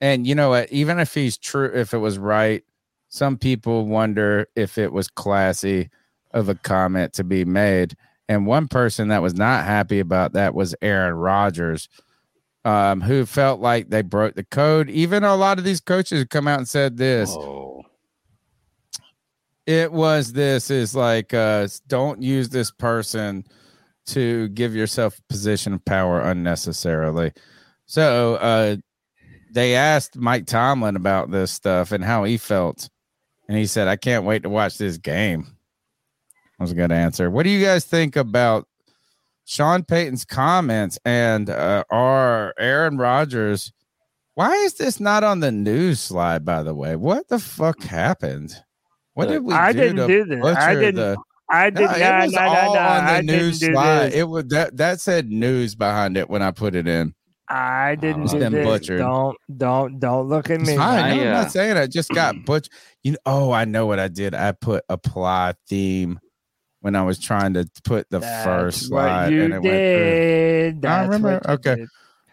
And you know what? Even if he's true, if it was right, some people wonder if it was classy of a comment to be made. And one person that was not happy about that was Aaron Rodgers, um, who felt like they broke the code. Even a lot of these coaches come out and said this. It was this is like uh don't use this person to give yourself a position of power unnecessarily. So uh they asked Mike Tomlin about this stuff and how he felt. And he said, I can't wait to watch this game. That was a good answer. What do you guys think about Sean Payton's comments and uh, our Aaron Rodgers? Why is this not on the news slide, by the way? What the fuck happened? What did we I do didn't to do this. I didn't- the- I did No, not. it was no, no, all no, on the I news slide. It was that that said news behind it when I put it in. I didn't It's do this. butchered. Don't don't don't look at It's me. fine. No, man. I'm not saying I just got butch. You know, oh, I know what I did. I put apply theme when I was trying to put the That's first what slide, you and it went through. did. I remember. what you Okay.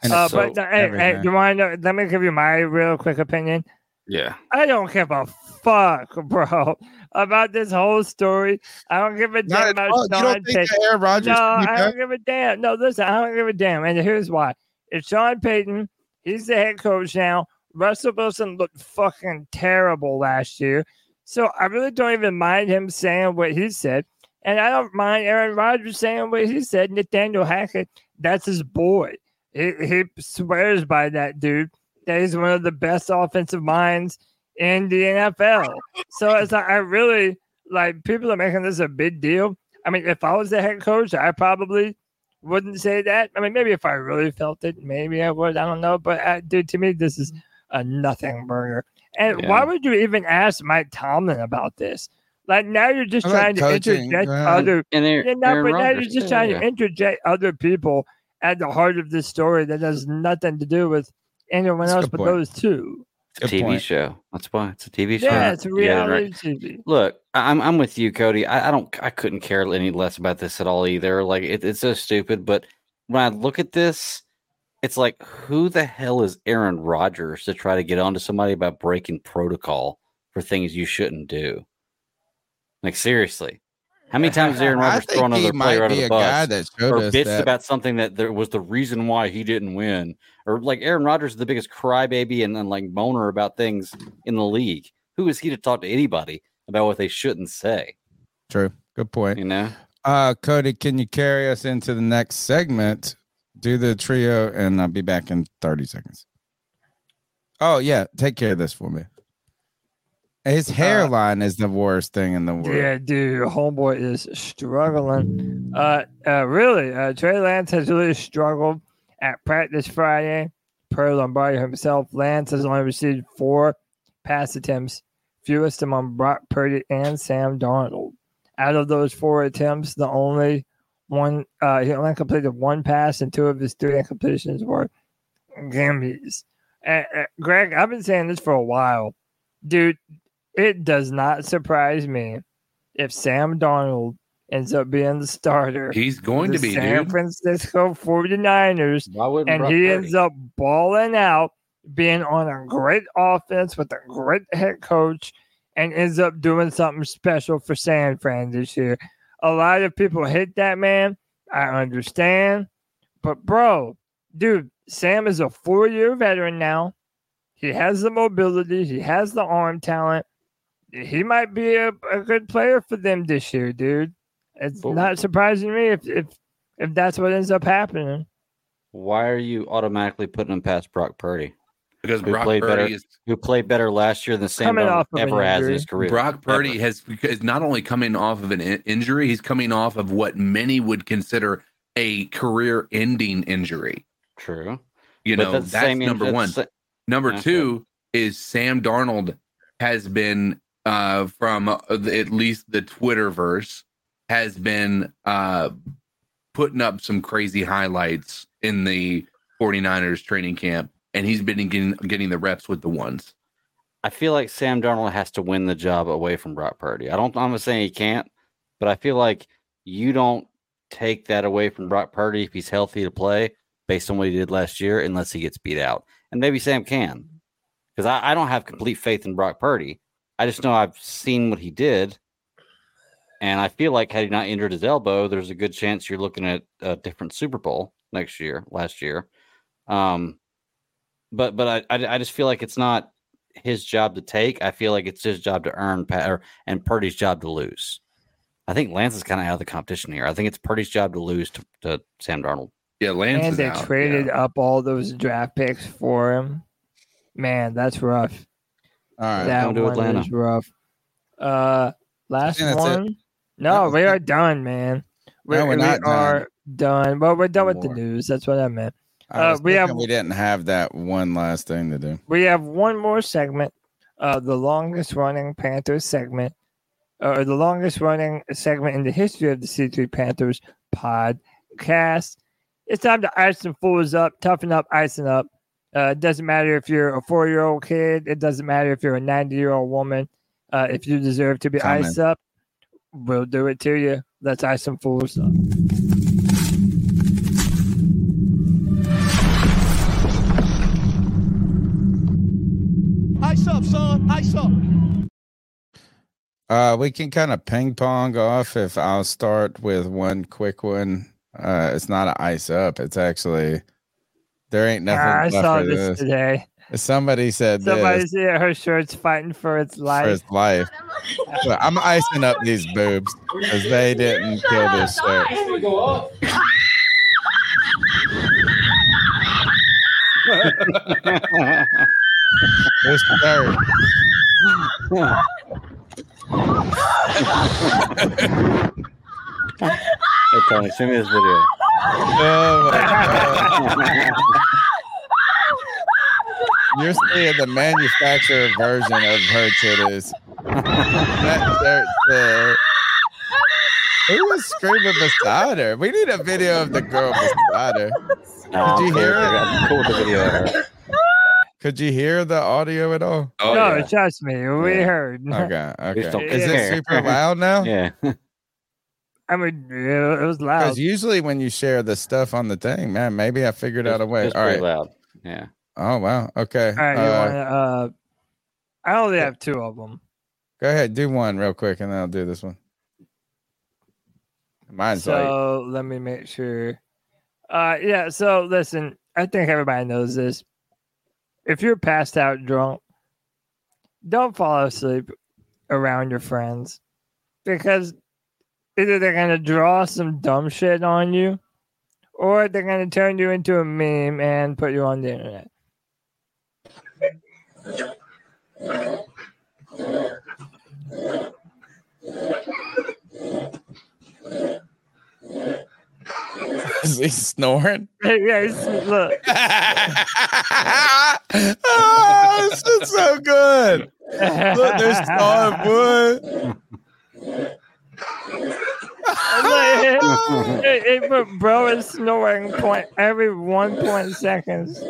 And Uh, it's but hey, hey, do you want to? Let me give you my real quick opinion. Yeah. I don't give a fuck, bro, about this whole story. I don't give a damn about all. You don't Sean think Payton. Aaron Rodgers No, I don't give a damn. No, listen, I don't give a damn. And here's why. It's Sean Payton. He's the head coach now. Russell Wilson looked fucking terrible last year. So I really don't even mind him saying what he said. And I don't mind Aaron Rodgers saying what he said. Nathaniel Hackett, that's his boy. He, he swears by that dude that he's one of the best offensive minds in the NFL. So it's like I really like people are making this a big deal. I mean, if I was the head coach, I probably wouldn't say that. I mean, maybe if I really felt it, maybe I would. I don't know. But uh, dude, to me, this is a nothing burger. And Yeah. why would you even ask Mike Tomlin about this? Like now you're just I like trying to interject man. other And Aaron- yeah, no, Aaron but now you're just yeah, trying yeah. to interject other people at the heart of this story that has nothing to do with anyone That's else but point. those two. It's a TV show. That's why it's a TV show. Yeah, it's a Yeah, reality right. TV. Look, I'm I'm with you, Cody. I, I don't I couldn't care any less about this at all either. Like it, it's so stupid. But when I look at this, it's like who the hell is Aaron Rodgers to try to get onto somebody about breaking protocol for things you shouldn't do? Like seriously. How many times Aaron Rodgers thrown another player out of the bus or bitched that- about something that there was the reason why he didn't win? Or like Aaron Rodgers is the biggest crybaby and then like moaner about things in the league. Who is he to talk to anybody about what they shouldn't say? True. Good point. You know? Uh, Cody, can you carry us into the next segment? Do the trio, and I'll be back in 30 seconds. Oh, yeah. Take care of this for me. His hairline is the worst thing in the world. Yeah, dude, homeboy is struggling. Uh, uh, really, uh, Trey Lance has really struggled at practice Friday. Per Lombardi himself, Lance has only received four pass attempts, fewest among Brock Purdy and Sam Darnold. Out of those four attempts, the only one uh, he only completed one pass, and two of his three incompletions were gimmies. Uh, uh, Greg, I've been saying this for a while, dude. It does not surprise me if Sam Darnold ends up being the starter. He's going for to be, the San dude. Francisco 49ers, and he Purdy? ends up balling out, being on a great offense with a great head coach, and ends up doing something special for San Fran this year. A lot of people hate that man. I understand. But, bro, dude, Sam is a four year veteran now. He has the mobility, he has the arm talent. He might be a, a good player for them this year, dude. It's not surprising me if, if if that's what ends up happening. Why are you automatically putting him past Brock Purdy? because who Brock played Purdy better, is who played better last year than Sam off of ever has in his career. Brock Purdy Ever. has is not only coming off of an in- injury, he's coming off of what many would consider a career-ending injury. True. You But know, that's that's, the same in- number that's one. the- Number Okay. two is Sam Darnold has been uh, from uh, at least the Twitterverse has been uh, putting up some crazy highlights in the 49ers training camp, and he's been getting getting the reps with the ones. I feel like Sam Darnold has to win the job away from Brock Purdy. I don't. I'm not saying he can't, but I feel like you don't take that away from Brock Purdy if he's healthy to play based on what he did last year, unless he gets beat out. And maybe Sam can, because I, I don't have complete faith in Brock Purdy. I just know I've seen what he did, and I feel like had he not injured his elbow, there's a good chance you're looking at a different Super Bowl next year, last year. Um, but but I, I I just feel like it's not his job to take. I feel like it's his job to earn, pa- or, and Purdy's job to lose. I think Lance is kind of out of the competition here. I think it's Purdy's job to lose to, to Sam Darnold. Yeah, Lance and they traded up all those draft picks for him. Man, that's rough. All right, that going to one Atlanta. is rough. Uh, last think that's it. one. No, we are done, man. We, No, we're not done. are done. Well, we're done with the news. That's what I meant. I Uh, we have we didn't have that one last thing to do. we have one more segment, uh, the longest running Panthers segment, or the longest running segment in the history of the C3 Panthers podcast. It's time to ice some fools up, toughen up, icing up. Uh, it doesn't matter if you're a four year old kid, it doesn't matter if you're a 90 year old woman. Uh, if you deserve to be Comment. iced up, we'll do it to you. Let's ice some fools up. Ice up, son. Ice up. Uh, we can kind of ping pong off if I'll start with one quick one. Uh, it's not an ice up. It's actually there ain't nothing. Ah, I left saw for this today. Somebody said Somebody this said her shirt's fighting for its life. for life. his life. But I'm icing up these boobs because they didn't kill this shirt. we go. This shirt. Hey Tony, send me this video. Oh. You're seeing the manufacturer version of her titties. that shirt said, Who was screaming beside her? We need a video of the girl beside her. No, Did you hear with the- it? Cool the video of her. Could you hear the audio at all? Oh, no, yeah. trust me, we heard. Okay, okay. Is it super loud now? Yeah. I mean, it it was loud. Because usually when you share the stuff on the thing, man, maybe I figured out a way. It's All pretty loud. Yeah. Oh wow. Okay. All right, Uh, wanna, uh, I only have two of them. Go ahead, do one real quick, and then I'll do this one. Mine's like So let me make sure. Uh, yeah. So listen, I think everybody knows this. If you're passed out drunk, don't fall asleep around your friends because either they're gonna draw some dumb shit on you, or they're gonna turn you into a meme and put you on the internet. is he snoring? yeah, it's, look. oh, this is so good. Look, there's Star Boy. Like, it, it, but bro is snoring point every one point seconds.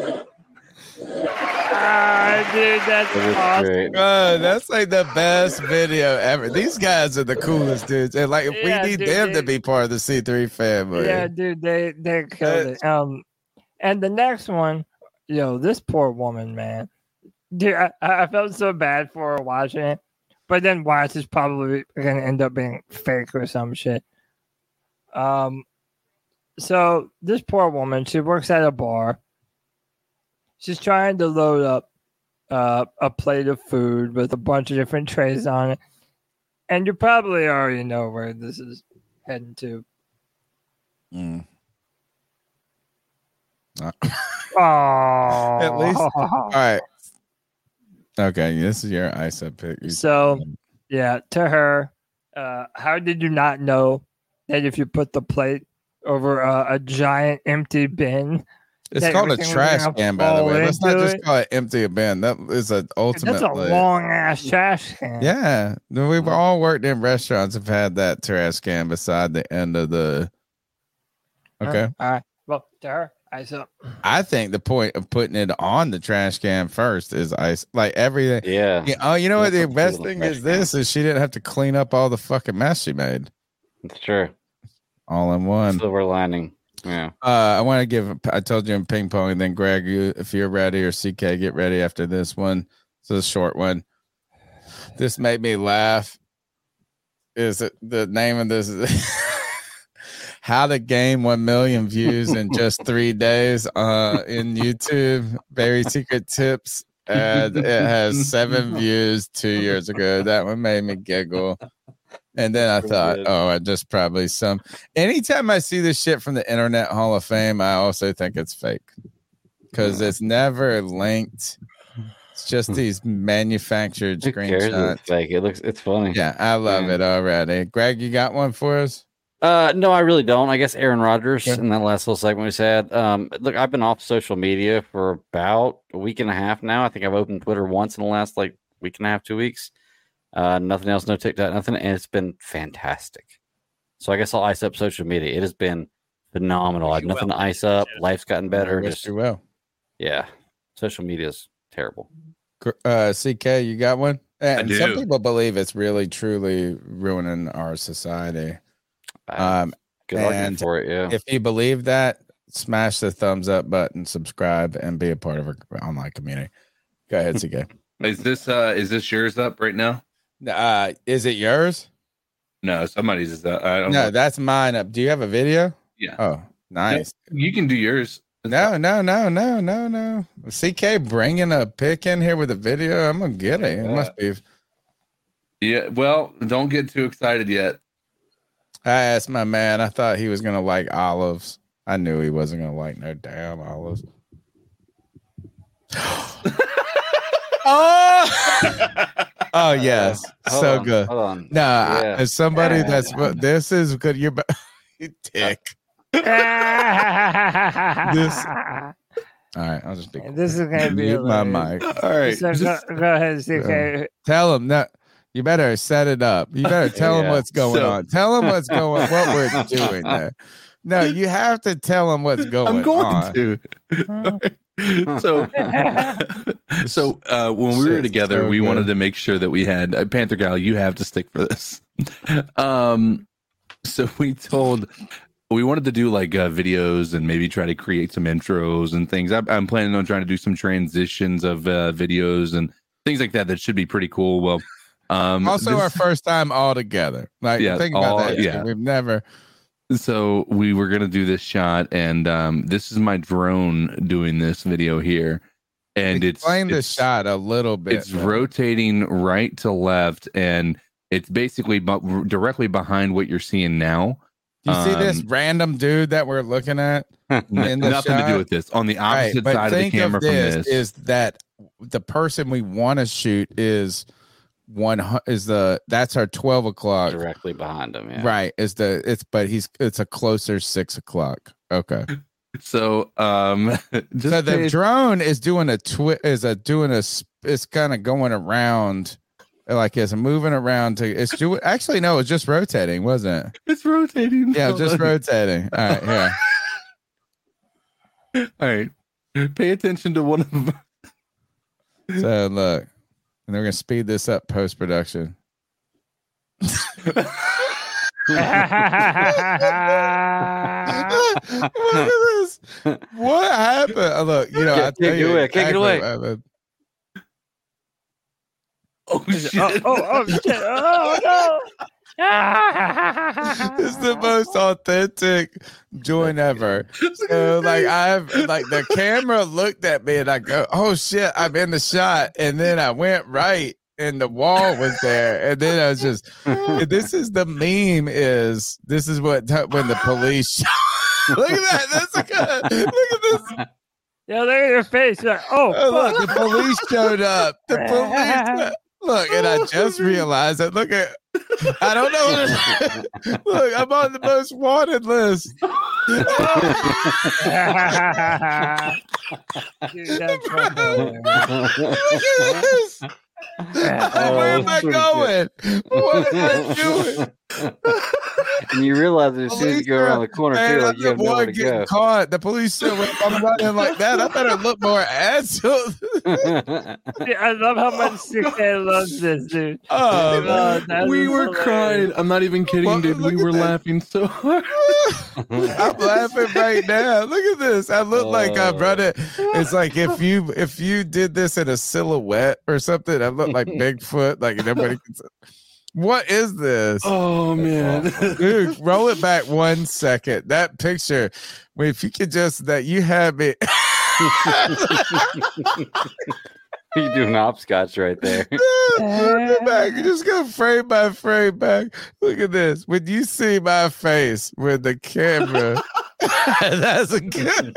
Ah, dude, that's awesome. Bro, that's like the best video ever. These guys are the coolest dudes. And like, Yeah, we need dude, them to be part of the C3 family. Yeah, dude, they they killed it. Um, and the next one, yo, this poor woman, man, dude, I, I felt so bad for her watching it, but then watch is probably gonna end up being fake or some shit. Um, so this poor woman, she works at a bar. She's trying to load up uh, a plate of food with a bunch of different trays on it, and you probably already know where this is heading to. Mm. Uh, Oh, At least. All right. Okay, this is your up pick. So, yeah, to her, uh, how did you not know that if you put the plate over a, a giant empty bin, It's called a trash can, by the way. Let's not just it? call it empty a bin. That is an ultimate. That's a long ass trash can. Yeah, we've all worked in restaurants. Have had that trash can beside the end of the. Okay, All right. Well, to her, ice up. I think the point of putting it on the trash can first is ice, like everything. Yeah. Yeah, oh, you know what? The best thing trash is this: is she didn't have to clean up all the fucking mess she made. It's true. All in one. Silver lining. Yeah. Uh, I want to give. I told you in ping pong, and then Greg, you, if you're ready, or CK, get ready after this one. It's a short one. This made me laugh. Is it the name of this? How to gain one million views in just three days uh, in YouTube. Very secret tips, and it has seven views two years ago. That one made me giggle. And then I thought, oh, I just probably some. Anytime I see this shit from the Internet Hall of Fame, I also think it's fake because it's never linked. It's just these manufactured Who cares screenshots. it's fake? It looks it's funny. Yeah, I love Yeah. it already. Greg, you got one for us? Uh, no, I really don't. I guess Aaron Rodgers in that last little segment we said. Um, look, I've been off social media for about a week and a half now. I think I've opened Twitter once in the last like week and a half, two weeks. Uh, nothing else, no TikTok, nothing, and it's been fantastic. So I guess I'll ice up social media. It has been phenomenal. I have nothing to ice up. Life's gotten better. Just, you well. yeah, social media is terrible. Uh, CK, you got one? And some do. people believe it's really, truly ruining our society. Um, good and for it, yeah. If you believe that, smash the thumbs up button, subscribe, and be a part of our online community. Go ahead, CK. Is this uh is this yours up right now? Uh, is it yours? No, somebody's is up. I don't No, know. that's mine up. Do you have a video? Yeah. Oh, nice. You can do yours. No, no, no, no, no, no. CK bringing a pick in here with a video. I'm gonna get it. It must be. Yeah, well, don't get too excited yet. I asked my man. I thought he was gonna like olives. I knew he wasn't gonna like no damn olives. oh, oh yes, Hold so on, good. hold on. No, I- as somebody that's what this is good. You're you dick. This. All right, I'll just be. This is gonna be my mic. All right, So go, go ahead, CK. Uh, tell him that you better set it up. You better tell him Yeah. what's going So- on. Tell them what's going on what we're doing there. No, you have to tell them what's going I'm going on. to. so so uh when we were together so we good. wanted to make sure that we had uh, panther gal you have to stick for this um so we told we wanted to do like uh, videos and maybe try to create some intros and things I'm, I'm planning on trying to do some transitions of uh, videos and things like that that should be pretty cool well um Also, this- our first time all together. Like, Yeah, think about all- that. yeah. We've never. so we were gonna do this shot and um this is my drone doing this video here and it's Explain the it's- shot a little bit. it's man. rotating right to left and it's basically bu- directly behind what you're seeing now Do you see this Um, random dude that we're looking at? the nothing to do with this on the Right, opposite but side of the camera from this this is that the person we want to shoot is one is the that's our twelve o'clock. Directly behind him. Yeah. Right, is the it's but he's it's a closer six o'clock. Okay, so um just so the pay- drone is doing a twit is a doing a sp- it's kind of going around like it's moving around to it's doing actually no it's just rotating wasn't it? It's rotating. Yeah just rotating. All right yeah all right. Pay attention to one of them So look, and they're gonna speed this up post production. what is this? What happened? Oh, look, you know, Kick- I kick it away, kick it away. Oh, oh shit oh, oh, oh, shit. Oh, no. It's the most authentic joint ever. So like I've like the camera looked at me and I go, oh shit, I'm in the shot, and then I went right and the wall was there, and then I was just, this is the meme is this is what when the police. look at that, that's a good. Look at this. Yeah, look at your face. You're like, oh, Oh, look, the police showed up. The police. Look, and I just realized that. Look at. I don't know. What look, I'm on the most wanted list. Dude, that's fucking. Look at this. Where am I going? What am I doing? and you realize that as soon as you go around the corner, Man, too, like you the have nowhere to getting go. caught. The police said, well, if I'm running like that, I better look more asshole. Dude, I love how much oh, Sick loves this, dude. Oh, Oh, that we were hilarious. crying. I'm not even kidding, Well, dude. We were that. laughing so hard. I'm laughing right now. Look at this. I look like I'm Oh. running. It's like if oh. you if you did this in a silhouette or something, I look like Bigfoot. Like nobody can. What is this? Oh man, Dude, roll it back one second. That picture, well, if you could just that you have it. you doing hopscotch right there. Look it back. You just go frame by frame back. Look at this. When you see my face with the camera, that's a good,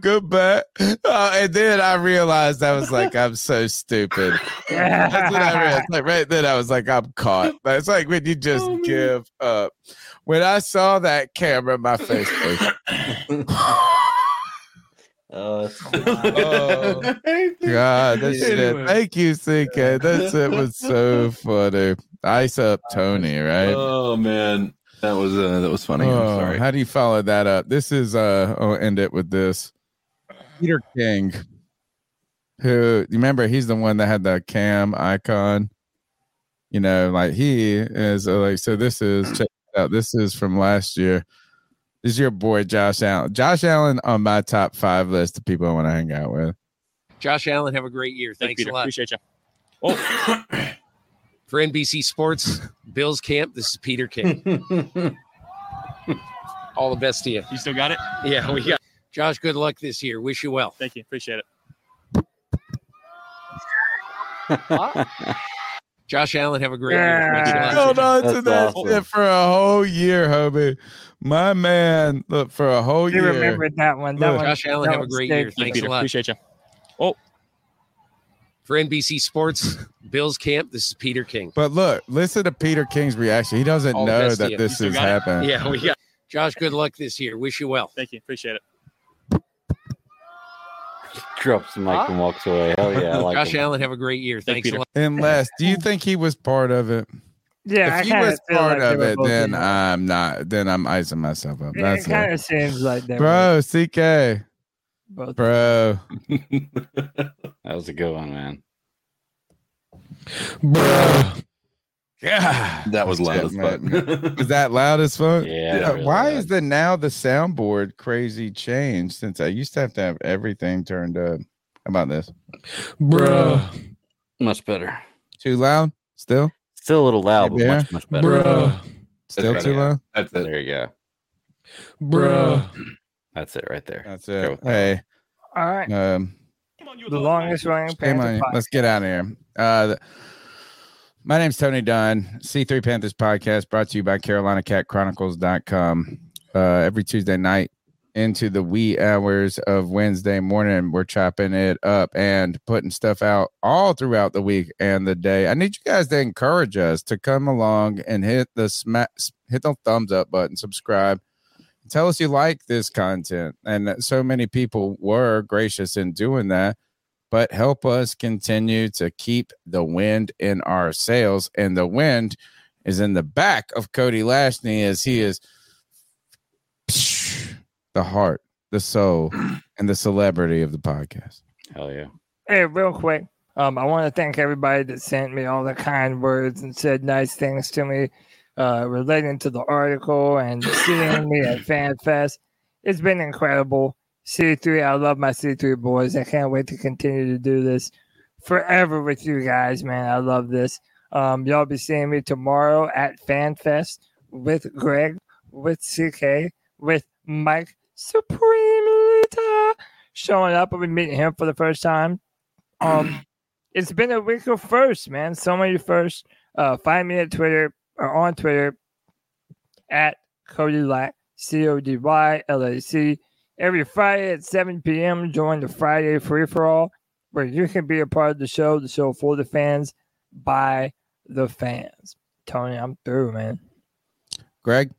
good bet. Uh, and then I realized I was like, I'm so stupid. That's what I realized. Like right then, I was like, I'm caught. But it's like when you just give up. When I saw that camera, my face was. Oh, that's Oh, God, that shit. Anyway. Thank you, CK. That shit was so funny. Ice up Tony, right? Oh man, that was uh, that was funny. Oh, I'm sorry. How do you follow that up? This is uh I'll end it with this. Peter King. Who you remember he's the one that had the cam icon. You know, like he is uh, like so this is check out. This is from last year. This is your boy Josh Allen. Josh Allen on my top five list of people I want to hang out with. Josh Allen, have a great year. Thanks Peter. a lot. Appreciate you. Oh, For NBC Sports, Bills Camp, this is Peter King. All the best to you. you still got it? Yeah, we got Josh. Good luck this year. Wish you well. Thank you. Appreciate it. Josh Allen, have a great year. Thanks a lot. Hold on to that awesome. shit for a whole year, Hobie. My man, look for a whole You year. remembered that one. That Look. one Josh Allen, that have a great year. Thanks a Peter. lot. Appreciate you. Oh, For NBC Sports, Bills Camp, this is Peter King. But look, listen to Peter King's reaction. He doesn't All know that you. this You still is got happening. Yeah, we got Josh. Good luck this year. Wish you well. thank you. Appreciate it. Drops the mic and walks away. Hell yeah. I like Josh him. Allen, have a great year. Thank Thanks a Peter. lot. Unless, do you think he was part of it? Yeah, I if he kinda was part like of it, then in. I'm not. Then I'm icing myself up. It kind of seems like that. Bro, CK, Both. bro, That was a good one, man. bro. Yeah, That was loud as fuck. Is that loud as fuck? Yeah, Uh, really Why loud. is the now the soundboard crazy change? Since I used to have to have everything turned up. How about this? Bro. Much better. Too loud? Still? Still a little loud, but much, much better. Bro. Still That's too loud? That's it. There you go. Bro. That's it right there. That's it. with that. Hey, All right. um, The longest running Shame Panther on Let's get out of here. Uh, the- my name's Tony Dunn, C3 Panthers podcast brought to you by CarolinaCatChronicles.com. Uh, every Tuesday night into the wee hours of Wednesday morning, we're chopping it up and putting stuff out all throughout the week and the day. I need you guys to encourage us to come along and hit the smack, hit the thumbs up button, subscribe, tell us you like this content. And so many people were gracious in doing that but help us continue to keep the wind in our sails. And the wind is in the back of Cody Lashney as he is the heart, the soul, and the celebrity of the podcast. Hell yeah. Hey, real quick. Um, I want to thank everybody that sent me all the kind words and said nice things to me uh, relating to the article and seeing me at FanFest. It's been incredible. C3, I love my C3 boys. I can't wait to continue to do this forever with you guys, man. I love this. Um, y'all be seeing me tomorrow at FanFest with Greg, with CK, with Mike Supreme Lita showing up. I'll be meeting him for the first time. Um, it's been a week of firsts, man. So many firsts. Uh, find me at Twitter or on Twitter at Cody Lac, C O D Y L A C. Every Friday at 7 p.m., join the Friday Free for All, where you can be a part of the show, the show for the fans, by the fans. Tony, I'm through, man. Greg?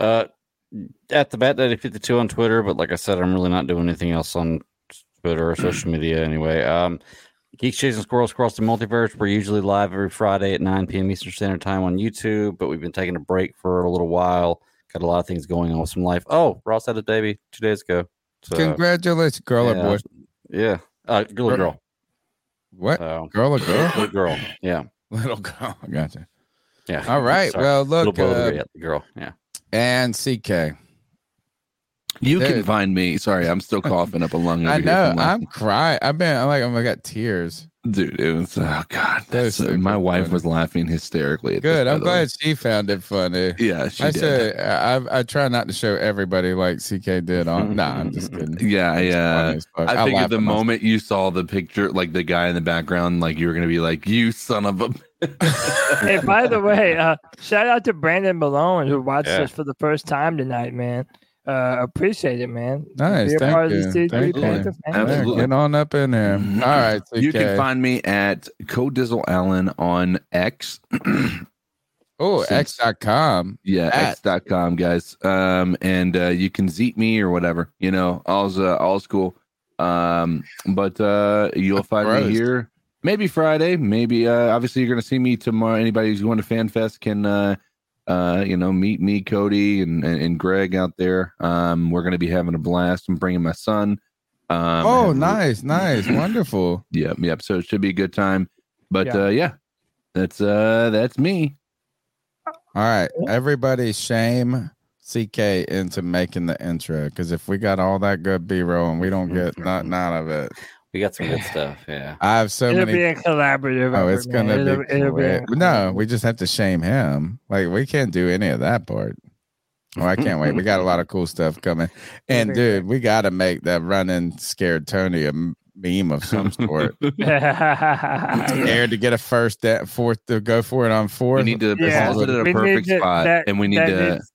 Uh, at the Bat Daddy 52 on Twitter, but like I said, I'm really not doing anything else on Twitter or social media anyway. Um, Geeks Chasing Squirrels Across the Multiverse. We're usually live every Friday at 9 p.m. Eastern Standard Time on YouTube, but we've been taking a break for a little while. Got a lot of things going on with some life. Oh, Ross had a baby two days ago. So, Congratulations, girl or yeah, boy? Yeah. Uh, girl or Girl. What? So, girl or girl? Little girl. Yeah. Little girl. Gotcha. Yeah. All right. Sorry. Well, look. Little uh, the girl. Yeah. And CK. You can find me. Sorry, I'm still coughing up a lung. I over here know. from I'm crying. I've been. I'm like. I'm. I got tears. dude. It was oh god. That's That's, so my wife funny. was laughing hysterically. At Good. This, I'm by the way. glad she found it funny. Yeah, she I did. say I, I try not to show everybody like CK did on. nah, I'm just kidding. Yeah, I, It's funny as fuck. I I figured laugh the at myself. moment you saw the picture, like the guy in the background, like you were gonna be like, "You son of a." hey, by the way, uh, shout out to Brandon Malone who watched Yeah. us for the first time tonight, man. Uh, appreciate it, man. Nice. Be a Thank part of you. the C3 Thank you. Panther. Absolutely. Get on up in there. All right. CK. You can find me at Codizzle Allen on X. Oh, Since- X.com. Yeah, At- x.com, guys. Um, and uh, you can zeet me or whatever, you know, all's uh, all's cool. Um, but uh, you'll find Gross. me here maybe Friday, maybe uh, obviously you're gonna see me tomorrow. Anybody who's going to FanFest can uh, uh, you know, meet me, Cody, and, and and Greg out there. Um, we're gonna be having a blast. I'm bringing my son. Um, oh, have- nice, nice, wonderful. Yep, yep. So it should be a good time. But Yeah. uh, yeah, that's uh, that's me. All right, everybody, shame CK into making the intro because if we got all that good B roll and we don't get nothing out of it, We got some good stuff. Yeah. I have so It'll many. be a collaborative. Oh, it's gonna be. It'll, it'll be a- no, we just have to shame him. Like we can't do any of that part. Oh, I can't wait. We got a lot of cool stuff coming. And dude, we got to make that running scared Tony a m- meme of some sort. Scared to get a first, that fourth to go for it on fourth. We need to Yeah. pause it at a We perfect to- spot, that- and we need to. needs-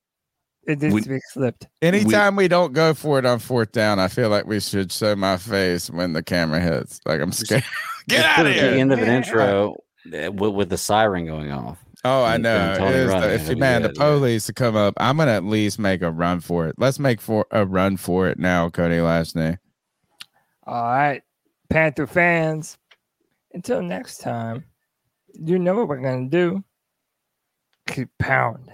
It needs we- to be slipped. Anytime we, don't go for it on fourth down, I feel like we should show my face when the camera hits. Like I'm scared. Get out of it at here. The end of an Yeah. intro uh, with, with the siren going off. Oh, I know. and Tony It is, running, if you be man, the good, yeah. police to come up, I'm gonna at least make a run for it. Let's make for a run for it now, Cody Lashney. All right, Panther fans. Until next time, you know what we're gonna do. Keep pounding.